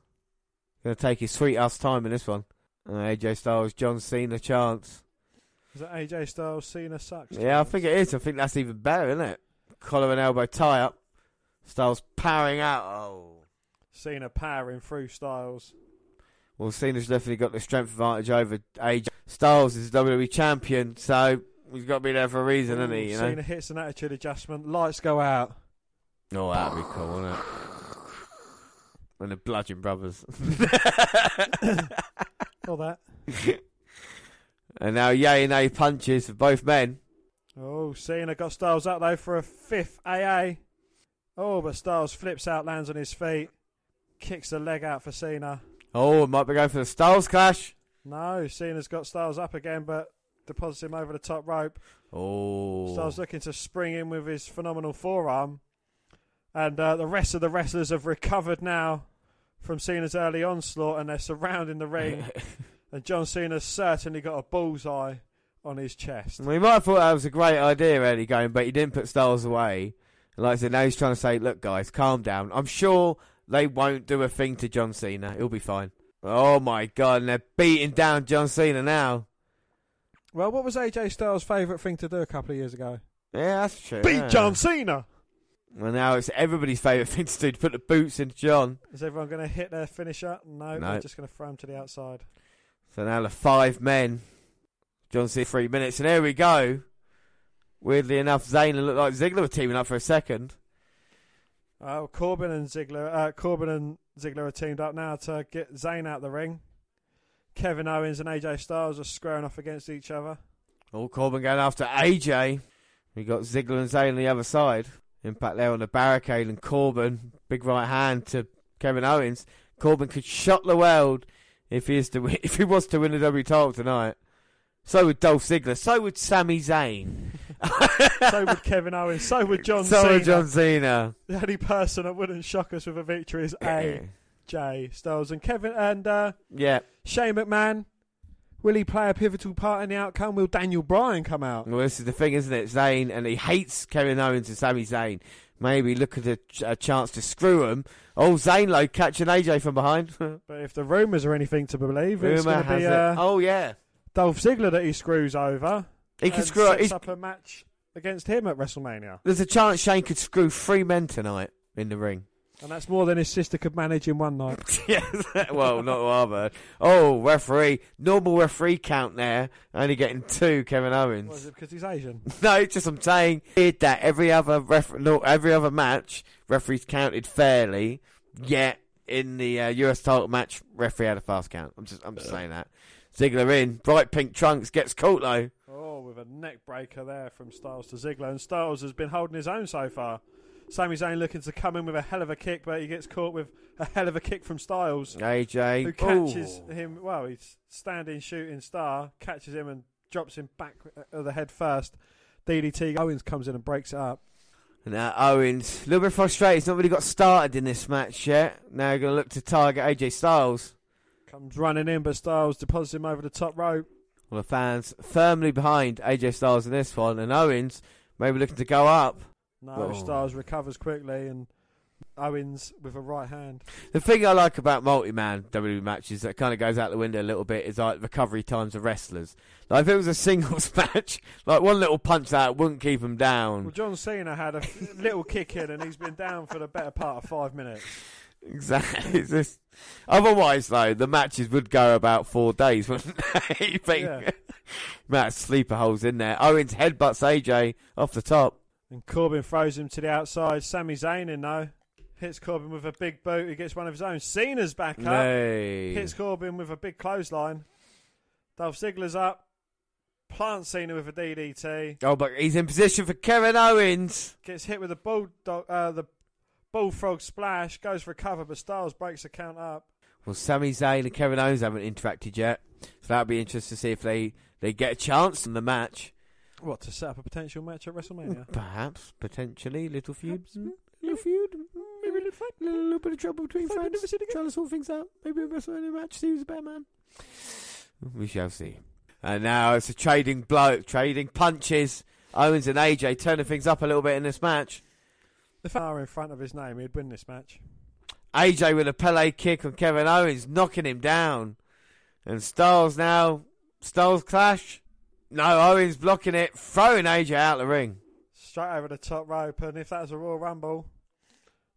going to take his sweet ass time in this one. And AJ Styles, John Cena chance. Is that AJ Styles? Cena sucks. Yeah, I think it is. I think that's even better, isn't it? Collar and elbow tie up. Styles powering out. Oh. Cena powering through Styles. Well, Cena's definitely got the strength advantage over AJ. Styles is WWE champion, so he's got to be there for a reason, isn't he? You know? Cena hits an attitude adjustment. Lights go out. Oh, that'd be cool, wouldn't it? And the Bludgeon Brothers. All that. and now yay and nay punches for both men. Oh, Cena got Styles up though for a fifth AA. Oh, but Styles flips out, lands on his feet, kicks the leg out for Cena. Oh, might be going for the Styles clash. No, Cena's got Styles up again, but deposits him over the top rope. Oh. Styles looking to spring in with his phenomenal forearm. And uh, the rest of the wrestlers have recovered now from Cena's early onslaught and they're surrounding the ring. and John Cena's certainly got a bullseye on his chest. We might have thought that was a great idea, early going, but he didn't put Styles away. And like I said, now he's trying to say, look, guys, calm down. I'm sure they won't do a thing to John Cena. He'll be fine. Oh, my God. And they're beating down John Cena now. Well, what was AJ Styles' favourite thing to do a couple of years ago? Yeah, that's true. Beat yeah. John Cena. Well, now it's everybody's favourite thing to do to put the boots into John. Is everyone going to hit their finisher? No, No. they're just going to throw him to the outside. So now the five men. John Cena, three minutes. And there we go. Weirdly enough, Zayn looked like Ziggler were teaming up for a second. Uh, Corbin and Ziggler, uh, Corbin and Ziggler are teamed up now to get Zayn out the ring. Kevin Owens and AJ Styles are squaring off against each other. All Corbin going after AJ. We got Ziggler and Zayn on the other side. Impact there on the barricade and Corbin, big right hand to Kevin Owens. Corbin could shock the world if he is to win, if he was to win the W title tonight. So would Dolph Ziggler. So would Sami Zayn. so would Kevin Owens. So would John So Cena. would John Cena. The only person that wouldn't shock us with a victory is AJ Styles and Kevin and uh, Yeah. Shane McMahon. Will he play a pivotal part in the outcome? Will Daniel Bryan come out? Well, this is the thing, isn't it? Zayn, and he hates Kevin Owens and Sami Zayn. Maybe look at a, a chance to screw him. Oh, Zayn low catching AJ from behind. But if the rumours are anything to believe, it's Rumour going to be uh, Oh yeah, Dolph Ziggler that he screws over. He can screw- sets up a match against him at WrestleMania, there's a chance Shane could screw three men tonight in the ring. And that's more than his sister could manage in one night. yes, well, not what Oh, referee, normal referee count there. Only getting two, Kevin Owens. Was it because he's Asian? No, it's just I'm saying did that every other ref- no, every other match referees counted fairly. Yet in the uh, US title match, referee had a fast count. I'm just I'm just saying that. Ziggler in bright pink trunks gets caught though. Oh, with a neck breaker there from Styles to Ziggler, and Styles has been holding his own so far. Sami Zayn looking to come in with a hell of a kick, but he gets caught with a hell of a kick from Styles. AJ who catches Ooh. him. Well, he's standing shooting star, catches him and drops him back uh, of the head first. DDT Owens comes in and breaks it up. Now uh, Owens a little bit frustrated. He's not really got started in this match yet. Now going to look to target AJ Styles. Comes running in, but Styles deposits him over the top rope. Well, the fans firmly behind AJ Styles in this one, and Owens maybe looking to go up. No, Oh. Styles recovers quickly, and Owens with a right hand. The thing I like about multi-man WWE matches that kind of goes out the window a little bit is like recovery times of wrestlers. Like if it was a singles match, like one little punch out wouldn't keep him down. Well, John Cena had a little kick in, and he's been down for the better part of five minutes. Exactly. Just- Otherwise, though, the matches would go about four days, wouldn't they? Yeah. Matt sleeper holes in there. Owens headbutts AJ off the top. And Corbin throws him to the outside. Sami Zayn in though. Hits Corbin with a big boot. He gets one of his own. Cena's back up. Nay. Hits Corbin with a big clothesline. Dolph Ziggler's up. Plants Cena with a DDT. Oh, but he's in position for Kevin Owens. Gets hit with the bulldog, uh, the bullfrog splash. Goes for a cover, but Styles breaks the count up. Well, Sami Zayn and Kevin Owens haven't interacted yet, so that'll be interesting to see if they, they get a chance in the match. What to set up a potential match at WrestleMania? Perhaps, potentially, little feud, mm, little feud, mm, maybe a little fight, a little, bit of trouble between friends, trying to sort things out. Maybe a WrestleMania match, see who's a better man. We shall see. And now it's a trading blow, trading punches. Owens and AJ turning things up a little bit in this match. If I were in front of his name, he'd win this match. AJ with a Pele kick on Kevin Owens, knocking him down. And Styles now, Styles clash. No, Owens blocking it, throwing AJ out the ring. Straight over the top rope, and if that was a Royal Rumble,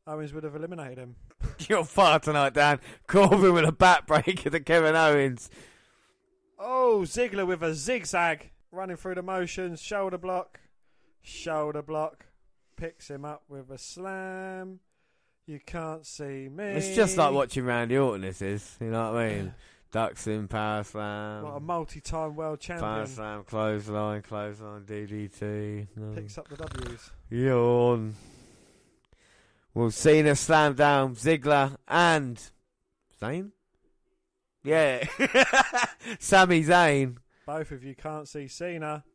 Owens would have eliminated him. You're far tonight, Dan. Corbin with a backbreaker to Kevin Owens. Oh, Ziggler with a zigzag, running through the motions, shoulder block, shoulder block, picks him up with a slam. You can't see me. It's just like watching Randy Orton, this is. You know what I mean? Ducks in, power slam. What a multi-time world champion. Power slam, clothesline, clothesline, DDT. No. picks up the W's. Yawn. Well, Cena slam down Ziggler and Zayn. Yeah, Sami Zayn. Both of you can't see Cena.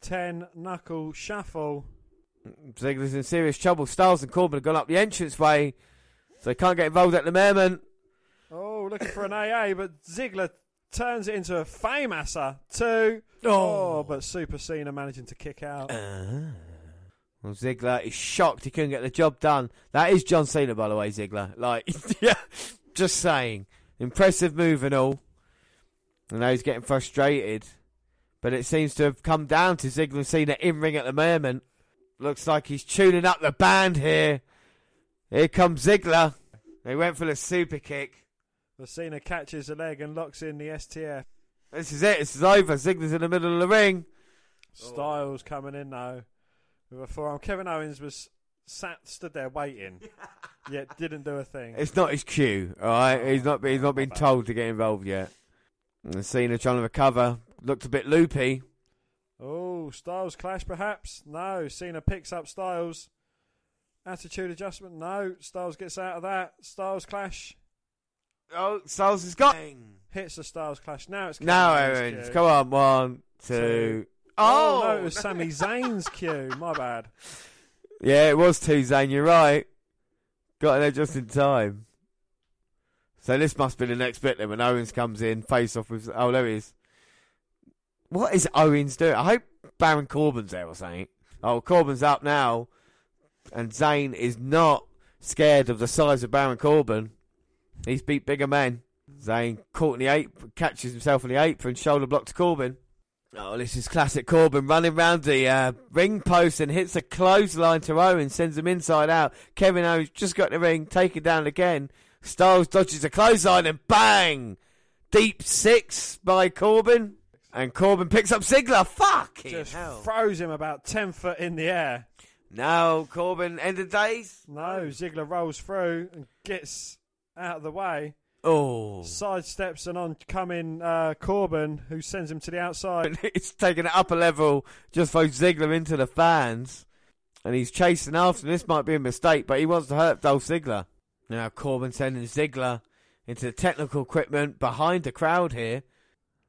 Ten knuckle shuffle. Ziggler's in serious trouble. Styles and Corbin have gone up the entranceway, so they can't get involved at the moment. Oh, looking for an AA, but Ziggler turns it into a Fameasser. Two. Oh. oh, but Super Cena managing to kick out. Ah. Well, Ziggler is shocked he couldn't get the job done. That is John Cena, by the way, Ziggler. Like, yeah, just saying. Impressive move and all. I know he's getting frustrated, but it seems to have come down to Ziggler and Cena in ring at the moment. Looks like he's tuning up the band here. Here comes Ziggler. They went for the super kick. Cena catches a leg and locks in the STF. This is it. This is over. Ziggler's in the middle of the ring. Styles coming in now with a forearm. Kevin Owens was sat stood there waiting, yet didn't do a thing. It's not his cue, all right. He's not. He's not been told to get involved yet. And Cena trying to recover. Looked a bit loopy. Oh, Styles clash perhaps? No. Cena picks up Styles. Attitude adjustment? No. Styles gets out of that. Styles clash. Oh, Styles has got. Hits the Styles clash. Now it's Now, Owens' Owens. cue. Come on, one, two. Two. Oh, oh no, it was Sami Zayn's cue. My bad. Yeah, it was two, Zayn. You're right. Got in there just in time. So this must be the next bit then when Owens comes in, face off with. Oh, there he is. What is Owens doing? I hope Baron Corbin's there or something. Oh, Corbin's up now, and Zayn is not scared of the size of Baron Corbin. He's beat bigger men. Zayn caught in the apron, catches himself in the apron, shoulder block to Corbin. Oh, this is classic Corbin running round the uh, ring post and hits a clothesline to Owens, sends him inside out. Kevin Owens just got in the ring, taken down again. Styles dodges a clothesline and bang! Deep six by Corbin. And Corbin picks up Ziggler. Fuck Just hell. throws him about 10 foot in the air. No, Corbin, end of days? No, Ziggler rolls through and gets out of the way. Oh. Sidesteps and on coming uh, Corbin, who sends him to the outside. it's taking it up a level, just throws Ziggler into the fans. And he's chasing after him. This might be a mistake, but he wants to hurt Dolph Ziggler. Now Corbin sending Ziggler into the technical equipment behind the crowd here.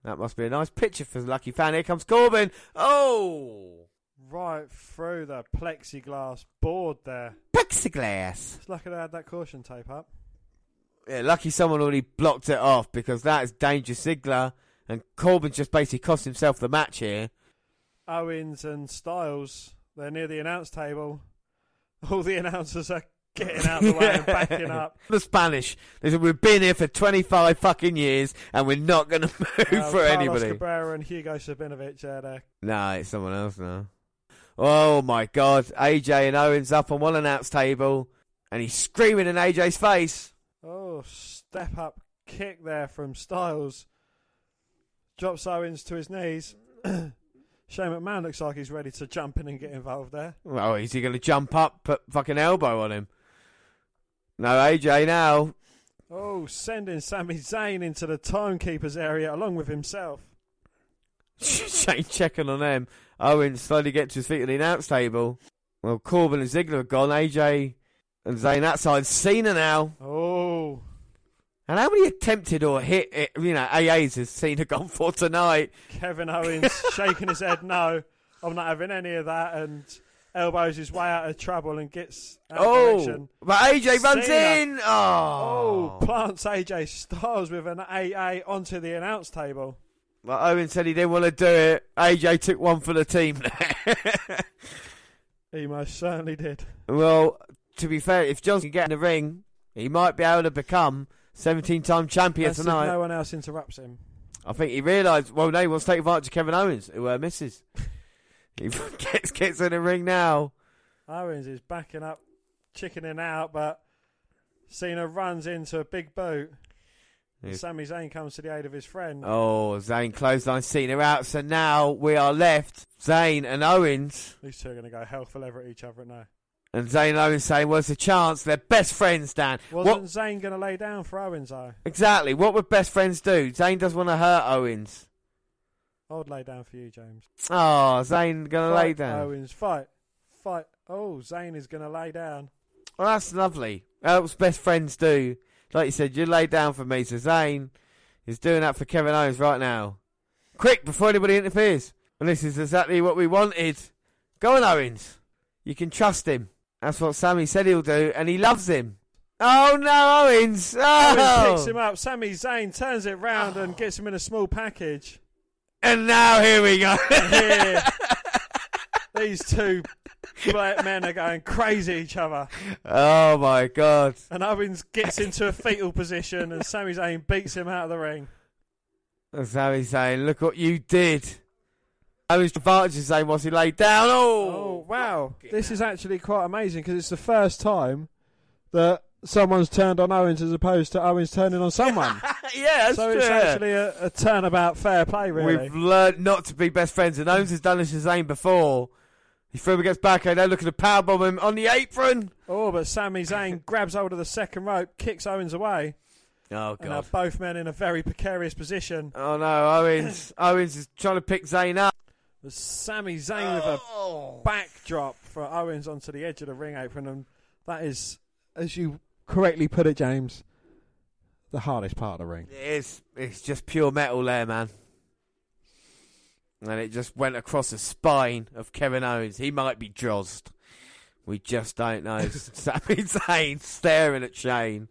That must be a nice picture for the lucky fan. Here comes Corbin. Oh! Right through the plexiglass board there. Plexiglass. It's lucky they had that caution tape up. Yeah, lucky someone already blocked it off because that is dangerous Ziggler. And Corbin just basically cost himself the match here. Owens and Styles, they're near the announce table. All the announcers are getting out of the way and backing up. The Spanish. They said, We've been here for 25 fucking years and we're not going to move Uh, for Carlos anybody. Cabrera and Hugo Savinovich are there. No, it's someone else now. Oh my god. AJ and Owens up on one announce table and he's screaming in AJ's face. Oh, step up kick there from Styles. Drops Owens to his knees. Shane McMahon looks like he's ready to jump in and get involved there. Oh, is he going to jump up, put fucking elbow on him? No, AJ now. Oh, sending Sami Zayn into the timekeeper's area along with himself. Shane checking on them. Owens slowly gets to his feet at the announce table. Well, Corbin and Ziggler have gone. AJ and Zayn outside. Cena now. Oh. And how many attempted or hit, eh, you know, AAs has Cena gone for tonight? Kevin Owens shaking his head, no, I'm not having any of that, and elbows his way out of trouble and gets out Oh, direction. but AJ runs Cena- in. Oh. Oh, plants AJ Styles with an AA onto the announce table. Well, Owen said he didn't want to do it. AJ took one for the team. He most certainly did. well, to be fair, if Johnson can get in the ring, he might be able to become 17 time champion That's if tonight. no one else interrupts him. I think he realised, well, no, he wants to take advantage of Kevin Owens, who uh, misses. he gets, gets in the ring now. Owens is backing up, chickening out, but Cena runs into a big boot. Yes. Sami Zayn comes to the aid of his friend. Oh, Zayn clothesline Cena out, so now we are left Zayn and Owens. These two are going to go hell for leather at each other now. And Zayn and Owens saying, well, it's a chance. They're best friends, Dan. Wasn't What, Zayn going to lay down for Owens, though? exactly. What would best friends do? Zayn doesn't want to hurt Owens. I would lay down for you, James. Oh, Zayn going to lay down. Owens, fight. Fight. Oh, Zayn is going to lay down. Well, that's lovely. That's what best friends do. Like you said, you lay down for me. So Zayn is doing that for Kevin Owens right now. Quick, before anybody interferes. And this is exactly what we wanted. Go on, Owens. You can trust him. That's what Sami said he'll do, and he loves him. Oh no, Owens! Owens Oh, picks him up. Sami Zayn turns it round and gets him in a small package. and now here we go. Here, these two black men are going crazy at each other. oh my god! And Owens gets into a fetal position, and Sami Zayn beats him out of the ring. He's saying, "Look what you did." Owens advantage is saying, "What's he laid down?" Oh, Oh wow! This is actually quite amazing because it's the first time that someone's turned on Owens as opposed to Owens turning on someone. yeah, that's so true. it's actually a, a turnabout fair play, really. We've learned not to be best friends, and Owens has done this to Zayn before. He threw him against back, and they're looking to powerbomb him on the apron. Oh, but Sami Zayn grabs hold of the second rope, kicks Owens away, Oh god! both men in a very precarious position. Oh no, Owens! Owens is trying to pick Zayn up. There's Sami Zayn with a Oh. backdrop for Owens onto the edge of the ring apron, and that is, as you correctly put it, James, the hardest part of the ring. It is. It's just pure metal there, man. And it just went across the spine of Kevin Owens. He might be Drozzed. We just don't know. Sami Zayn staring at Shane.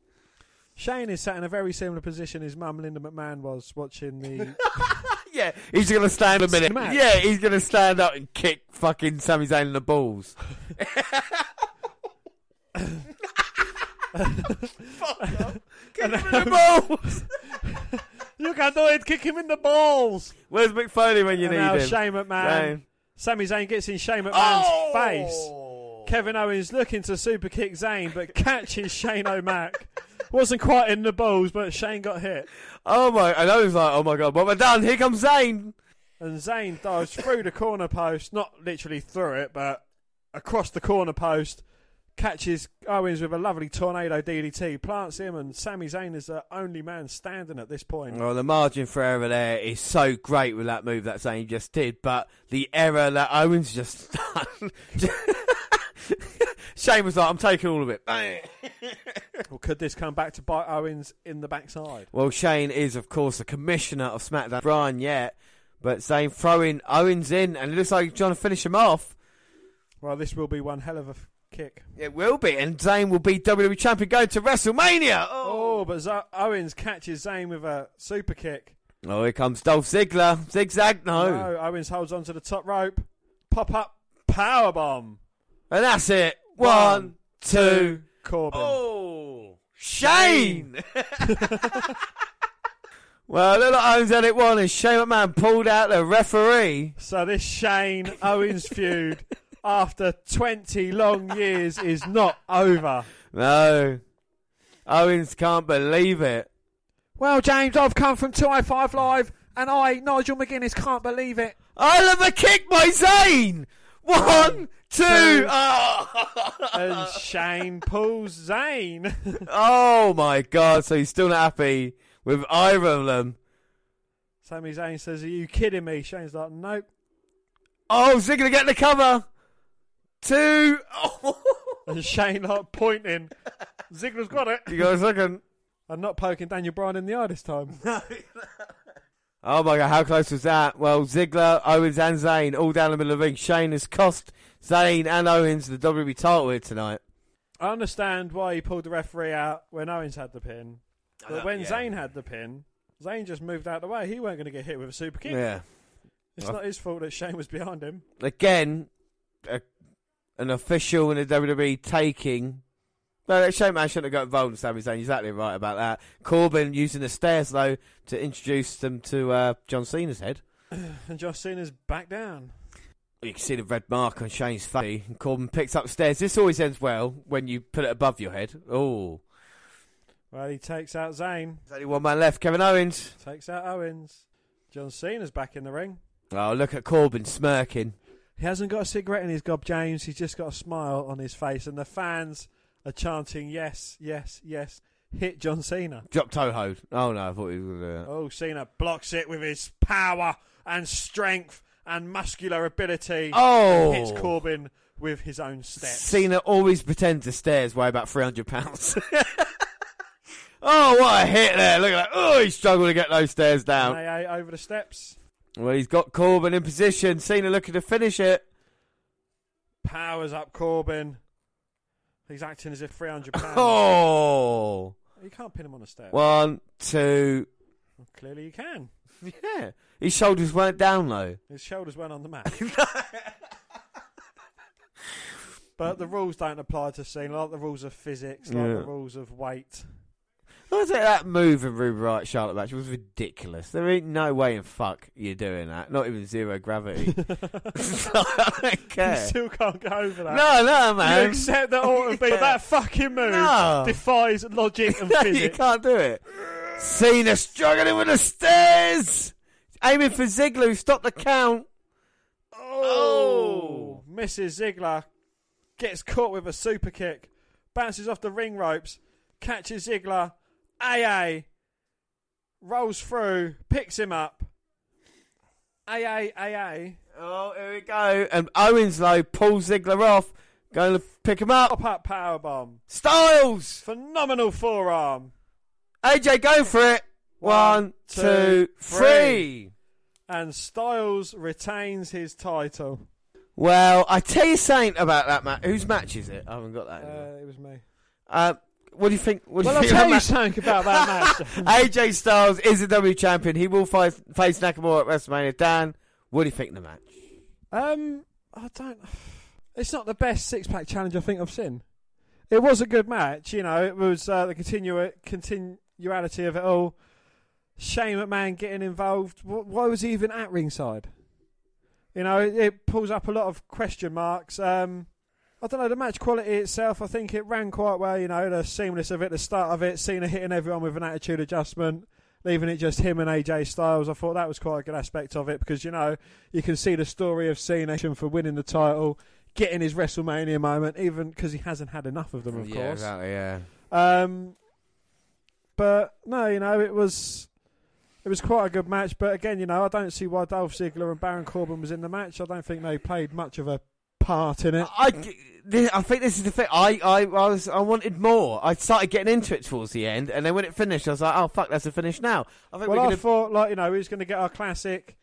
Shane is sat in a very similar position his mum Linda McMahon was watching the. Yeah, he's gonna stand a minute. Smack. Yeah, he's gonna stand up and kick fucking Sami Zayn in the balls. Fuck Kick him in the balls. you can do it. Kick him in the balls. Where's Mick Foley when you and need now him? Shane McMahon. Shane. Sami Zayn gets in Shane McMahon's Oh! face. Kevin Owens looking to super kick Zayn, but catches Shane O'Mac. Wasn't quite in the balls, but Shane got hit. Oh my! And I was like, oh my god, what have I done? Here comes Zayn. And Zayn dives through the corner post, not literally through it, but across the corner post. Catches Owens with a lovely tornado DDT, plants him, and Sami Zayn is the only man standing at this point. Well, the margin for error there is so great with that move that Zayn just did, but the error that Owens just done. Shane was like, I'm taking all of it. Bang. Well, could this come back to bite Owens in the backside? Well, Shane is, of course, the commissioner of SmackDown. Brian yet, but Zayn throwing Owens in, and it looks like he's trying to finish him off. Well, this will be one hell of a f- kick. It will be, and Zayn will be WWE champion going to WrestleMania. Oh, Oh, but Z- Owens catches Zayn with a super kick. oh here comes Dolph Ziggler. Zigzag, no. No, Owens holds onto the top rope. Pop up power bomb. And that's it. One, two. Corbin. Oh, Shane! well, little Owens had it one, and Shane McMahon pulled out the referee. So this Shane Owens feud, after 20 long years, is not over. No. Owens can't believe it. Well, James, I've come from 205 Live, and I, Nigel McGuinness, can't believe it. I love a kick by Zayn! One, two. two. Oh. And Shane pulls Zayn. oh my god, so he's still not happy with either of them. Sami Zayn says, Are you kidding me? Shane's like, Nope. Oh, Ziggler getting the cover. Two. Oh. And Shane like pointing. Ziggler's got it. You got a second. I'm not poking Daniel Bryan in the eye this time. Oh my god, how close was that? Well, Ziggler, Owens, and Zayn all down the middle of the ring. Shane has cost Zayn and Owens the WWE title here tonight. I understand why he pulled the referee out when Owens had the pin. But know, when yeah. Zayn had the pin, Zayn just moved out of the way. He weren't going to get hit with a super kick. Yeah. It's Well- not his fault that Shane was behind him. Again, a, an official in the WWE taking. No, Shane Man shouldn't have got involved in Sami Zayn. Exactly right about that. Corbin using the stairs though to introduce them to uh, John Cena's head. And John Cena's back down. You can see the red mark on Shane's face. And Corbin picks up stairs. This always ends well when you put it above your head. Oh, Well, he takes out Zayn, there's only one man left. Kevin Owens. takes out Owens. John Cena's back in the ring. Oh, look at Corbin smirking. He hasn't got a cigarette in his gob, James. He's just got a smile on his face. And the fans are chanting, yes, yes, yes. Hit John Cena. Drop toe hold. Oh no, I thought he was going to do that. Oh, Cena blocks it with his power and strength and muscular ability. Oh. And hits Corbin with his own steps. Cena always pretends the stairs weigh about 300 pounds. oh, what a hit there. Look at that. Oh, he struggled to get those stairs down. AA over the steps. Well, he's got Corbin in position. Cena looking to finish it. Powers up Corbin. He's acting as if 300 pounds. Oh, You can't pin him on a step. one, two. Well, clearly you can. Yeah, his shoulders weren't down low. His shoulders went on the mat. but the rules don't apply to Cena, like the rules of physics, like Yeah. the rules of weight. I was like, that move in Ruby Riott Charlotte match was ridiculous. There ain't no way in fuck you're doing that. Not even zero gravity. I don't You care. still can't get over that. No, no, You man. accept that Orton beat Yeah. that fucking move No. defies logic and you physics. can't do it. Cena struggling with the stairs. Aiming for Ziggler, who stopped the count. Oh, oh. Mrs. Ziggler gets caught with a super kick, bounces off the ring ropes, catches Ziggler, AA, rolls through, picks him up. AA, AA. Oh, here we go. And Owens, though, pulls Ziggler off, going to pick him up. Pop up powerbomb. Styles! Phenomenal forearm. AJ, go for it. One, two, three. And Styles retains his title. Well, I tell you something about that match. Whose match is it? I haven't got that. Uh, it was me. Uh, what do you think? What do Well, you I'll think tell you something about that match. AJ Styles is the W champion. He will face, face Nakamura at WrestleMania. Dan, what do you think of the match? Um, I don't. It's not the best six pack challenge I think I've seen. It was a good match, you know. It was uh, the continua- continuality of it all. Shane McMahon getting involved. Why was he even at ringside? You know, it, it pulls up a lot of question marks. Um, I don't know the match quality itself. I think it ran quite well. You know, the seamless of it, the start of it, Cena hitting everyone with an attitude adjustment, leaving it just him and AJ Styles. I thought that was quite a good aspect of it because you know you can see the story of Cena for winning the title, getting his WrestleMania moment, even because he hasn't had enough of them, of yeah, course. exactly. Yeah. Um, but no, you know, it was it was quite a good match. But again, you know, I don't see why Dolph Ziggler and Baron Corbin was in the match. I don't think they played much of a part in it. I, I think this is the thing. I, I, I was, I wanted more. I started getting into it towards the end, and then when it finished, I was like, "Oh fuck, that's the finish now." I think well, we're I gonna. thought, like, you know, was going to get our classic.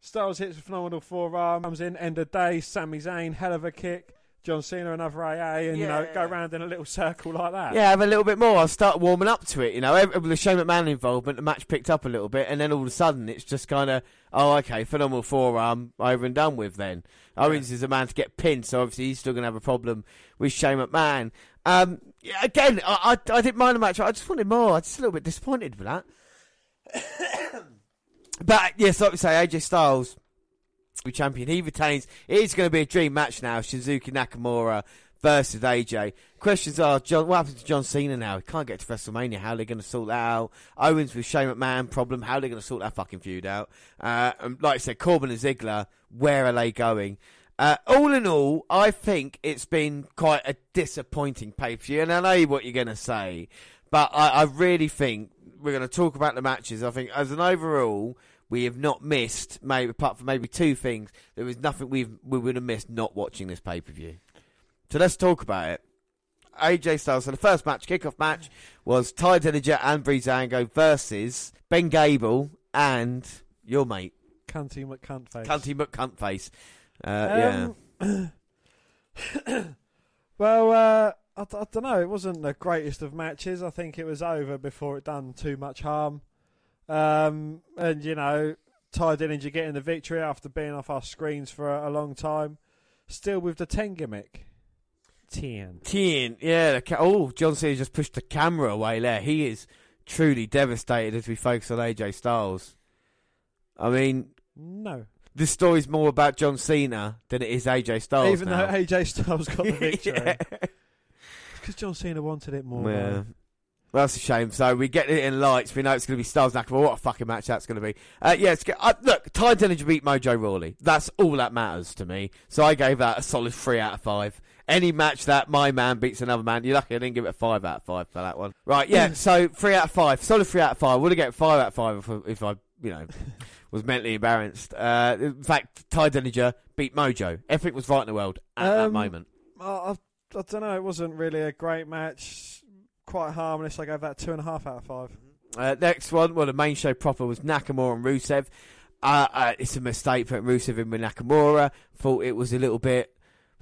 Styles hits a phenomenal forearm, comes in, end of day, Sami Zayn, hell of a kick. John Cena, another AA, and, you know, go around in a little circle like that. yeah, have a little bit more. I start warming up to it. You know, with the Shane McMahon involvement, the match picked up a little bit, and then all of a sudden, it's just kind of, oh, okay, phenomenal forearm, over and done with. Then Owens is a man to get pinned, so obviously he's still going to have a problem with Shane McMahon. Um, yeah, again, I, I, I didn't mind the match. I just wanted more. I was just a little bit disappointed with that. but yes, like we say, AJ Styles champion. He retains. It is going to be a dream match now. Shinsuke Nakamura versus AJ. Questions are, John, what happens to John Cena now? He can't get to WrestleMania. How are they going to sort that out? Owens with Shane McMahon problem. How are they going to sort that fucking feud out? Uh, and like I said, Corbin and Ziggler. Where are they going? Uh, all in all, I think it's been quite a disappointing pay per view, and I know what you're going to say, but I, I really think we're going to talk about the matches. I think as an overall, we have not missed, maybe apart from maybe two things. There was nothing we've, we would have missed not watching this pay per view. So let's talk about it. AJ Styles. So the first match, kickoff match, was Tye Dillinger and Breezango versus Ben Gable and your mate, Cunty McCuntface. Cunty McCuntface. Uh, yeah. Um, well, uh, I, I don't know. It wasn't the greatest of matches. I think it was over before it done too much harm. Um, and you know, Tye Dillinger getting the victory after being off our screens for a, a long time, still with the ten gimmick. Ten. Ten, yeah. The ca- oh, John Cena just pushed the camera away there. He is truly devastated as we focus on AJ Styles. I mean, No. this story's more about John Cena than it is AJ Styles. Even now. though AJ Styles got the victory. Yeah. Because John Cena wanted it more. Yeah. though. Well, that's a shame. So we get it in lights. We know it's going to be Styles Nakamura. What a fucking match that's going to be. Uh, yeah, uh, look, Tye Dillinger beat Mojo Rawley. That's all that matters to me. So I gave that a solid three out of five. Any match that my man beats another man, you're lucky I didn't give it a five out of five for that one. Right, yeah. so three out of five, solid three out of five. Would have get five out of five if, I- if I, you know, was mentally embarrassed. Uh, in fact, Tye Dillinger beat Mojo. Everything was right in the world at that Um, moment. I, I, I don't know. It wasn't really a great match. Quite harmless. I gave that two and a half out of five. Uh, next one, well, the main show proper was Nakamura and Rusev. Uh, uh, it's a mistake putting Rusev in with Nakamura. Thought it was a little bit,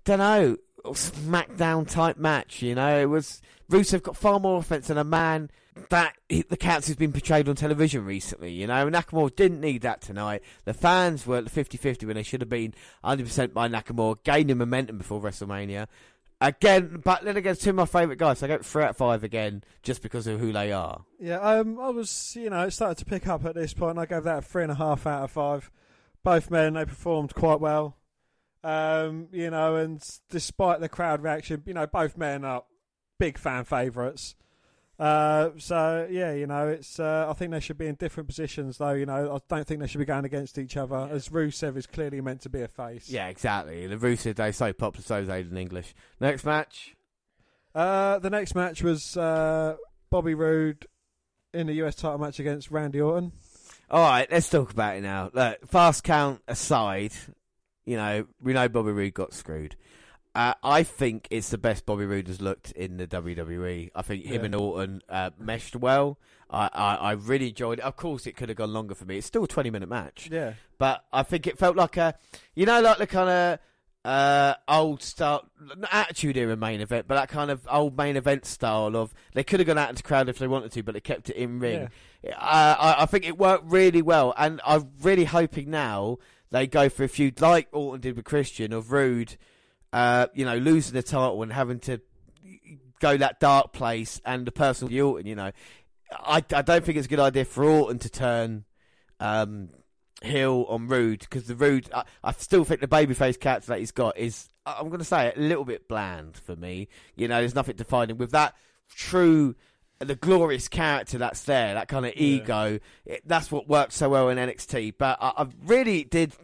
don't know. SmackDown type match. You know, it was Rusev got far more offense than a man that he- the character's been portrayed on television recently. You know, Nakamura didn't need that tonight. The fans were at 50-50 when they should have been 100% by Nakamura, gaining momentum before WrestleMania. Again, but then again, two of my favourite guys. So I go three out of five again, just because of who they are. Yeah, um, I was, you know, it started to pick up at this point. I gave that a three and a half out of five. Both men, they performed quite well. Um, you know, and despite the crowd reaction, you know, both men are big fan favourites. Uh, so yeah, you know, it's. Uh, I think they should be in different positions, though. You know, I don't think they should be going against each other. As Rusev is clearly meant to be a face. Yeah, exactly. The Rusev Day so popular, so is Aiden English. Next match. Uh, the next match was uh, Bobby Roode in the US title match against Randy Orton. All right, let's talk about it now. Look, fast count aside, you know, we know Bobby Roode got screwed. Uh, I think it's the best Bobby Roode has looked in the WWE. I think him Yeah. and Orton uh, meshed well. I, I, I really enjoyed it. Of course, it could have gone longer for me. It's still a 20 minute match. Yeah. But I think it felt like a, you know, like the kind of uh, old style, not attitude era main event, but that kind of old main event style of they could have gone out into crowd if they wanted to, but they kept it in ring. Uh, I, I think it worked really well, and I'm really hoping now they go for a feud like Orton did with Christian of Roode, uh, you know, losing the title and having to go that dark place and the personal Orton. You know, I, I don't think it's a good idea for Orton to turn um, heel on Roode because the Roode, I, I still think the babyface character that he's got is, I'm going to say, it, a little bit bland for me. You know, there's nothing defining with that true. The glorious character that's there, that kind of ego, it, that's what works so well in NXT. But I, I really did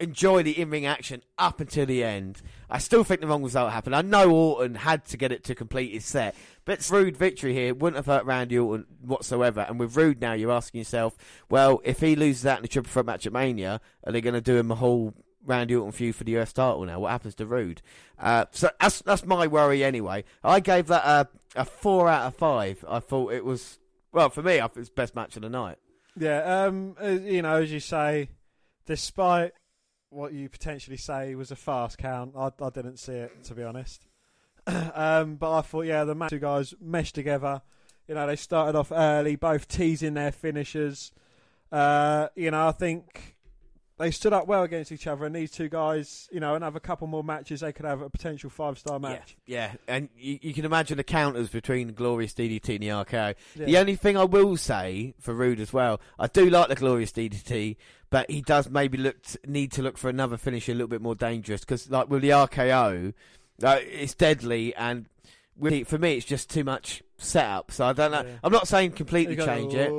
enjoy the in-ring action up until the end. I still think the wrong result happened. I know Orton had to get it to complete his set, but Roode victory here wouldn't have hurt Randy Orton whatsoever. And with Roode now, you're asking yourself, well, if he loses that in the triple threat match at Mania, are they going to do him a whole Randy Orton feud for the US title now? What happens to Roode? Uh, so that's that's my worry anyway. I gave that a, a four out of five. I thought it was well for me. I think it's best match of the night. Yeah, um, you know, as you say, despite what you potentially say was a fast count, I, I didn't see it to be honest. um, but I thought, yeah, the ma- two guys meshed together. You know, they started off early, both teasing their finishers. Uh, you know, I think they stood up well against each other, and these two guys, you know, another couple more matches, they could have a potential five star match. Yeah, and you, you can imagine the counters between Glorious DDT and the RKO. The only thing I will say for Roode as well, I do like the Glorious DDT, but he does maybe look need to look for another finisher a little bit more dangerous because, like with the RKO, uh, it's deadly, and with, for me, it's just too much setup. So I don't know. I'm not saying completely You change it.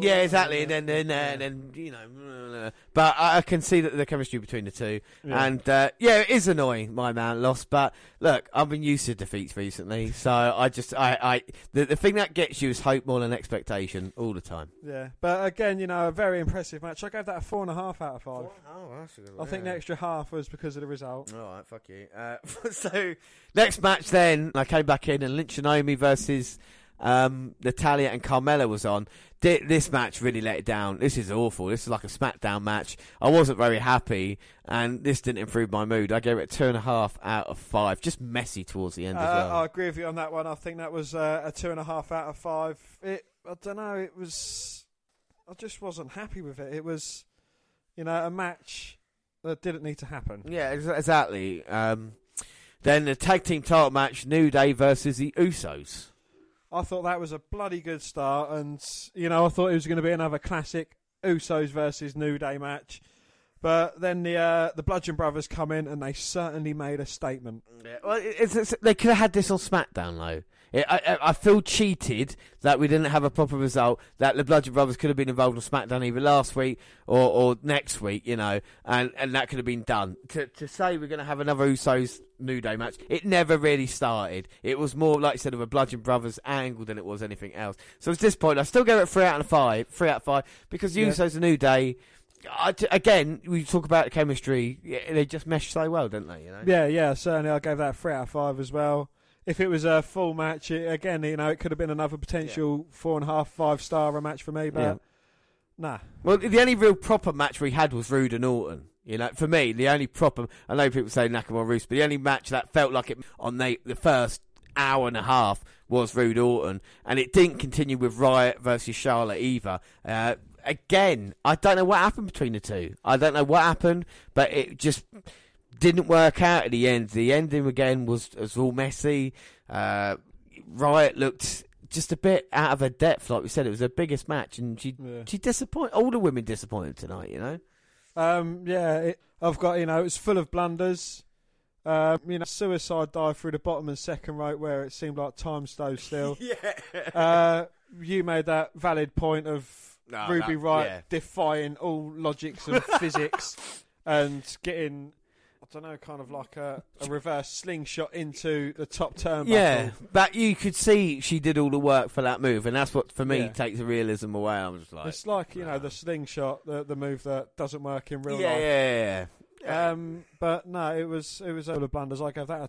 Yeah, exactly. And then, then, uh, and then, you know, but I, I can see that the chemistry between the two, Yeah. and uh, yeah, it is annoying. My man lost, but look, I've been used to defeats recently, so I just, I, I, the, the thing that gets you is hope more than expectation all the time. Yeah, but again, you know, a very impressive match. I gave that a four and a half out of five. Oh, that's a good I think the extra half was because of the result. All right, fuck you. Uh, so next match, then I came back in and Lynch and Naomi versus um, Natalya and Carmella was on. Thi- This match really let it down. This is awful. This is like a SmackDown match. I wasn't very happy, and this didn't improve my mood. I gave it a two and a half out of five. Just messy towards the end Uh, as well. I agree with you on that one. I think that was uh, a two and a half out of five. It, I don't know. It was. I just wasn't happy with it. It was, you know, a match that didn't need to happen. Yeah, exactly. Um, then the tag team title match: New Day versus the Usos. I thought that was a bloody good start, and you know, I thought it was going to be another classic Usos versus New Day match. But then the uh, the Bludgeon Brothers come in, and they certainly made a statement. Yeah, well, it's, it's, they could have had this on SmackDown though. It, I, I- I feel cheated that we didn't have a proper result. That the Bludgeon Brothers could have been involved on SmackDown either last week or, or next week, you know, and, and that could have been done. To, to say we're going to have another Usos New Day match, it never really started. It was more like I said of a Bludgeon Brothers angle than it was anything else. So at this point, I still give it three out of five, three out of five, because Yeah. Usos New Day. I again, we talk about chemistry. They just mesh so well, don't they? You know. Yeah, yeah, certainly. I gave that three out of five as well. If it was a full match, it, again, you know, it could have been another potential four and a half, five star a match for me. But Yeah. nah, Well, the only real proper match we had was Roode and Orton. You know, for me, the only proper I know people say Nakamura Roos, but the only match that felt like it on the the first hour and a half was Roode Orton, and it didn't continue with Riott versus Charlotte either. Uh, again, I don't know what happened between the two. I don't know what happened, but it just didn't work out at the end. The ending again was was all messy. Uh, Riott looked just a bit out of her depth, like we said. It was her biggest match, and she she disappointed. All the women disappointed tonight, you know. Um, yeah, it, I've got you know it's full of blunders. Um, you know, suicide dive through the bottom and second rope where it seemed like time stood still. yeah. Uh, you made that valid point of No, Ruby that- Wright yeah. defying all logics and physics and getting. I don't know, kind of like a, a reverse slingshot into the top turnbuckle. Yeah, but you could see she did all the work for that move, and that's what for me Yeah. takes the realism away. I'm just like, It's like you know the slingshot, the the move that doesn't work in real yeah, life. yeah, yeah. Um, but no, it was it was full of blunders. I gave that a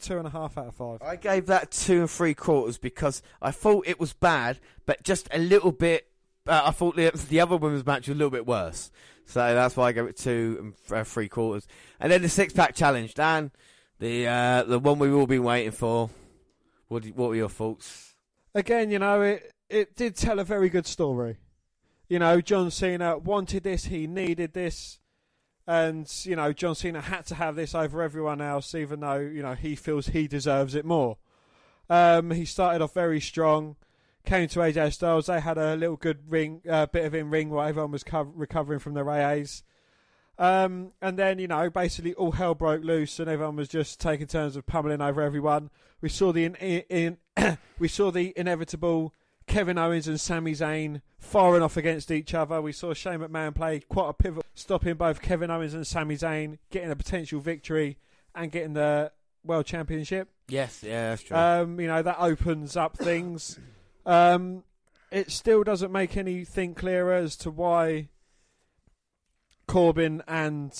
two and a half out of five. I gave that two and three quarters because I thought it was bad, but just a little bit. Uh, I thought the, the other women's match was a little bit worse, so that's why I gave it two and uh, three quarters. And then the six pack challenge, Dan, the uh, the one we've all been waiting for. What do- what were your thoughts? Again, you know, it it did tell a very good story. You know, John Cena wanted this, he needed this, and you know, John Cena had to have this over everyone else, even though you know he feels he deserves it more. Um, he started off very strong. Came to AJ Styles. They had a little good ring, uh, bit of in ring while everyone was co- recovering from their AAs. Um, and then, you know, basically all hell broke loose and everyone was just taking turns of pummeling over everyone. We saw the in, in we saw the inevitable Kevin Owens and Sami Zayn firing off against each other. We saw Shane McMahon play quite a pivot, stopping both Kevin Owens and Sami Zayn, getting a potential victory and getting the World Championship. Yes, yeah, that's true. Um, you know, that opens up things. Um, it still doesn't make anything clearer as to why Corbin and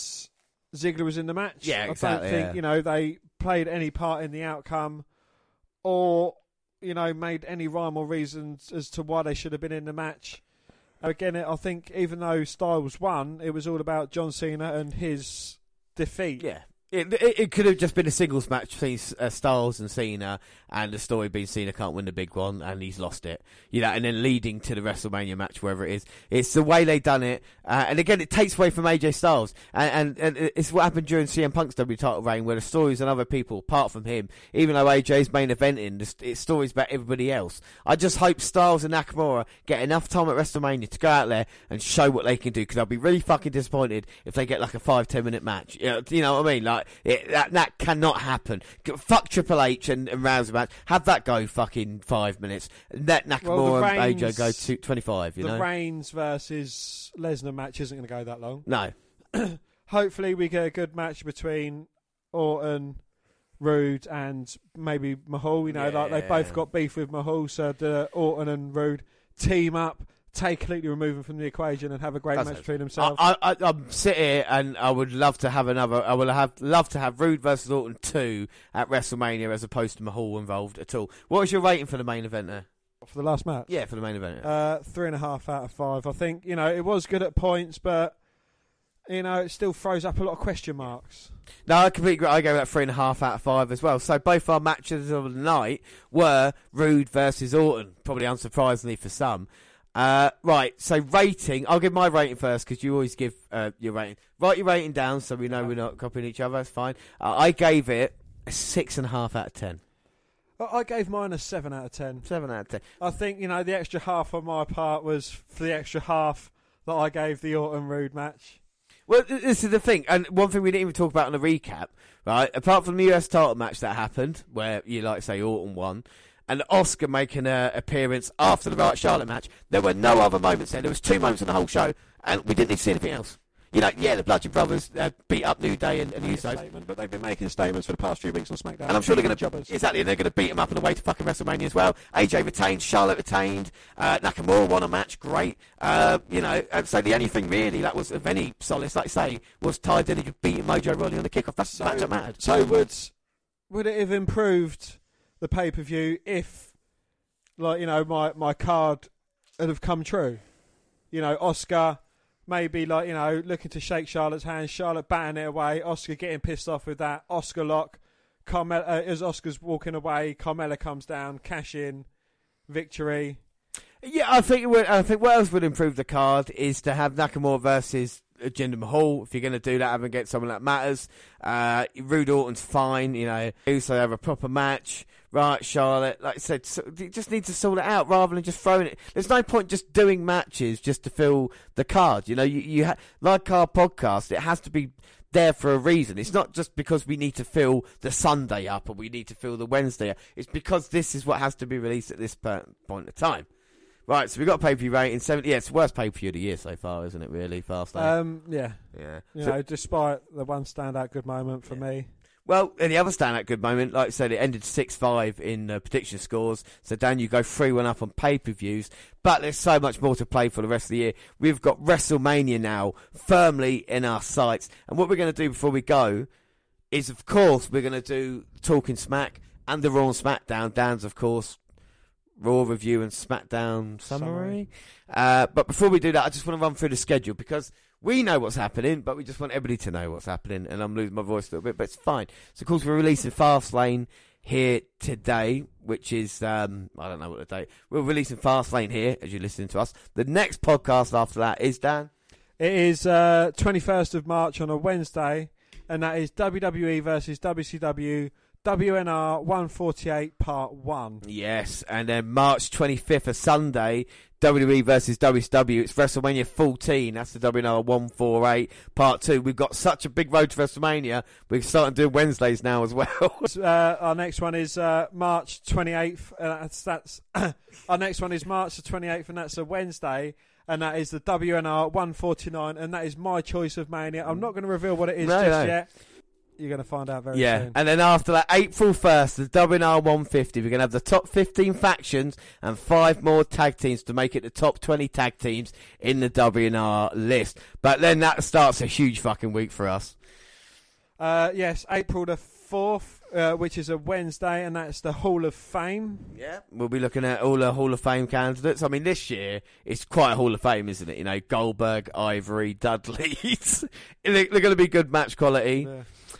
Ziggler was in the match. Yeah, exactly. I don't think, yeah. you know, they played any part in the outcome or, you know, made any rhyme or reasons as to why they should have been in the match. Again, I think even though Styles won, it was all about John Cena and his defeat. Yeah. It, it, it could have just been a singles match between uh, Styles and Cena, and the story being Cena can't win the big one, and he's lost it. You know, and then leading to the WrestleMania match, wherever it is. It's the way they done it, uh, and again, it takes away from AJ Styles, and, and, and it's what happened during CM Punk's W title reign, where the stories on other people, apart from him, even though AJ's main eventing, it's stories about everybody else. I just hope Styles and Nakamura get enough time at WrestleMania to go out there and show what they can do, because I'll be really fucking disappointed if they get like a five ten minute match. You know, you know what I mean? Like it, that that cannot happen. Fuck Triple H and, and Rousey match. Have that go fucking five minutes. Let Nakamura Well, the and AJ go to twenty five. You the know? Reigns versus Lesnar match isn't going to go that long. No. Hopefully, we get a good match between Orton, Roode, and maybe Mahal. You know, like they both got beef with Mahal, so the Orton and Roode team up, take completely remove them from the equation, and have a great That's match it. between themselves. I, I, I'm sit here and I would love to have another. I would have love to have Roode versus Orton two at WrestleMania as opposed to Mahal involved at all. What was your rating for the main event there? for the last match. Yeah, for the main event. Uh, three and a half out of five. I think you know it was good at points, but you know it still throws up a lot of question marks. No, I completely agree. I gave that three and a half out of five as well. So both our matches of the night were Roode versus Orton, probably unsurprisingly for some. Uh, right, so rating. I'll give my rating first because you always give uh, your rating. Write your rating down so we know we're not copying each other. That's fine. Uh, I gave it a six and a half out of ten. I I gave mine a seven out of ten. Seven out of ten. I think you know the extra half on my part was for the extra half that I gave the Orton Roode match. Well, th- this is the thing, and one thing we didn't even talk about in the recap, right? Apart from the US title match that happened, where you like say Orton won, and Asuka making an appearance after the Riott Charlotte match, there were no other moments there. There was two moments in the whole show, and we didn't need to see anything else. You know, yeah, the Bludgeon Brothers uh, beat up New Day and, and Usos. Statement, but they've been making statements for the past few weeks on SmackDown. And I'm sure they're going to... Jobbers. exactly. They're going to beat them up on the way to fucking WrestleMania as well. AJ retained, Charlotte retained, uh, Nakamura won a match. Great. Uh, you know, and so the only thing really that was of any solace, like I say, was Tye Dillinger beating Mojo Rawley on the kickoff. That's the match that mattered. So would would it have improved the pay per view if, like you know, my my card would have come true? You know, Asuka maybe like you know looking to shake Charlotte's hand, Charlotte batting it away, Asuka getting pissed off with that, Asuka lock. Carmella, uh, as Asuka's walking away, Carmella comes down, cash in, victory. Yeah, I think would, I think what else would improve the card is to have Nakamura versus Jinder Mahal. If you're going to do that, have and get someone that matters. Uh, Roode Orton's fine, you know. So they have a proper match. Right, Charlotte. Like I said, so, you just need to sort it out rather than just throwing it. There's no point just doing matches just to fill the card. You know, you, you ha- like our podcast, it has to be there for a reason. It's not just because we need to fill the Sunday up or we need to fill the Wednesday up. It's because this is what has to be released at this per- point of time. Right, so we've got a pay per view rating. 70, yeah, it's the worst pay per view of the year so far, isn't it, really? Fast lane. Um, yeah, Yeah. You So- know, despite the one standout good moment for me. Well, and the other standout good moment, like I said, it ended 6 5 in uh, prediction scores. So, Dan, you go 3 1 up on pay per views. But there's so much more to play for the rest of the year. We've got WrestleMania now firmly in our sights. And what we're going to do before we go is, of course, we're going to do Talking Smack and the Raw and SmackDown. Dan's, of course, Raw review and SmackDown summary. Uh, but before we do that, I just want to run through the schedule because we know what's happening, but we just want everybody to know what's happening. And I'm losing my voice a little bit, but it's fine. So, of course, we're releasing Fastlane here today, which is um, I don't know what the date. We're releasing Fastlane here as you're listening to us. The next podcast after that is Dan. It is uh, 21st of March on a Wednesday, and that is WWE versus WCW WNR 148 Part 1. Yes, and then March 25th, a Sunday, WWE versus WCW. It's WrestleMania 14. That's the WNR 148 Part 2. We've got such a big road to WrestleMania. We're starting doing Wednesdays now as well. uh, our next one is uh, March 28th. Uh, that's, that's our next one is March the 28th, and that's a Wednesday. And that is the WNR 149, and that is my choice of mania. I'm not going to reveal what it is No, just no. yet. You're going to find out very yeah, soon. and then after that, April 1st, the WNR 150. We're going to have the top 15 factions and five more tag teams to make it the top 20 tag teams in the WNR list. But then that starts a huge fucking week for us. Uh, yes, April the 4th, uh, which is a Wednesday, and that's the Hall of Fame. Yeah. We'll be looking at all the Hall of Fame candidates. I mean, this year it's quite a Hall of Fame, isn't it? You know, Goldberg, Ivory, Dudley. they're going to be good match quality.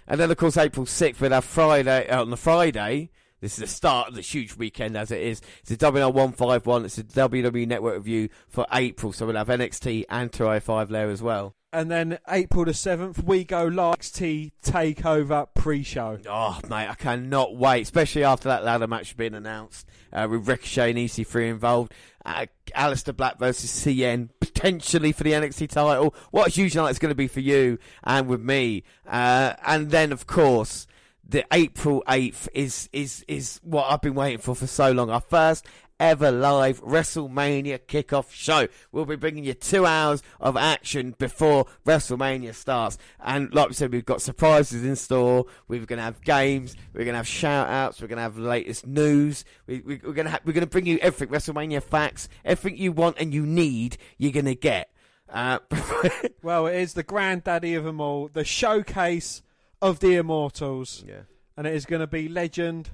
And then, of course, April 6th, we'll have Friday, uh, on the Friday. This is the start of the huge weekend as it is. It's a WNR 151. It's a WWE Network review for April. So we'll have NXT and 205 there as well. And then April the 7th, we go live NXT Takeover pre show. Oh, mate, I cannot wait, especially after that ladder match being announced uh, with Ricochet and EC3 involved. Uh, Aleister Black versus Cien, potentially for the NXT title. What a huge night it's going to be for you and with me. Uh, and then, of course, the April 8th is, is, is what I've been waiting for for so long. Our first ever live WrestleMania kickoff show. We'll be bringing you two hours of action before WrestleMania starts. And like we said, we've got surprises in store. We're going to have games. We're going to have shout outs. We're going to have the latest news. We, we, we're going to ha- we're going to bring you everything WrestleMania facts, everything you want and you need. You're going to get. Uh, Well, it is the granddaddy of them all, the showcase of the Immortals. Yeah. And it is going to be legend.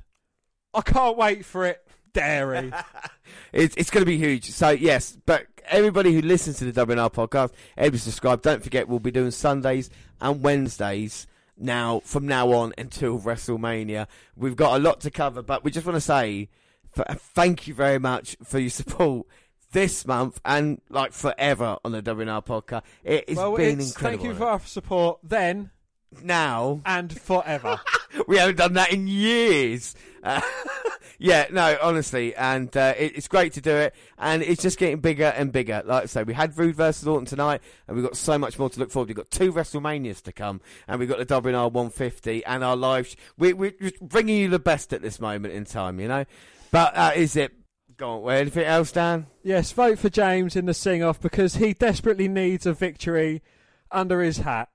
I can't wait for it. Dairy. It's, it's going to be huge. So, yes, but everybody who listens to the WNR podcast, everybody subscribe. Don't forget, we'll be doing Sundays and Wednesdays now, from now on until WrestleMania. We've got a lot to cover, but we just want to say thank you very much for your support this month and, like, forever on the WNR podcast. It has well, been incredible. thank you for our support then, now, and forever. we haven't done that in years. Uh, yeah, no, honestly, and uh, it, it's great to do it, and it's just getting bigger and bigger. Like I say, we had Roode versus Orton tonight, and we've got so much more to look forward. to. We've got two WrestleManias to come, and we've got the WNR 150 and our live. Sh- we, we're just bringing you the best at this moment in time, you know. But that is it. Go on. Well, anything else, Dan? yes, vote for James in the sing off because he desperately needs a victory under his hat.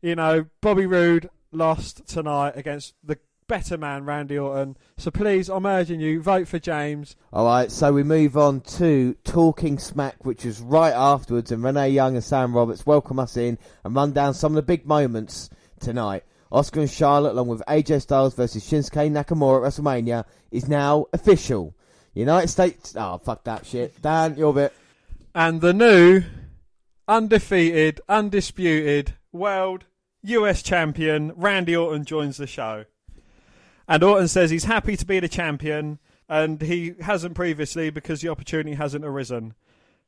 You know, Bobby Roode lost tonight against the better man, Randy Orton. So please, I'm urging you, vote for James. All right, so we move on to Talking Smack, which is right afterwards, and Renee Young and Sam Roberts welcome us in and run down some of the big moments tonight. Asuka and Charlotte, along with AJ Styles versus Shinsuke Nakamura at WrestleMania, is now official. United States. Oh, fuck that shit. Dan, your bit. And the new undefeated, undisputed world US champion Randy Orton joins the show. And Orton says he's happy to be the champion and he hasn't previously because the opportunity hasn't arisen.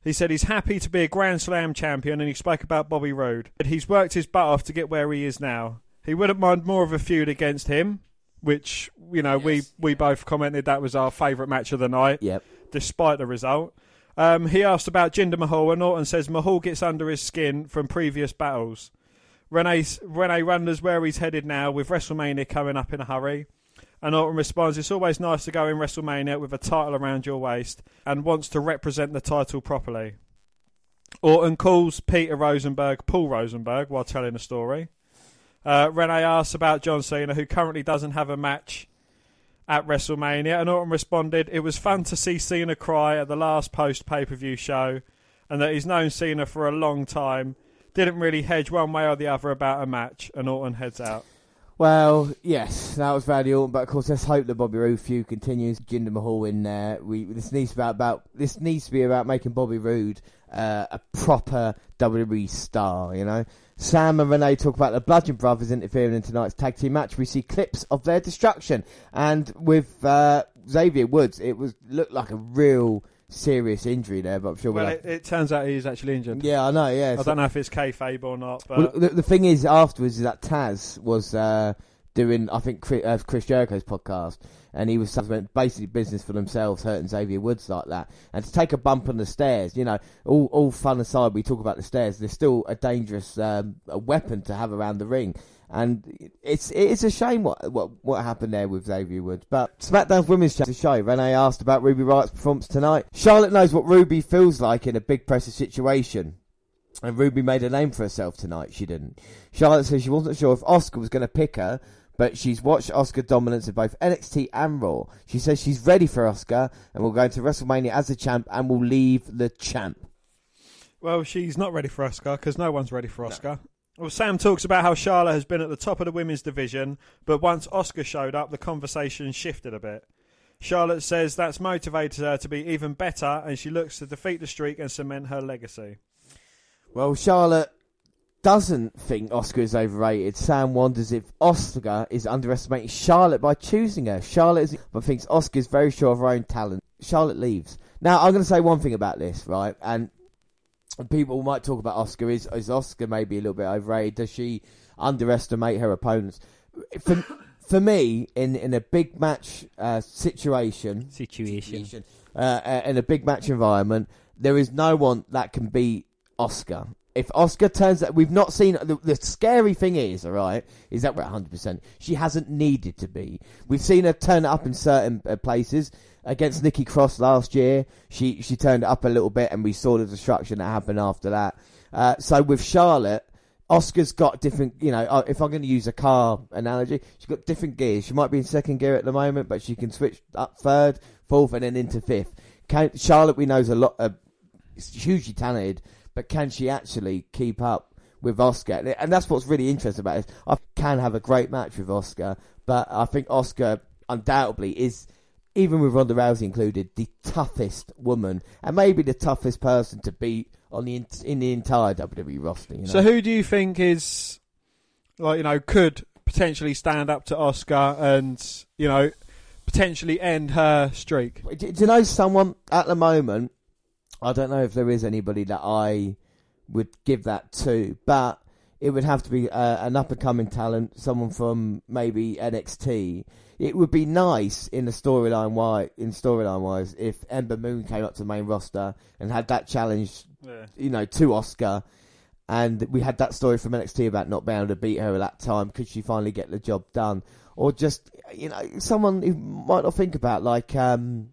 He said he's happy to be a Grand Slam champion and he spoke about Bobby Roode. But he's worked his butt off to get where he is now. He wouldn't mind more of a feud against him, which, you know, we, we both commented that was our favourite match of the night. Yep. Despite the result. Um, he asked about Jinder Mahal and Orton says Mahal gets under his skin from previous battles. Renee, Renee wonders where he's headed now with WrestleMania coming up in a hurry. And Orton responds, It's always nice to go in WrestleMania with a title around your waist and wants to represent the title properly. Orton calls Peter Rosenberg Paul Rosenberg while telling the story. Uh, Renee asks about John Cena, who currently doesn't have a match at WrestleMania, and Orton responded, It was fun to see Cena cry at the last post pay per view show, and that he's known Cena for a long time. Didn't really hedge one way or the other about a match, and Orton heads out. Well, yes, that was Randy Orton, but of course, let's hope the Bobby Roode feud continues. Jinder Mahal in there. We this needs to be about, this needs to be about making Bobby Roode uh, a proper WWE star. You know, Sam and Renee talk about the Bludgeon Brothers interfering in tonight's tag team match. We see clips of their destruction, and with uh, Xavier Woods, it was looked like a real serious injury there. But I'm sure we'll Well, it, it turns out he's actually injured. Yeah, I know. Yeah, I so- don't know if it's kayfabe or not, but Well, the, the thing is, afterwards, is that Taz was uh, doing, I think, Chris, uh, Chris Jericho's podcast, and he was basically business for themselves, hurting Xavier Woods like that, and to take a bump on the stairs, you know, all all fun aside, we talk about the stairs. They're still a dangerous um, a weapon to have around the ring. And it's it's a shame what what what happened there with Xavier Woods. But SmackDown's Women's Championship show. Renee asked about Ruby Riott's performance tonight. Charlotte knows what Ruby feels like in a big pressure situation. And Ruby made a name for herself tonight. She didn't. Charlotte says she wasn't sure if Asuka was going to pick her, but she's watched Asuka dominance in both NXT and Raw. She says she's ready for Asuka and will go into WrestleMania as the champ and will leave the champ. Well, she's not ready for Asuka because no one's ready for Asuka. Well, Sam talks about how Charlotte has been at the top of the women's division, but once Asuka showed up, the conversation shifted a bit. Charlotte says that's motivated her to be even better, and she looks to defeat the streak and cement her legacy. Well, Charlotte doesn't think Asuka is overrated. Sam wonders if Asuka is underestimating Charlotte by choosing her. Charlotte is, but thinks Asuka is very sure of her own talent. Charlotte leaves. Now, I'm going to say one thing about this, right? And people might talk about Asuka. Is, is Asuka maybe a little bit overrated? Does she underestimate her opponents? For, for me, in, in a big match uh, situation, situation, uh, uh, in a big match environment, there is no one that can beat Asuka. If Asuka turns out, we've not seen the, the scary thing is, all right, is that we're 100. percent She hasn't needed to be. We've seen her turn up in certain uh, places against Nikki Cross last year. She she turned up a little bit, and we saw the destruction that happened after that. Uh, so with Charlotte, Asuka's got different. You know, uh, if I'm going to use a car analogy, she's got different gears. She might be in second gear at the moment, but she can switch up third, fourth, and then into fifth. Can, Charlotte, we know, is a lot. Uh, hugely talented, but can she actually keep up with Asuka? And that's what's really interesting about it. I can have a great match with Asuka, but I think Asuka undoubtedly is, even with Ronda Rousey included, the toughest woman and maybe the toughest person to beat on the in, in the entire WWE roster. You know? So, who do you think is, like, you know, could potentially stand up to Asuka and, you know, potentially end her streak? Do, do you know someone at the moment? I don't know if there is anybody that I would give that to, but it would have to be uh, an up and coming talent, someone from maybe NXT. It would be nice in the storyline wise, in storyline wise, if Ember Moon came up to the main roster and had that challenge, Yeah. you know, to Asuka. And we had that story from NXT about not being able to beat her at that time. Could she finally get the job done? Or just, you know, someone who might not think about, like, um,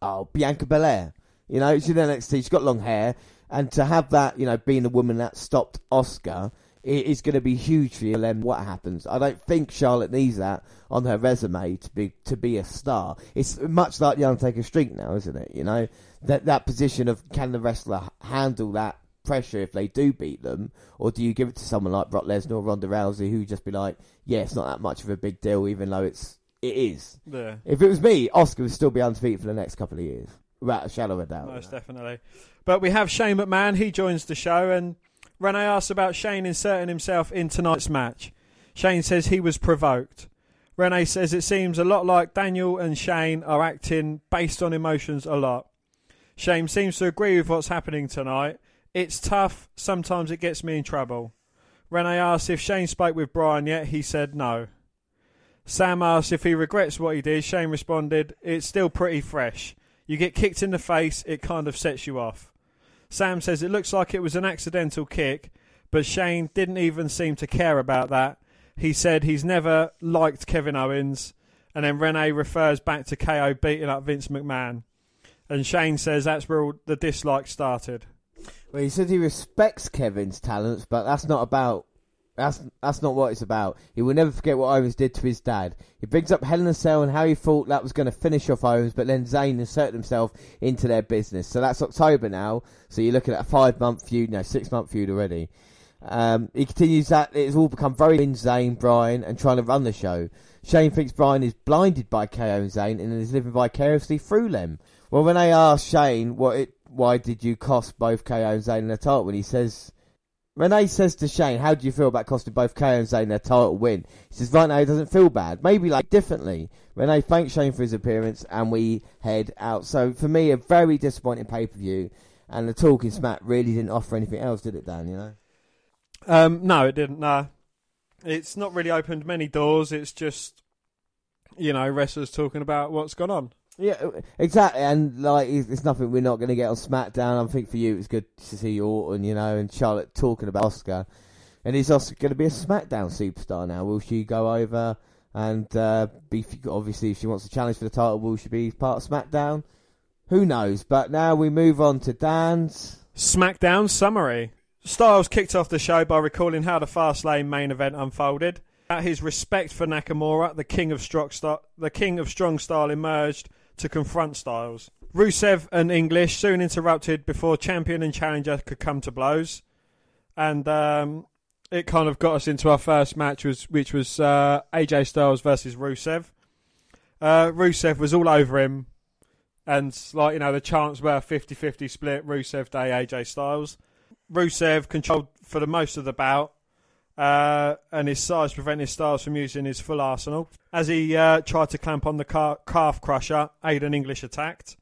oh, Bianca Belair. You know, she's in NXT, she's got long hair, and to have that, you know, being the woman that stopped Asuka, it is going to be huge for you. And then what happens? I don't think Charlotte needs that on her resume to be to be a star. It's much like the Undertaker streak now, isn't it? You know, that that position of can the wrestler handle that pressure if they do beat them, or do you give it to someone like Brock Lesnar or Ronda Rousey who just be like, yeah, it's not that much of a big deal, even though it's it is. Yeah. If it was me, Asuka would still be undefeated for the next couple of years. Without a shadow of a doubt. Most definitely. But we have Shane McMahon. He joins the show, and Renee asks about Shane inserting himself in tonight's match. Shane says he was provoked. Renee says it seems a lot like Daniel and Shane are acting based on emotions a lot. Shane seems to agree with what's happening tonight. It's tough. Sometimes it gets me in trouble. Renee asks if Shane spoke with Brian yet. He said no. Sam asks if he regrets what he did. Shane responded, It's still pretty fresh. You get kicked in the face, it kind of sets you off. Sam says it looks like it was an accidental kick, but Shane didn't even seem to care about that. He said he's never liked Kevin Owens, and then Renee refers back to KO beating up Vince McMahon. And Shane says that's where the dislike started. Well, he said he respects Kevin's talents, but that's not about. That's that's not what it's about. He will never forget what Owens did to his dad. He brings up Hell in a Cell and how he thought that was going to finish off Owens, but then Zayn inserted himself into their business. So that's October now. So you're looking at a five month feud, no, six month feud already. Um, he continues that it's all become very in Zayn, Brian, and trying to run the show. Shane thinks Brian is blinded by KO and Zayn and is living vicariously through them. Well, when they ask Shane what it, why did you cost both KO and Zayn their title win, he says, Renee says to Shane, how do you feel about costing both KO and Zayn their title win? He says, right now he doesn't feel bad. Maybe like differently. Renee thanks Shane for his appearance and we head out. So for me, a very disappointing pay-per-view. And the Talking Smack really didn't offer anything else, did it, Dan, you know? Um, no, it didn't. No, it's not really opened many doors. It's just you know wrestlers talking about what's gone on. Yeah, exactly. And like, it's nothing we're not going to get on SmackDown. I think for you, it's good to see Orton, you know, and Charlotte talking about Asuka. And is Asuka going to be a SmackDown superstar now? Will she go over and uh, be obviously if she wants to challenge for the title? Will she be part of SmackDown? Who knows? But now we move on to Dan's SmackDown summary. Styles kicked off the show by recalling how the Fastlane main event unfolded. At his respect for Nakamura, the king of strong style, the king of strong style emerged to confront Styles. Rusev and English soon interrupted before champion and challenger could come to blows, and um, it kind of got us into our first match, was which was uh, AJ Styles versus Rusev. Uh, Rusev was all over him, and like you know, the chants were 50-50 split. Rusev Day, AJ Styles. Rusev controlled for the most of the bout, uh, and his size prevented Styles from using his full arsenal. As he uh, tried to clamp on the car- calf crusher, Aiden English attacked,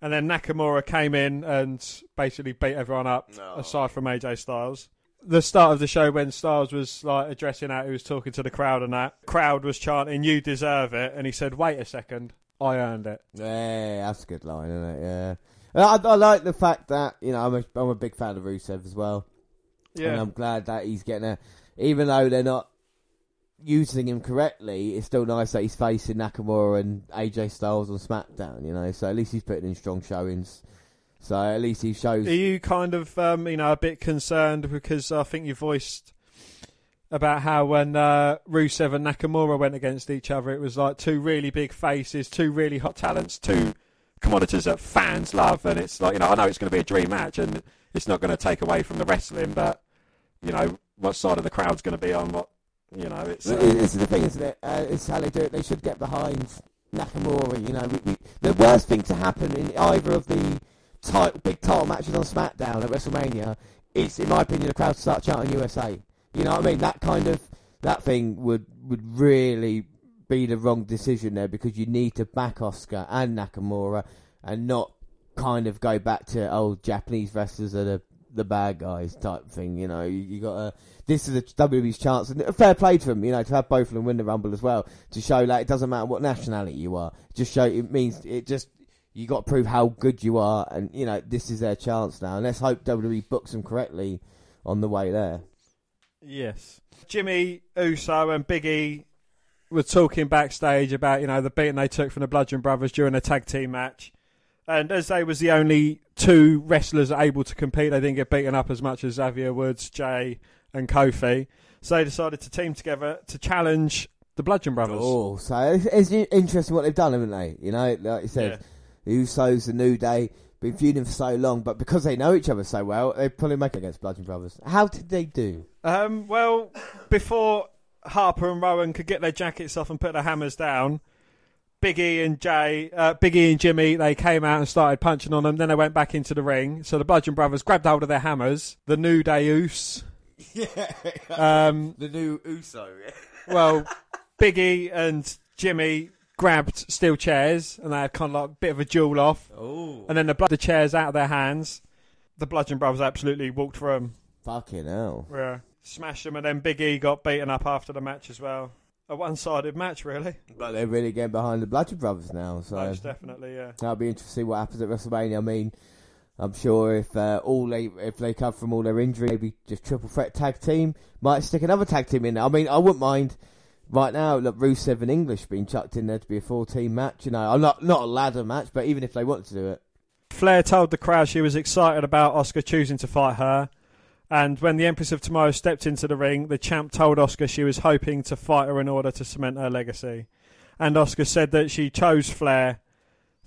and then Nakamura came in and basically beat everyone up, aside from AJ Styles. The start of the show when Styles was like addressing out, he was talking to the crowd, and that crowd was chanting, "You deserve it," and he said, "Wait a second, I earned it." Yeah, that's a good line, isn't it? Yeah. I, I like the fact that you know I'm a, I'm a big fan of Rusev as well. Yeah. and I'm glad that he's getting a. Even though they're not using him correctly, it's still nice that he's facing Nakamura and AJ Styles on SmackDown. You know, so at least he's putting in strong showings. So at least he shows. Are you kind of, um, you know, a bit concerned because I think you voiced about how when uh, Rusev and Nakamura went against each other, it was like two really big faces, two really hot talents, two commodities that fans love, and it's like you know I know it's going to be a dream match, and it's not going to take away from the wrestling, but you know what side of the crowd's going to be on what you know it's. Uh, is the thing, isn't it? Uh, it's how they do it. They should get behind Nakamura. You know, we, we, the worst thing to happen in either of the title, big title matches on SmackDown at WrestleMania is, in my opinion, the crowd start chanting USA. You know what I mean? That kind of that thing would would really be the wrong decision there because you need to back Asuka and Nakamura and not kind of go back to old Japanese wrestlers that are the bad guys type thing. You know, you, you got to. This is a WWE's chance, and a fair play to them. You know, to have both of them win the Rumble as well to show like it doesn't matter what nationality you are. Just show it means it just you got to prove how good you are, and you know this is their chance now. And let's hope WWE books them correctly on the way there. Yes. Jimmy Uso and Biggie were talking backstage about, you know, the beating they took from the Bludgeon Brothers during a tag team match. And as they was the only two wrestlers able to compete, they didn't get beaten up as much as Xavier Woods, Jey, and Kofi. So they decided to team together to challenge the Bludgeon Brothers. Oh, so it's, it's interesting what they've done, haven't they? You know, like you said, the Usos, the New Day, been feuding for so long, but because they know each other so well, they probably make it against Bludgeon Brothers. How did they do? Um, well, before Harper and Rowan could get their jackets off and put their hammers down, Big E and Jey, uh, Big E and Jimmy, they came out and started punching on them. Then they went back into the ring. So the Bludgeon Brothers grabbed hold of their hammers. The New Day. Yeah. Um, the new Uso. well, Big E and Jimmy grabbed steel chairs and they had kind of like a bit of a duel off. Ooh. And then they the chairs out of their hands. The Bludgeon Brothers absolutely walked through them. Fucking hell. Yeah. Smashed them, and then Big E got beaten up after the match as well. A one-sided match, really. But they're really getting behind the Bludgeon Brothers now. So Most definitely, yeah. That'll be interesting to see what happens at WrestleMania. I mean, I'm sure if uh, all they if they come from all their injury, maybe just triple threat tag team might stick another tag team in there. I mean, I wouldn't mind right now. Look, Rusev and English being chucked in there to be a four team match. You know, I'm not not a ladder match, but even if they wanted to do it, Flair told the crowd she was excited about Asuka choosing to fight her. And when the Empress of Tomorrow stepped into the ring, the champ told Asuka she was hoping to fight her in order to cement her legacy. And Asuka said that she chose Flair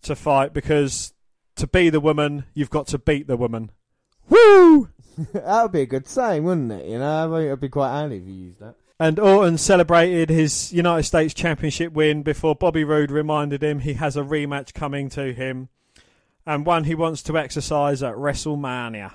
to fight because to be the woman, you've got to beat the woman. Woo! that would be a good saying, wouldn't it? You know, I think it'd be quite handy if you used that. And Orton celebrated his United States Championship win before Bobby Roode reminded him he has a rematch coming to him, and one he wants to exercise at WrestleMania.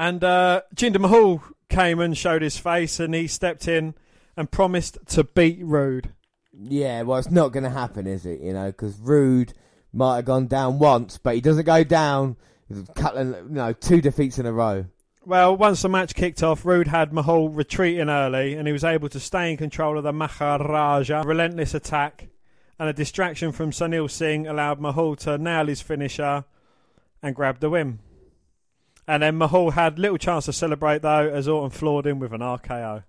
And uh, Jinder Mahal came and showed his face, and he stepped in and promised to beat Roode. Yeah, well, it's not going to happen, is it? You know, because Roode might have gone down once, but he doesn't go down. Couple, you know, two defeats in a row. Well, once the match kicked off, Roode had Mahal retreating early, and he was able to stay in control of the Maharaja. Relentless attack and a distraction from Sunil Singh allowed Mahal to nail his finisher and grab the win. And then Mahal had little chance to celebrate though, as Orton floored him with an RKO.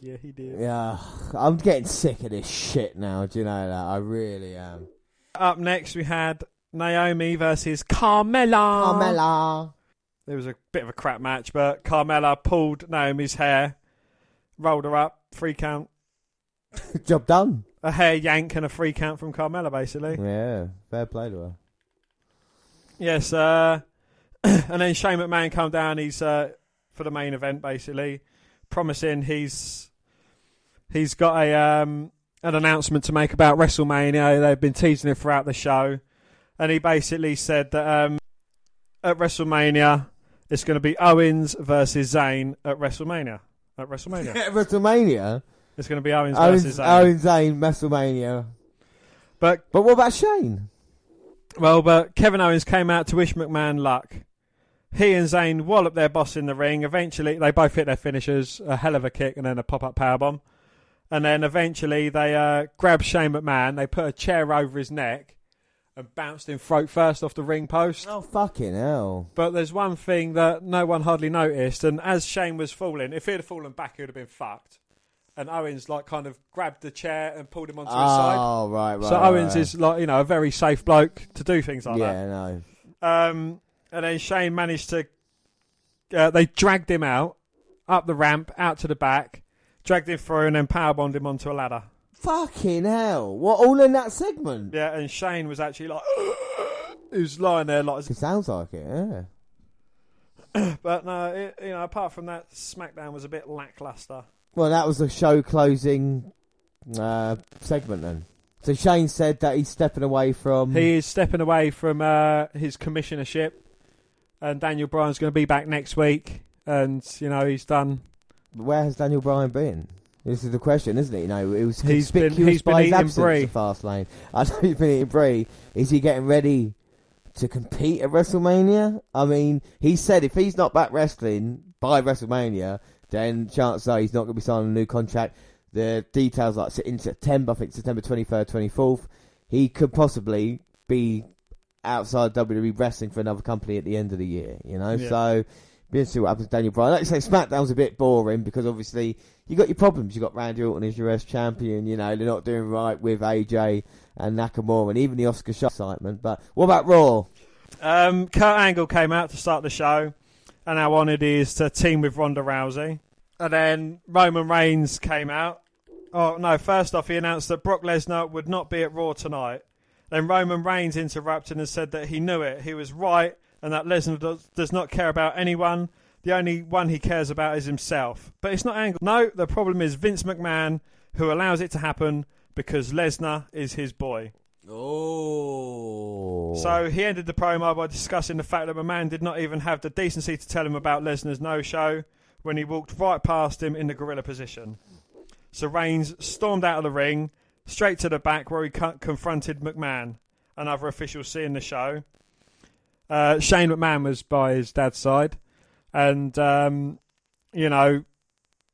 Yeah, he did. Yeah, I'm getting sick of this shit now. Do you know that? I really am. Up next, we had Naomi versus Carmella. Carmella. There was a bit of a crap match, but Carmella pulled Naomi's hair, rolled her up, free count. Job done. A hair yank and a free count from Carmella, basically. Yeah, fair play to her. Yes, uh, and then Shane McMahon come down. He's uh, for the main event, basically, promising he's he's got a um, an announcement to make about WrestleMania. They've been teasing it throughout the show, and he basically said that um, at WrestleMania it's going to be Owens versus Zayn at WrestleMania. At WrestleMania, WrestleMania. it's going to be Owens, Owens, versus Zayn. Owens, Zayn, WrestleMania. But but what about Shane? Well, but Kevin Owens came out to wish McMahon luck. He and Zayn wallop their boss in the ring. Eventually, they both hit their finishers, a hell of a kick and then a pop-up powerbomb. And then eventually they uh, grabbed Shane McMahon. They put a chair over his neck and bounced him throat first off the ring post. Oh, fucking hell. But there's one thing that no one hardly noticed, and as Shane was falling, if he'd have fallen back, he would have been fucked. And Owens like kind of grabbed the chair and pulled him onto his side. Oh, right, right. So right, Owens right. is like you know a very safe bloke to do things like that. Yeah, no. Um, and then Shane managed to. Uh, they dragged him out, up the ramp, out to the back, dragged him through, and then powerbombed him onto a ladder. Fucking hell. What, all in that segment? Yeah, and Shane was actually like. he was lying there like. It sounds like it, yeah. But no, it, you know, apart from that, SmackDown was a bit lackluster. Well, that was the show closing uh, segment then. So Shane said that he's stepping away from. He is stepping away from uh, his commissionership, and Daniel Bryan's going to be back next week. And you know, he's done. Where has Daniel Bryan been? This is the question, isn't it? You know, it was He's been- he's been by his eating absence brie. at Fastlane. I know he's been eating brie. Is he getting ready to compete at WrestleMania? I mean, he said if he's not back wrestling by WrestleMania, then chances are he's not going to be signing a new contract. The details like in September, I think September 23rd, 24th, he could possibly be outside WWE wrestling for another company at the end of the year, you know? Yeah. So, be interesting to see what happens to Daniel Bryan. Like you say, SmackDown's a bit boring because obviously you got your problems. You got Randy Orton as your US champion. You know they're not doing right with AJ and Nakamura and even the Asuka shot excitement. But what about Raw? Um, Kurt Angle came out to start the show, and our wanted is to team with Ronda Rousey. And then Roman Reigns came out. Oh no! First off, he announced that Brock Lesnar would not be at Raw tonight. Then Roman Reigns interrupted and said that he knew it. He was right, and that Lesnar does, does not care about anyone. The only one he cares about is himself. But it's not Angle. No, the problem is Vince McMahon, who allows it to happen because Lesnar is his boy. Oh. So he ended the promo by discussing the fact that McMahon did not even have the decency to tell him about Lesnar's no-show when he walked right past him in the gorilla position. So Reigns stormed out of the ring, straight to the back where he confronted McMahon, another official seeing the show. Uh, Shane McMahon was by his dad's side, and um, you know,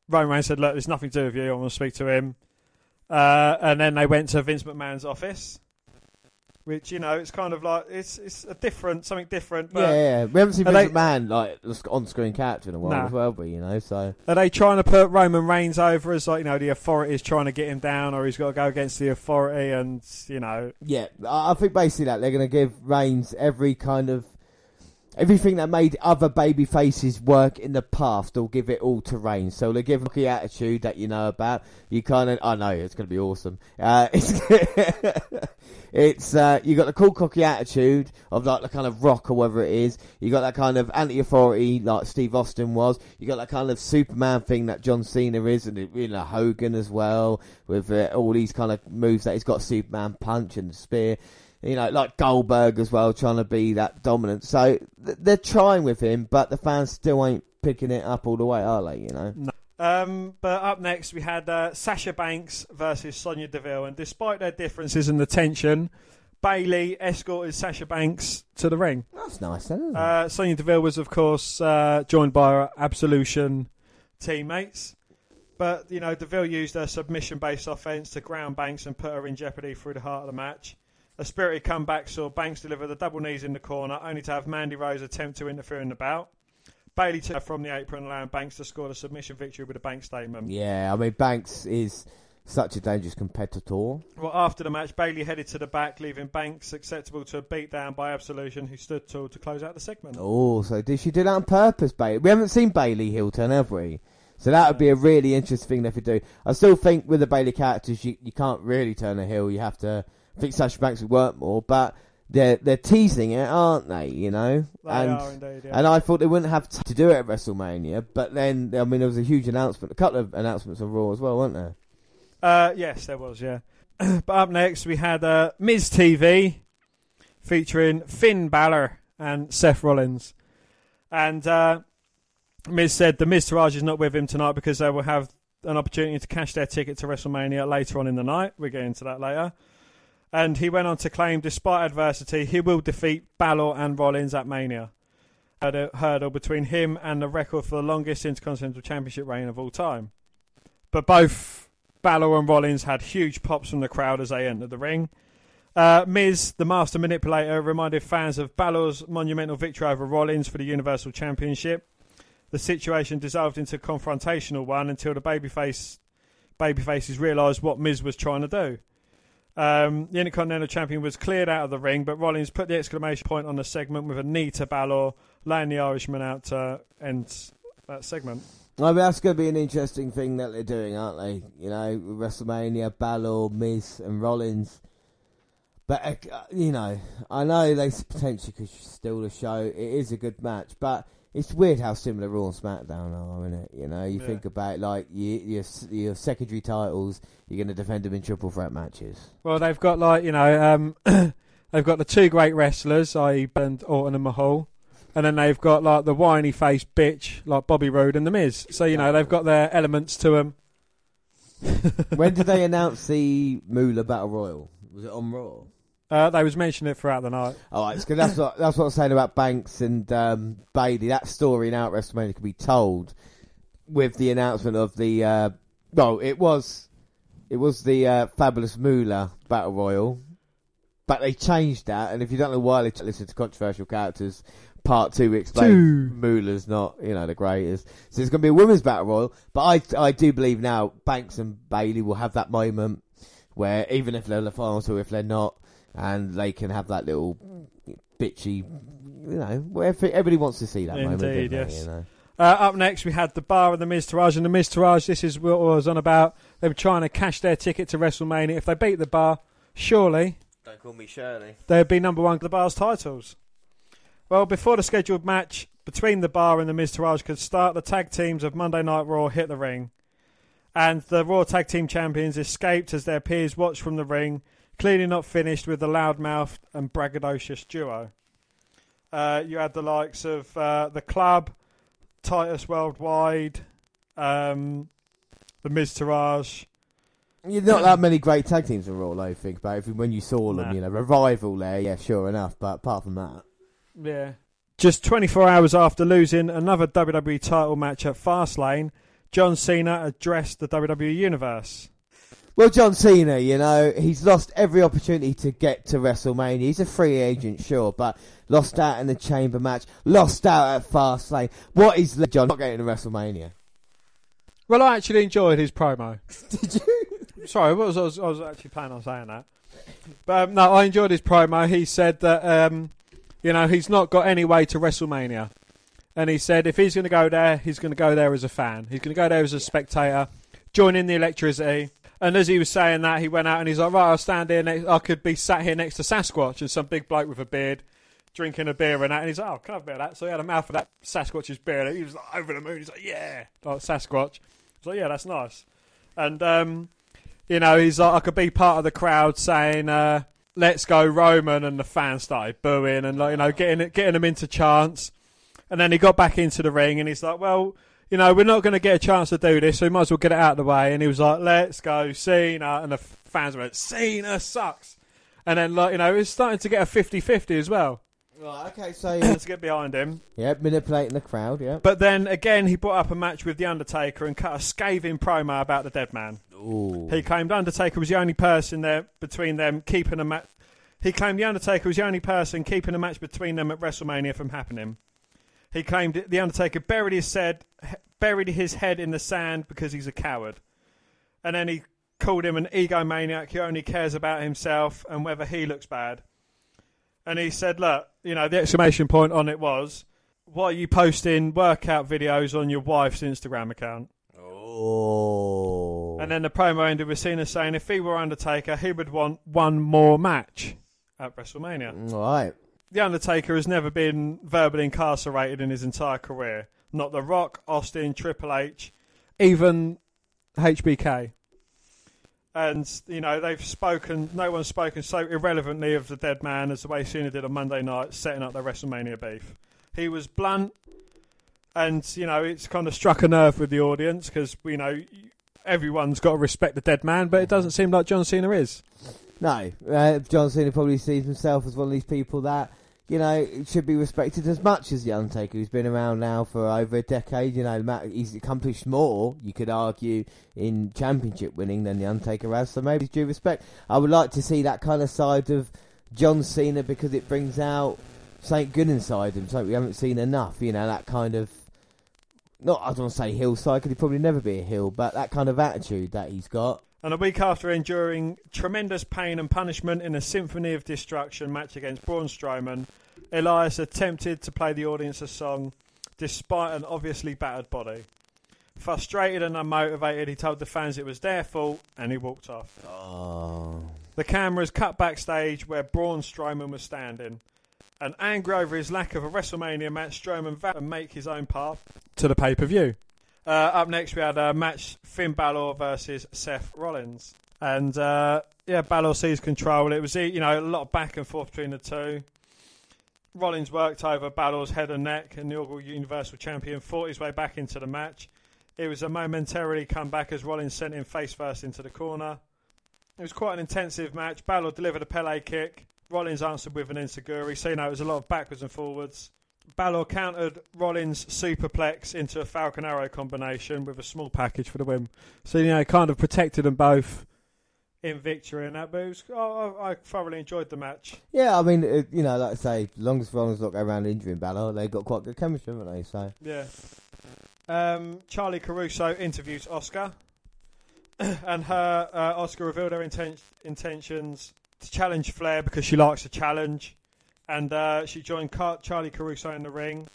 Roman Reigns said, "Look, there's nothing to do with you. I want to speak to him." Uh, and then they went to Vince McMahon's office, which you know, it's kind of like it's it's a different something different. But yeah, yeah, we haven't seen Vince McMahon like on-screen character in a while Nah. as well, but you know, so Are they trying to put Roman Reigns over as like you know the authority is trying to get him down, or he's got to go against the authority, and you know Yeah, I I think basically that they're going to give Reigns every kind of everything that made other baby faces work in the past. They'll give it all to Reigns. So they'll give him the attitude that you know about. You kind of, I know it's going to be awesome. Uh, it's uh, you got the cool cocky attitude of like the kind of rock or whatever it is. You got that kind of anti-authority like Steve Austin was. You got that kind of Superman thing that John Cena is, and you know Hogan as well with uh, all these kind of moves that he's got Superman punch and spear. You know, like Goldberg as well, trying to be that dominant. So th- they're trying with him, but the fans still ain't picking it up all the way, are they? You know. Um, but up next, we had uh, Sasha Banks versus Sonya Deville, and despite their differences and the tension, Bayley escorted Sasha Banks to the ring. That's nice, then, isn't it? Uh, Sonya Deville was, of course, uh, joined by her Absolution teammates. But, you know, Deville used her submission based offense to ground Banks and put her in jeopardy through the heart of the match. A spirited comeback saw Banks deliver the double knees in the corner, only to have Mandy Rose attempt to interfere in the bout. Bayley took from the apron, allowing Banks to score the submission victory with a bank statement. Yeah, I mean Banks is such a dangerous competitor. Well, after the match, Bayley headed to the back, leaving Banks acceptable to a beatdown by Absolution, who stood tall to close out the segment. Oh, so did she do that on purpose, Bayley? We haven't seen Bayley heel turn, have we? So that would be a really interesting thing they could do. I still think with the Bayley characters, you, you can't really turn a heel. You have to. I think Sasha Banks would work more, but they're they're teasing it, aren't they? You know, They and are indeed, yeah. and I thought they wouldn't have to do it at WrestleMania, but then I mean there was a huge announcement, a couple of announcements on Raw as well, weren't there? Uh, yes, there was, yeah. but up next, we had uh, Miz TV featuring Finn Balor and Seth Rollins. And uh, Miz said the Miztourage is not with him tonight because they will have an opportunity to cash their ticket to WrestleMania later on in the night. We'll get into that later. And he went on to claim, despite adversity, he will defeat Balor and Rollins at Mania. A hurdle between him and the record for the longest Intercontinental Championship reign of all time. But both Balor and Rollins had huge pops from the crowd as they entered the ring. Uh, Miz, the master manipulator, reminded fans of Balor's monumental victory over Rollins for the Universal Championship. The situation dissolved into a confrontational one until the babyface babyfaces realised what Miz was trying to do. Um, the Intercontinental Champion was cleared out of the ring, but Rollins put the exclamation point on the segment with a knee to Balor, laying the Irishman out to end that segment. I mean, that's going to be an interesting thing that they're doing, aren't they? You know, WrestleMania, Balor, Miz, and Rollins. But uh, you know, I know they potentially could steal the show. It is a good match, but it's weird how similar Raw and SmackDown are, isn't it? You know, you Yeah. think about like your your, your secondary titles, you're going to defend them in triple threat matches. Well, they've got like you know, um, they've got the two great wrestlers, i.e., and Orton and Mahal, and then they've got like the whiny faced bitch like Bobby Roode and the Miz. So you know, they've got their elements to them. when did they announce the Moolah Battle Royal? Was it on Raw? Uh, they was mentioning it throughout the night. All right, because that's what that's what I'm saying about Banks and um, Bayley. That story now at WrestleMania could be told with the announcement of the. Uh, well, it was it was the uh, Fabulous Moolah Battle Royal, but they changed that. And if you don't know why they listen to controversial characters, part two we explain Two. Moolah's not you know the greatest. So it's going to be a women's battle royal. But I I do believe now Banks and Bayley will have that moment where even if they're the finals or if they're not, and they can have that little bitchy, you know, where everybody wants to see that moment. Indeed, don't they, yes. you know? Uh, up next, we had the Bar and the Miztourage. And the Miztourage, this is what I was on about. They were trying to cash their ticket to WrestleMania. If they beat the Bar, surely Don't call me Shirley. they'd be number one for the Bar's titles. Well, before the scheduled match between the Bar and the Miztourage could start, the tag teams of Monday Night Raw hit the ring. And the Raw Tag Team Champions escaped as their peers watched from the ring, clearly not finished with the loudmouth and braggadocious duo. Uh, you had the likes of uh, the club, Titus Worldwide, um, the Miztourage. You're not that many great tag teams in Raw, though. Think about it. When you saw them. Nah. You know, revival there, yeah, sure enough. But apart from that, Yeah. Just 24 hours after losing another WWE title match at Fastlane, John Cena addressed the WWE Universe. Well, John Cena, you know, he's lost every opportunity to get to WrestleMania. He's a free agent, sure, but lost out in the Chamber match, lost out at Fastlane. What is John not getting to WrestleMania? Well, I actually enjoyed his promo. Did you? Sorry, I was, I was, I was actually planning on saying that. But um, no, I enjoyed his promo. He said that, um, you know, he's not got any way to WrestleMania. And he said if he's going to go there, he's going to go there as a fan. He's going to go there as a spectator, join in the electricity. And as he was saying that, he went out and he's like, right, I'll stand here next. I could be sat here next to Sasquatch and some big bloke with a beard drinking a beer and that. And he's like, oh, can I have a bit of that? So he had a mouth of that Sasquatch's beer. And he was like, over the moon. He's like, yeah, like Sasquatch. So yeah, that's nice. And um, you know, he's like, I could be part of the crowd saying, uh, "Let's go Roman," and the fans started booing and like you know, getting getting them into chants. And then he got back into the ring and he's like, "Well, you know, we're not going to get a chance to do this, so we might as well get it out of the way." And he was like, "Let's go Cena," and the fans went, "Cena sucks." And then like you know, it's starting to get a 50-50 as well. Right, okay, so Let's get behind him. yeah, manipulating the crowd, yeah. But then again, he brought up a match with The Undertaker and cut a scathing promo about the dead man. Ooh. He claimed Undertaker was the only person there between them keeping a match. He claimed the Undertaker was the only person keeping a match between them at WrestleMania from happening. He claimed the Undertaker buried his head, buried his head in the sand because he's a coward, and then he called him an egomaniac who only cares about himself and whether he looks bad. And he said, "Look, you know, the exclamation point on it was, why are you posting workout videos on your wife's Instagram account?" Oh. And then the promo ended with Cena saying if he were Undertaker, he would want one more match at WrestleMania. Right. The Undertaker has never been verbally incarcerated in his entire career. Not The Rock, Austin, Triple H, even HBK. And, you know, they've spoken, no one's spoken so irrelevantly of the dead man as the way Cena did on Monday night, setting up their WrestleMania beef. He was blunt, and, you know, it's kind of struck a nerve with the audience because, you know, everyone's got to respect the dead man, but it doesn't seem like John Cena is. No, uh, John Cena probably sees himself as one of these people that you know should be respected as much as the Undertaker, who's been around now for over a decade. You know, he's accomplished more, you could argue, in championship winning than the Undertaker has. So maybe due respect. I would like to see that kind of side of John Cena because it brings out something good inside him, something we haven't seen enough. You know, that kind of. Not, I don't want to say heel side, because he'd probably never be a heel, but that kind of attitude that he's got. And a week after enduring tremendous pain and punishment in a Symphony of Destruction match against Braun Strowman, Elias attempted to play the audience a song despite an obviously battered body. Frustrated and unmotivated, he told the fans it was their fault and he walked off. Oh. The cameras cut backstage where Braun Strowman was standing. And angry over his lack of a WrestleMania match, Strowman vowed to make his own path to the pay per view. Uh, up next, we had a match Finn Balor versus Seth Rollins. And uh, yeah, Balor seized control. It was you know a lot of back and forth between the two. Rollins worked over Balor's head and neck, and the inaugural Universal Champion fought his way back into the match. It was a momentarily comeback as Rollins sent him face first into the corner. It was quite an intensive match. Balor delivered a Pele kick. Rollins answered with an enzuigiri. So, you know, it was a lot of backwards and forwards. Balor countered Rollins' superplex into a Falcon Arrow combination with a small package for the win. So, you know, it kind of protected them both in victory and that. But it was, oh, I thoroughly enjoyed the match. Yeah, I mean, uh, you know, like I say, as long as Rollins not go around injuring Balor, they've got quite good chemistry, haven't they? So Yeah. Um, Charly Caruso interviews Asuka, and her uh, Asuka revealed her inten- intentions to challenge Flair because she likes a challenge, and uh, she joined Car- Charly Caruso in the ring.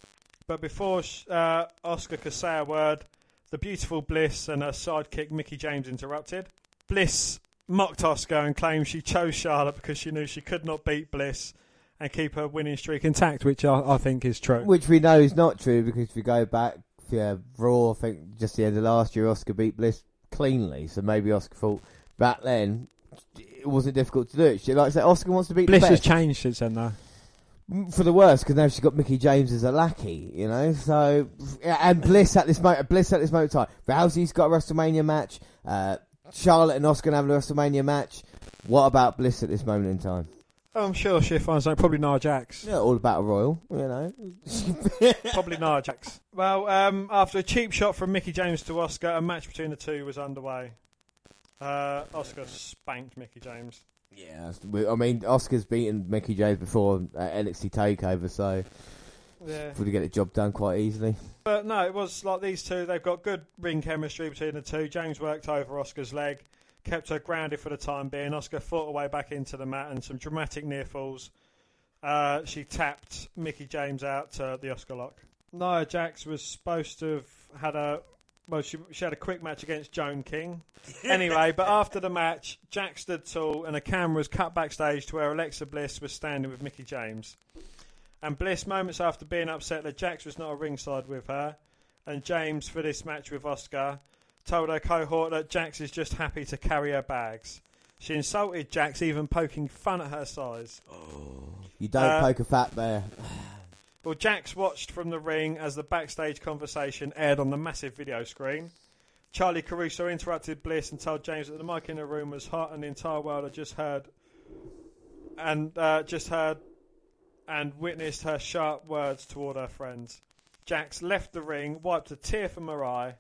But before sh- uh, Asuka could say a word, the beautiful Bliss and her sidekick Mickie James interrupted. Bliss mocked Asuka and claimed she chose Charlotte because she knew she could not beat Bliss and keep her winning streak intact, which I, I think is true. which we know is not true because if you go back, yeah, Raw, I think just the end of last year, Asuka beat Bliss cleanly. So maybe Asuka thought back then it wasn't difficult to do it. She, like I said, Asuka wants to beat Bliss has changed since then, though. For the worse because now she's got Mickie James as a lackey, you know. So and Bliss at this moment, Bliss at this moment in time. Rousey's got a WrestleMania match. Uh, Charlotte and Asuka have a WrestleMania match. What about Bliss at this moment in time? I'm sure she finds out. Probably Nia Jax. Yeah, all about a royal, you know. Probably Nia Jax. Well, um, after a cheap shot from Mickie James to Asuka, a match between the two was underway. Uh, Asuka spanked Mickie James. Yeah, I mean, Asuka's beaten Mickie James before at NXT Takeover, so Yeah. would get the job done quite easily. But no, it was like these two. They've got good ring chemistry between the two. James worked over Asuka's leg, kept her grounded for the time being. Asuka fought her way back into the mat and some dramatic near falls. Uh, she tapped Mickie James out to the Asuka lock. Nia Jax was supposed to have had a well, she, she had a quick match against Joan King. Anyway, but after the match, Jax stood tall and a camera was cut backstage to where Alexa Bliss was standing with Mickie James. And Bliss, moments after being upset that Jax was not a ringside with her, and James for this match with Asuka, told her cohort that Jax is just happy to carry her bags. She insulted Jax, even poking fun at her size. You don't Uh, poke a fat bear. Well, Jax watched from the ring as the backstage conversation aired on the massive video screen. Charly Caruso interrupted Bliss and told James that the mic in the room was hot and the entire world had just heard and uh, just heard and witnessed her sharp words toward her friends. Jax left the ring, wiped a tear from her eye,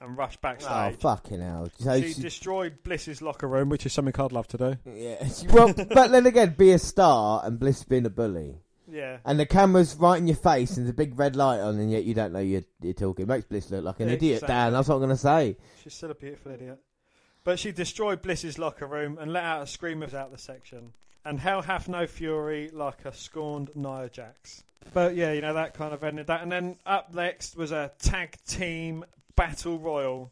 and rushed backstage. Oh, fucking hell. So she she- destroyed Bliss's locker room, which is something I'd love to do. Yeah. well, but then again, be a star and Bliss being a bully. Yeah. And the camera's right in your face and there's a big red light on, and yet you don't know you're, you're talking. It makes Bliss look like an idiot. Dan. That's what I'm going to say. She's still a beautiful idiot. But she destroyed Bliss's locker room and let out a scream of out the section. And hell hath no fury like a scorned Nia Jax. But yeah, you know, that kind of ended that. And then up next was a tag team battle royal.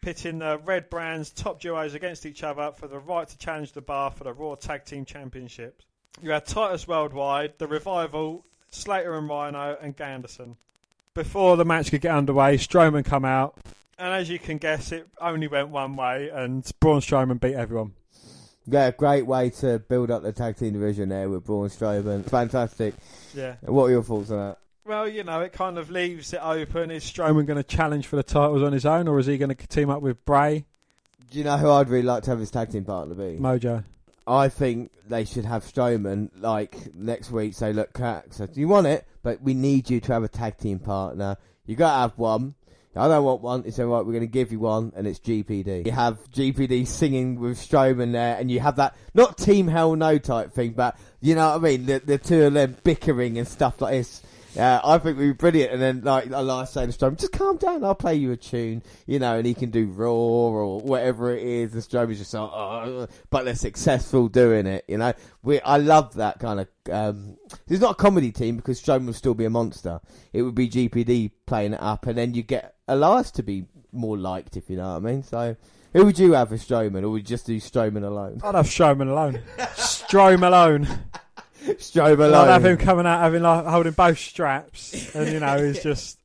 Pitting the Red Brands top duos against each other for the right to challenge the bar for the Raw Tag Team Championship. You had Titus Worldwide, The Revival, Slater and Rhino, and Ganderson. Before the match could get underway, Strowman come out, and as you can guess, it only went one way, and Braun Strowman beat everyone. Yeah, great way to build up the tag team division there with Braun Strowman. Fantastic. Yeah. What are your thoughts on that? Well, you know, it kind of leaves it open. Is Strowman going to challenge for the titles on his own, or is he going to team up with Bray? Do you know who I'd really like to have his tag team partner be? Mojo. I think they should have Strowman like next week. Say, look, Cat, so do you want it? But we need you to have a tag team partner. You got to have one. I don't want one. It's all right. We're going to give you one, and it's GPD. You have GPD singing with Strowman there, and you have that not Team Hell No type thing, but you know what I mean. The, the two of them bickering and stuff like this. Yeah, I think we'd be brilliant. And then, like, like saying to Strowman, just calm down. I'll play you a tune, you know, and he can do Raw or whatever it is. And Strowman's just like, oh, but they're successful doing it, you know. We, I love that kind of. Um, it's not a comedy team because Strowman will still be a monster. It would be GPD playing it up, and then you get Elias to be more liked, if you know what I mean. So, who would you have for Strowman, or would you just do Strowman alone? I'd have Strowman alone. Strom alone. Strowman I'd have him coming out having like holding both straps, and you know he's just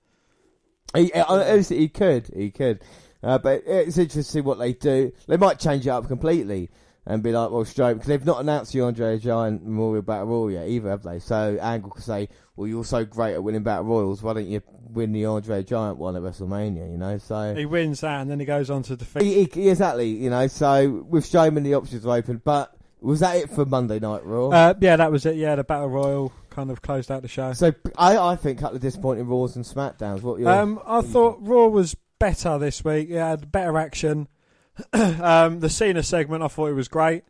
He, honestly, he could, he could. Uh, but it's interesting what they do. They might change it up completely and be like, well, Strowman, because they've not announced the Andre Giant Memorial Battle Royal yet either, have they? So Angle could say, well, you're so great at winning Battle Royals, why don't you win the Andre Giant one at WrestleMania, you know? So he wins that, and then he goes on to defeat. He- he- exactly, you know. So with Strowman, the options are open. But was that it for Monday Night Raw? Uh, yeah, that was it. Yeah, the battle royal kind of closed out the show. so I, I think a couple of disappointing Raws and Smackdowns. What your Um, I thought Raw was better this week. It had better action. um, the Cena segment, I thought it was great.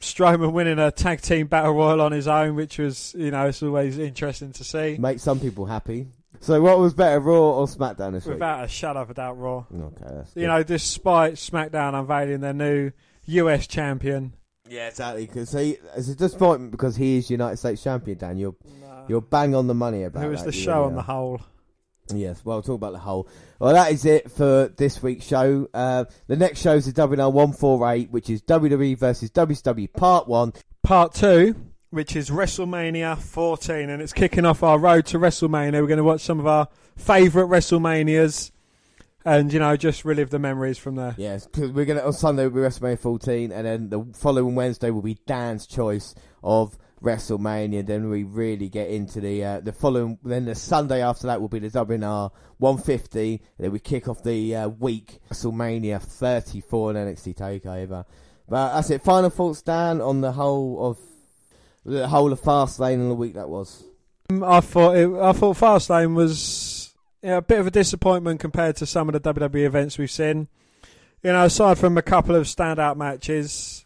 Strowman winning a tag team battle royal on his own, which was, you know, it's always interesting to see. make some people happy? So what was better, Raw or Smackdown this week? Without a shadow of a doubt, Raw. Okay, You good. know, despite SmackDown unveiling their new US champion. Yeah, exactly. Because he, it's a disappointment because he is United States champion. Dan, you're you're bang on the money about Who was that, the show really on the whole? Yes, well, talk about the whole. Well, that is it for this week's show. Uh, the next show is the WNR 148, which is WWE versus WCW Part 1. Part two, which is WrestleMania 14, and it's kicking off our road to WrestleMania. We're going to watch some of our favourite WrestleManias. And you know just relive the memories from there. Yes, because we're gonna on Sunday will be WrestleMania 14, and then the following Wednesday will be Dan's choice of WrestleMania. Then we really get into the uh, the following. Then the Sunday after that will be the WNR 150. Then we kick off the uh, week WrestleMania 34 and NXT Takeover. But that's it. Final thoughts, Dan, on the whole of the whole of Fastlane and the week that was. Um, I thought it, I thought Fastlane was yeah, a bit of a disappointment compared to some of the WWE events we've seen. You know, aside from a couple of standout matches,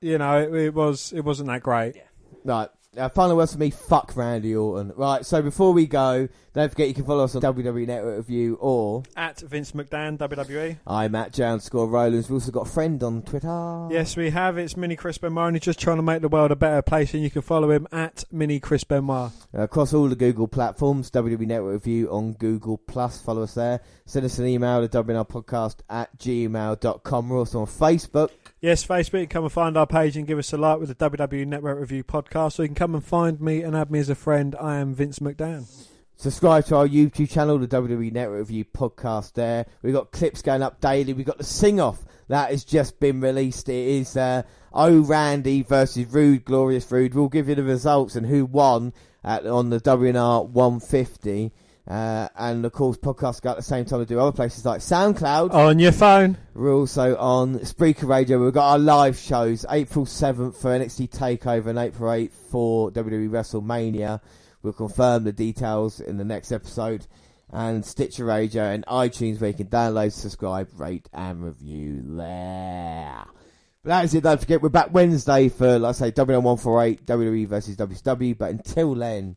you know, it, it was it wasn't that great. Yeah. Right. Uh, final words for me, fuck Randy Orton. Right, so before we go, don't forget you can follow us on WWE Network Review or At Vince McDan, WWE. I'm at J Score Rollins. We've also got a friend on Twitter. Yes, we have. It's Mini Chris Benoit. He's just trying to make the world a better place, and you can follow him at Mini Chris Benoit. Uh, across all the Google platforms, WWE Network Review on Google Plus. Follow us there. Send us an email to WNRpodcast at gmail.com. We're also on Facebook. Yes, Facebook. You can come and find our page and give us a like with the WWE Network Review podcast. So you can come and find me and add me as a friend. I am Vince McDan. Subscribe to our YouTube channel, the WWE Network Review podcast. There, we've got clips going up daily. We've got the sing off that has just been released. It is uh, Oh Randy versus Roode, Glorious Roode. We'll give you the results and who won at, on the WNR 150. Uh, and of course, podcasts go at the same time we do other places like SoundCloud. On your phone. We're also on Spreaker Radio. We've got our live shows April 7th for NXT TakeOver and April 8th for WWE WrestleMania. We'll confirm the details in the next episode. And Stitcher Radio and iTunes where you can download, subscribe, rate, and review there. But that is it. Don't forget, we're back Wednesday for, like I say, WN148, WWE versus WCW. But until then,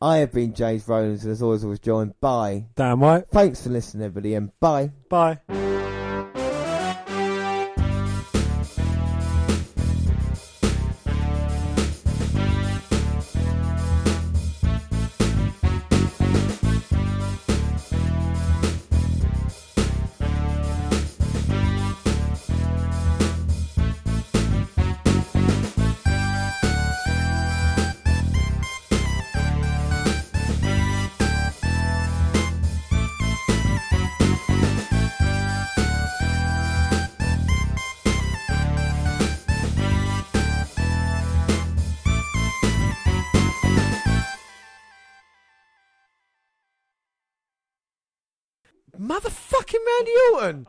I have been James Rollins, and as always, I was joined by Dan White. Thanks for listening, everybody, and bye. Bye. Orton!